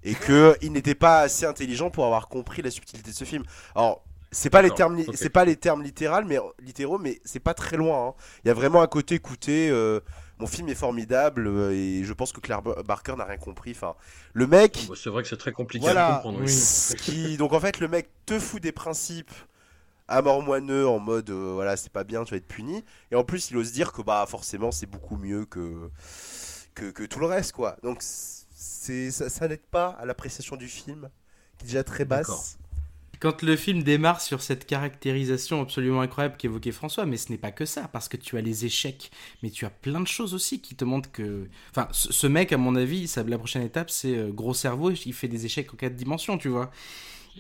S3: et qu'il *laughs* n'était pas assez intelligent pour avoir compris la subtilité de ce film. Alors, c'est pas les termes, c'est pas les termes littéraux, mais littéraux, mais c'est pas très loin. hein. Il y a vraiment un côté, écoutez, euh, mon film est formidable euh, et je pense que Claire Bar- Barker n'a rien compris. Enfin, le mec,
S1: C'est vrai que c'est très compliqué
S3: Voilà.
S1: à comprendre. oui.
S3: ce qui, donc en fait, le mec te fout des principes à mort moineux en mode euh, voilà, c'est pas bien, tu vas être puni. Et en plus, il ose dire que bah forcément, c'est beaucoup mieux que, que que tout le reste, quoi. Donc ça, ça n'aide pas à l'appréciation du film, qui est déjà très
S1: D'accord.
S3: basse.
S2: Quand le film démarre sur cette caractérisation absolument incroyable qu'évoquait François, mais ce n'est pas que ça, parce que tu as les échecs, mais tu as plein de choses aussi qui te montrent que... Enfin, ce, mec, à mon avis, ça, la prochaine étape, c'est euh, gros cerveau, il fait des échecs en quatre dimensions, tu vois.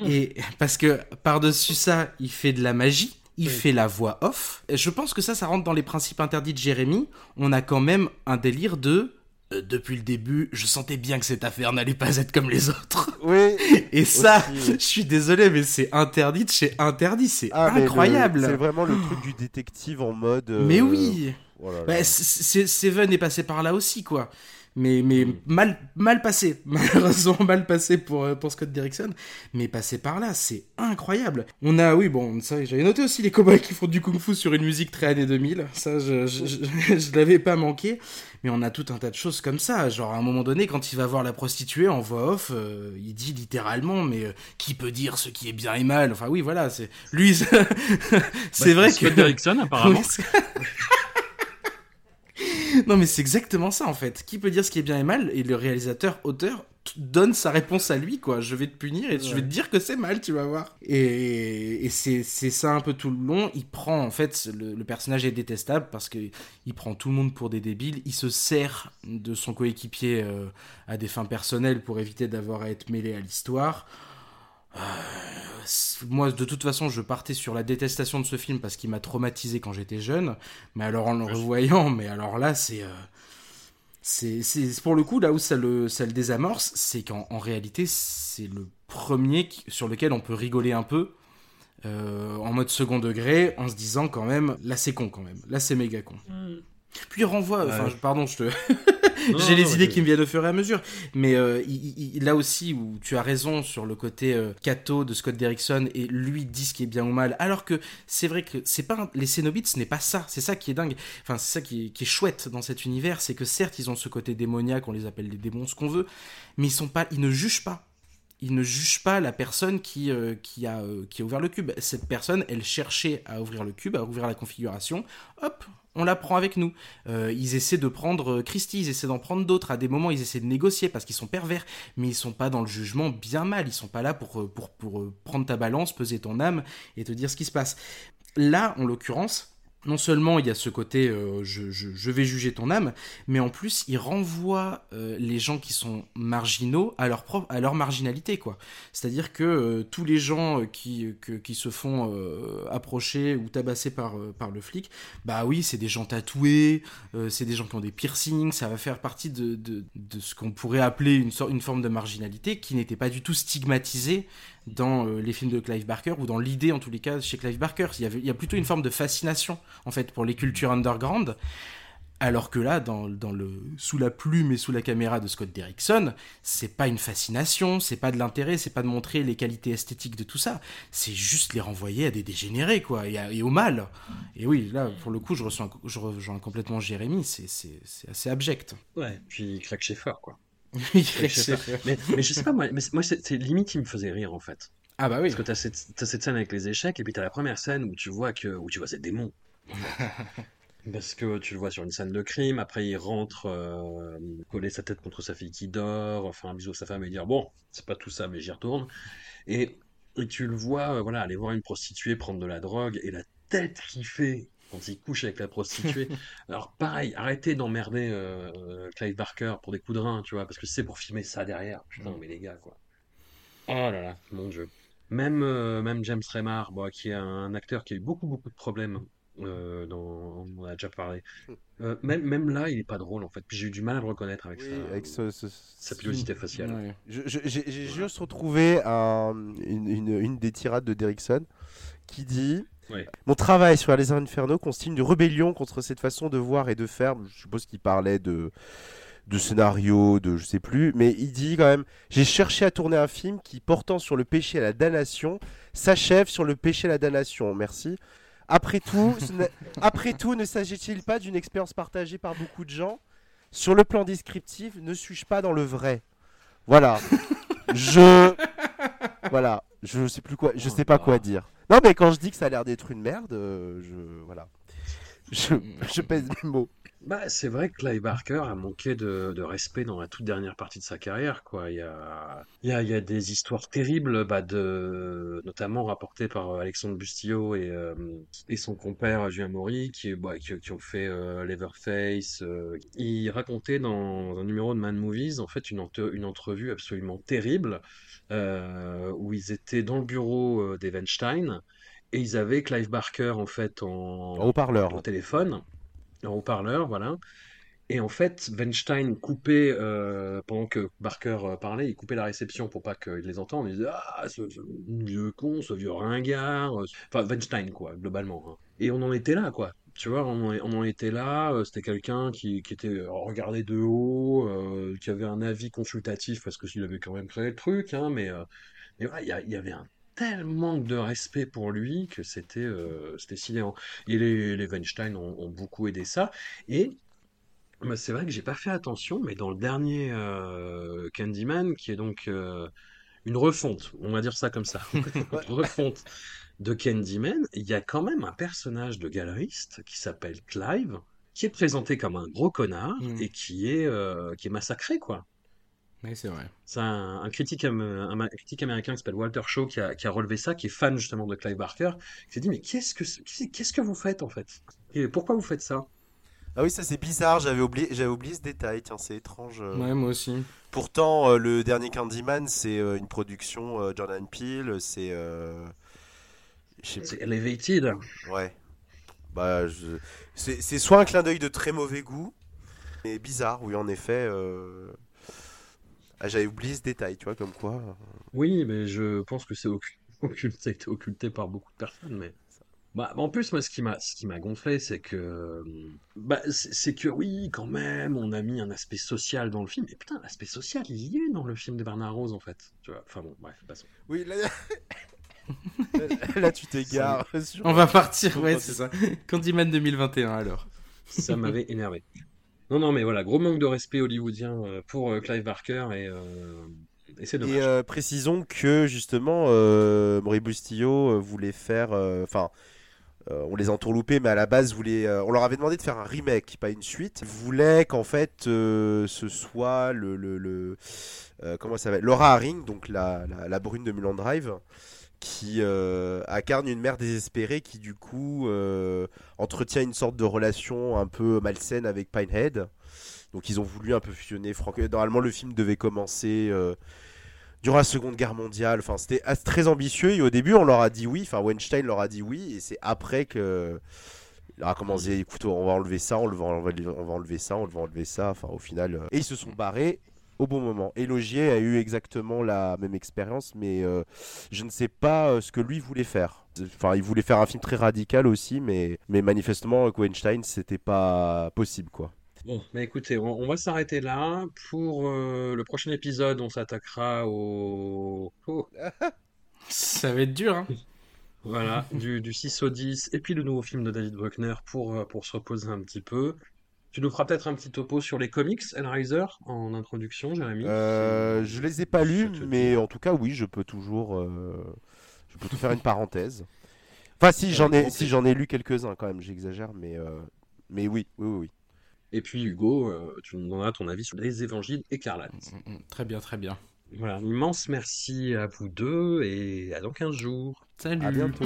S2: Et parce que par-dessus ça, il fait de la magie, il fait la voix off. Je pense que ça, ça rentre dans les principes interdits de Jérémy. On a quand même un délire de... euh, depuis le début, je sentais bien que cette affaire n'allait pas être comme les autres.
S3: Oui. *laughs*
S2: Et ça,
S3: Aussi,
S2: je suis désolé, mais c'est interdit de chez interdit, c'est
S3: Ah,
S2: incroyable.
S3: C'est vraiment le truc du détective en mode. euh,
S2: Mais oui,
S3: oh là là.
S2: bah, c- Seven est passé par là aussi, quoi. Mais, mais mal, mal passé, *laughs* malheureusement mal passé pour, euh, pour Scott Derrickson, mais passé par là, c'est incroyable. On a, oui, bon, ça, j'avais noté aussi les cowboys qui font du kung-fu sur une musique très années 2000, ça, je, je, je, *laughs* je l'avais pas manqué, mais on a tout un tas de choses comme ça, genre à un moment donné, quand il va voir la prostituée en voix off, euh, il dit littéralement, mais euh, qui peut dire ce qui est bien et mal, enfin oui, voilà, c'est lui, *laughs* c'est
S1: Bah,
S2: vrai
S1: Scott
S2: que...
S1: Derrickson, apparemment.
S2: Non mais c'est exactement ça en fait. Qui peut dire ce qui est bien et mal? Et le réalisateur, auteur donne sa réponse à lui quoi. Je vais te punir et je vais te dire que c'est mal, tu vas voir. Et, et c'est ça un peu tout le long. Il prend en fait le, le personnage est détestable parce que il prend tout le monde pour des débiles. Il se sert de son coéquipier euh, à des fins personnelles pour éviter d'avoir à être mêlé à l'histoire. Euh, moi, de toute façon, je partais sur la détestation de ce film parce qu'il m'a traumatisé quand j'étais jeune. Mais alors, en le revoyant, mais alors là, c'est. euh, c'est c'est- pour le coup, là où ça le, ça le désamorce, c'est qu'en en réalité, c'est le premier qui- sur lequel on peut rigoler un peu. euh, en mode second degré, en se disant quand même, là c'est con quand même, là c'est méga con. Puis il renvoie, enfin,
S1: Ouais.
S2: pardon, je te, *laughs* j'ai les
S1: non,
S2: idées qui me viennent au fur et à mesure. Mais euh, il- il- il- là aussi, où tu as raison sur le côté euh, cato de Scott Derrickson et lui dit ce qui est bien ou mal. Alors que c'est vrai que c'est pas un- les Cénobites, ce n'est pas ça. C'est ça qui est dingue. Enfin, c'est ça qui est, qui est chouette dans cet univers, c'est que certes, ils ont ce côté démoniaque, on les appelle des démons, ce qu'on veut, mais ils sont pas, ils ne jugent pas. Ils ne jugent pas la personne qui, euh, qui, a, euh, qui a ouvert le cube. Cette personne, elle cherchait à ouvrir le cube, à ouvrir la configuration. Hop, on la prend avec nous. Euh, ils essaient de prendre Christie, ils essaient d'en prendre d'autres. À des moments, ils essaient de négocier parce qu'ils sont pervers, mais ils sont pas dans le jugement bien mal. Ils sont pas là pour, pour, pour prendre ta balance, peser ton âme et te dire ce qui se passe. Là, en l'occurrence, non seulement il y a ce côté euh, je, vais juger ton âme, mais en plus il renvoie euh, les gens qui sont marginaux à leur propre à leur marginalité quoi. C'est-à-dire que euh, tous les gens qui, qui se font approcher ou tabasser par, par le flic, bah oui c'est des gens tatoués, c'est des gens qui ont des piercings, ça va faire partie de, de, de ce qu'on pourrait appeler une, une forme de marginalité qui n'était pas du tout stigmatisée dans euh, les films de Clive Barker ou dans l'idée en tous les cas chez Clive Barker. Il y, a plutôt une forme de fascination en fait pour les cultures underground. Alors que là, dans, le, sous la plume et sous la caméra de Scott Derrickson, c'est pas une fascination, c'est pas de l'intérêt, c'est pas de montrer les qualités esthétiques de tout ça, c'est juste les renvoyer à des dégénérés, quoi, et, au mal. Et oui, là, pour le coup, je, reçois, je rejoins complètement Jérémy, c'est assez abject.
S1: Ouais, puis il claque Schaeffer, quoi. *laughs* Mais, mais je sais pas, moi, mais moi c'est limite qui me faisait rire, en fait.
S2: ah bah oui.
S1: Parce que t'as cette, cette scène avec les échecs, et puis t'as la première scène où tu vois que où tu vois ces démons. *laughs* Parce que tu le vois sur une scène de crime, après il rentre euh, coller sa tête contre sa fille qui dort, faire un bisou à sa femme et dire bon, c'est pas tout ça, mais j'y retourne. Et, et tu le vois, euh, voilà, aller voir une prostituée prendre de la drogue et la tête qu'il fait quand il couche avec la prostituée. *laughs* Alors pareil, arrêtez d'emmerder euh, euh, Clive Barker pour des coups de rein, tu vois, parce que c'est pour filmer ça derrière. Putain, mais les gars, quoi. Oh là là, mon dieu. Même, euh, même James Remar, bon, qui est un acteur qui a eu beaucoup, beaucoup de problèmes, euh, dans, on a déjà parlé. Euh, même, même là, il est pas drôle, en fait. Puis j'ai eu du mal à le reconnaître avec,
S3: Oui,
S1: sa,
S3: avec ce- ce-
S1: sa pilosité faciale.
S2: Ouais.
S3: Je- je- J'ai j'ai juste retrouvé un- une, une- une des tirades de Derrickson qui dit Mon travail sur Les Inferno constitue une rébellion contre cette façon de voir et de faire. Je suppose qu'il parlait de, de scénario, de je sais plus, mais il dit quand même J'ai cherché à tourner un film qui, portant sur le péché et la damnation, s'achève sur le péché et la damnation. Merci. Après tout, *laughs* après tout, ne s'agit-il pas d'une expérience partagée par beaucoup de gens? Sur le plan descriptif, ne suis-je pas dans le vrai? Voilà. *laughs* je voilà, je sais plus quoi, je sais pas quoi dire. Non mais quand je dis que ça a l'air d'être une merde, euh, je voilà. Je, pèse mes mots.
S1: Bah, c'est vrai que Clive Barker a manqué de, respect dans la toute dernière partie de sa carrière, quoi. Il y a, des histoires terribles, bah, notamment rapportées par euh, Alexandre Bustillo et, euh, et son compère Julien Maury, qui, bah, ont fait euh, Leatherface. euh. Il racontait dans un numéro de Man Movies, en fait, une, une entrevue absolument terrible, où ils étaient dans le bureau euh, des Weinstein, et ils avaient Clive Barker, en fait, en,
S3: haut-parleur.
S1: au téléphone, en haut-parleur, voilà. Et en fait, Weinstein coupait, euh, pendant que Barker euh, parlait, il coupait la réception pour pas qu'ils les entendent. Il disait Ah, ce, ce vieux con, ce vieux ringard. euh, Enfin, Weinstein, quoi, globalement. hein. Et on en était là, quoi. Tu vois, on, en- était là. euh, C'était quelqu'un qui, qui était euh, regardé de haut, euh, qui avait un avis consultatif parce que s'il avait quand même créé le truc, hein, mais, il y, avait un tel manque de respect pour lui que c'était euh, sidérant. Et les, Weinstein ont, beaucoup aidé ça. Et bah, c'est vrai que j'ai pas fait attention, mais dans le dernier Candyman, qui est donc une refonte, on va dire ça comme ça, *laughs* une refonte de Candyman, il y a quand même un personnage de galeriste qui s'appelle Clive, qui est présenté comme un gros connard
S2: Mm.
S1: et qui est, euh, qui est massacré, quoi.
S2: Oui, c'est vrai.
S1: C'est un, un critique, am- un, un critique américain qui s'appelle Walter Shaw qui a, qui a relevé ça, qui est fan justement de Clive Barker, qui s'est dit mais qu'est-ce que qu'est-ce que vous faites en fait? Et pourquoi vous faites ça?
S3: Ah oui, ça c'est bizarre, j'avais oublié, j'avais oublié ce détail, tiens, c'est étrange. euh.
S2: Ouais, moi aussi.
S3: Pourtant, euh, le dernier Candyman, c'est euh, une production euh, Jordan Peele, c'est. euh, je sais
S1: C'est. Elevated.
S3: Ouais. Bah, je... c'est c'est soit un clin d'œil de très mauvais goût, mais bizarre, oui, en effet. euh, Ah, j'avais oublié ce détail, tu vois, comme quoi.
S1: Oui, mais je pense que c'est occu- *laughs* occulté, ça a été occulté par beaucoup de personnes. Mais bah, en plus, moi, ce qui m'a, ce qui m'a gonflé, c'est que, bah, c'est que oui, quand même, on a mis un aspect social dans le film. Et putain, l'aspect social, il y est dans le film de Bernard Rose, en fait. Tu vois. Enfin bon, bref, passons.
S3: Oui, là, *laughs* là tu t'égares. sur-
S2: On va partir, ouais, *laughs* c'est ça. Candyman 2021 alors.
S1: Ça m'avait *laughs* énervé. Non, non, mais voilà, gros manque de respect hollywoodien euh, pour euh, Clive Barker et, euh, et
S3: euh, précisons que justement, euh, Maurice Bustillo euh, voulait faire. euh, Enfin, euh, on les a entourloupés, mais à la base, euh, on leur avait demandé de faire un remake, pas une suite. Ils voulaient qu'en fait, euh, ce soit le. le, le- euh, comment ça s'appelle Laura Haring, donc la, la, la brune de Mulan Drive, qui euh, incarne une mère désespérée qui, du coup, euh, entretient une sorte de relation un peu malsaine avec Pinehead. Donc, ils ont voulu un peu fusionner. Normalement, le film devait commencer. Durant la Seconde Guerre mondiale. Enfin, c'était très ambitieux et au début, on leur a dit oui. Enfin, Weinstein leur a dit oui et c'est après que il a commencé. Écoute, on va enlever ça, on va enlever, va enlever ça, on va enlever ça. Enfin, au final, euh, et ils se sont barrés au bon moment. Et Logier a eu exactement la même expérience, mais euh, je ne sais pas euh, ce que lui voulait faire. Enfin, il voulait faire un film très radical aussi, mais, mais manifestement, avec Weinstein, c'était pas possible, quoi.
S1: Bon, bah écoutez, on, on va s'arrêter là. Pour euh, le prochain épisode, on s'attaquera au... au-
S2: Ça va être dur, hein. *laughs*
S1: Voilà, du, du 6 au 10, et puis le nouveau film de David Bruckner pour, euh, pour se reposer un petit peu. Tu nous feras peut-être un petit topo sur les comics, Hellraiser, en introduction, Jérémy.
S3: Euh,
S1: si-
S3: je les ai pas lus,
S1: te
S3: mais en tout cas, oui, je peux toujours, euh, je peux te faire une parenthèse. Enfin, si j'en ai, si j'en ai lu quelques-uns quand même, j'exagère, mais, euh, mais oui, oui, oui, oui.
S1: Et puis Hugo, euh, tu nous donneras ton avis sur les évangiles écarlates.
S2: Mm, mm, Très bien, très bien.
S1: Voilà, un immense merci à vous deux, et à dans 15 jours.
S2: Salut.
S3: À bientôt.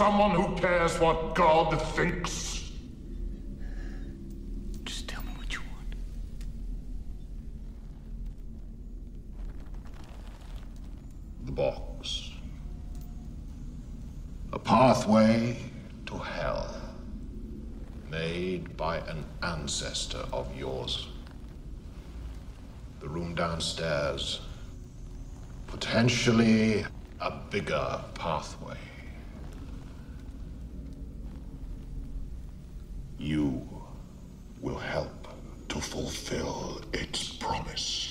S4: Someone who cares what God thinks?
S5: You
S4: will help to fulfill its promise.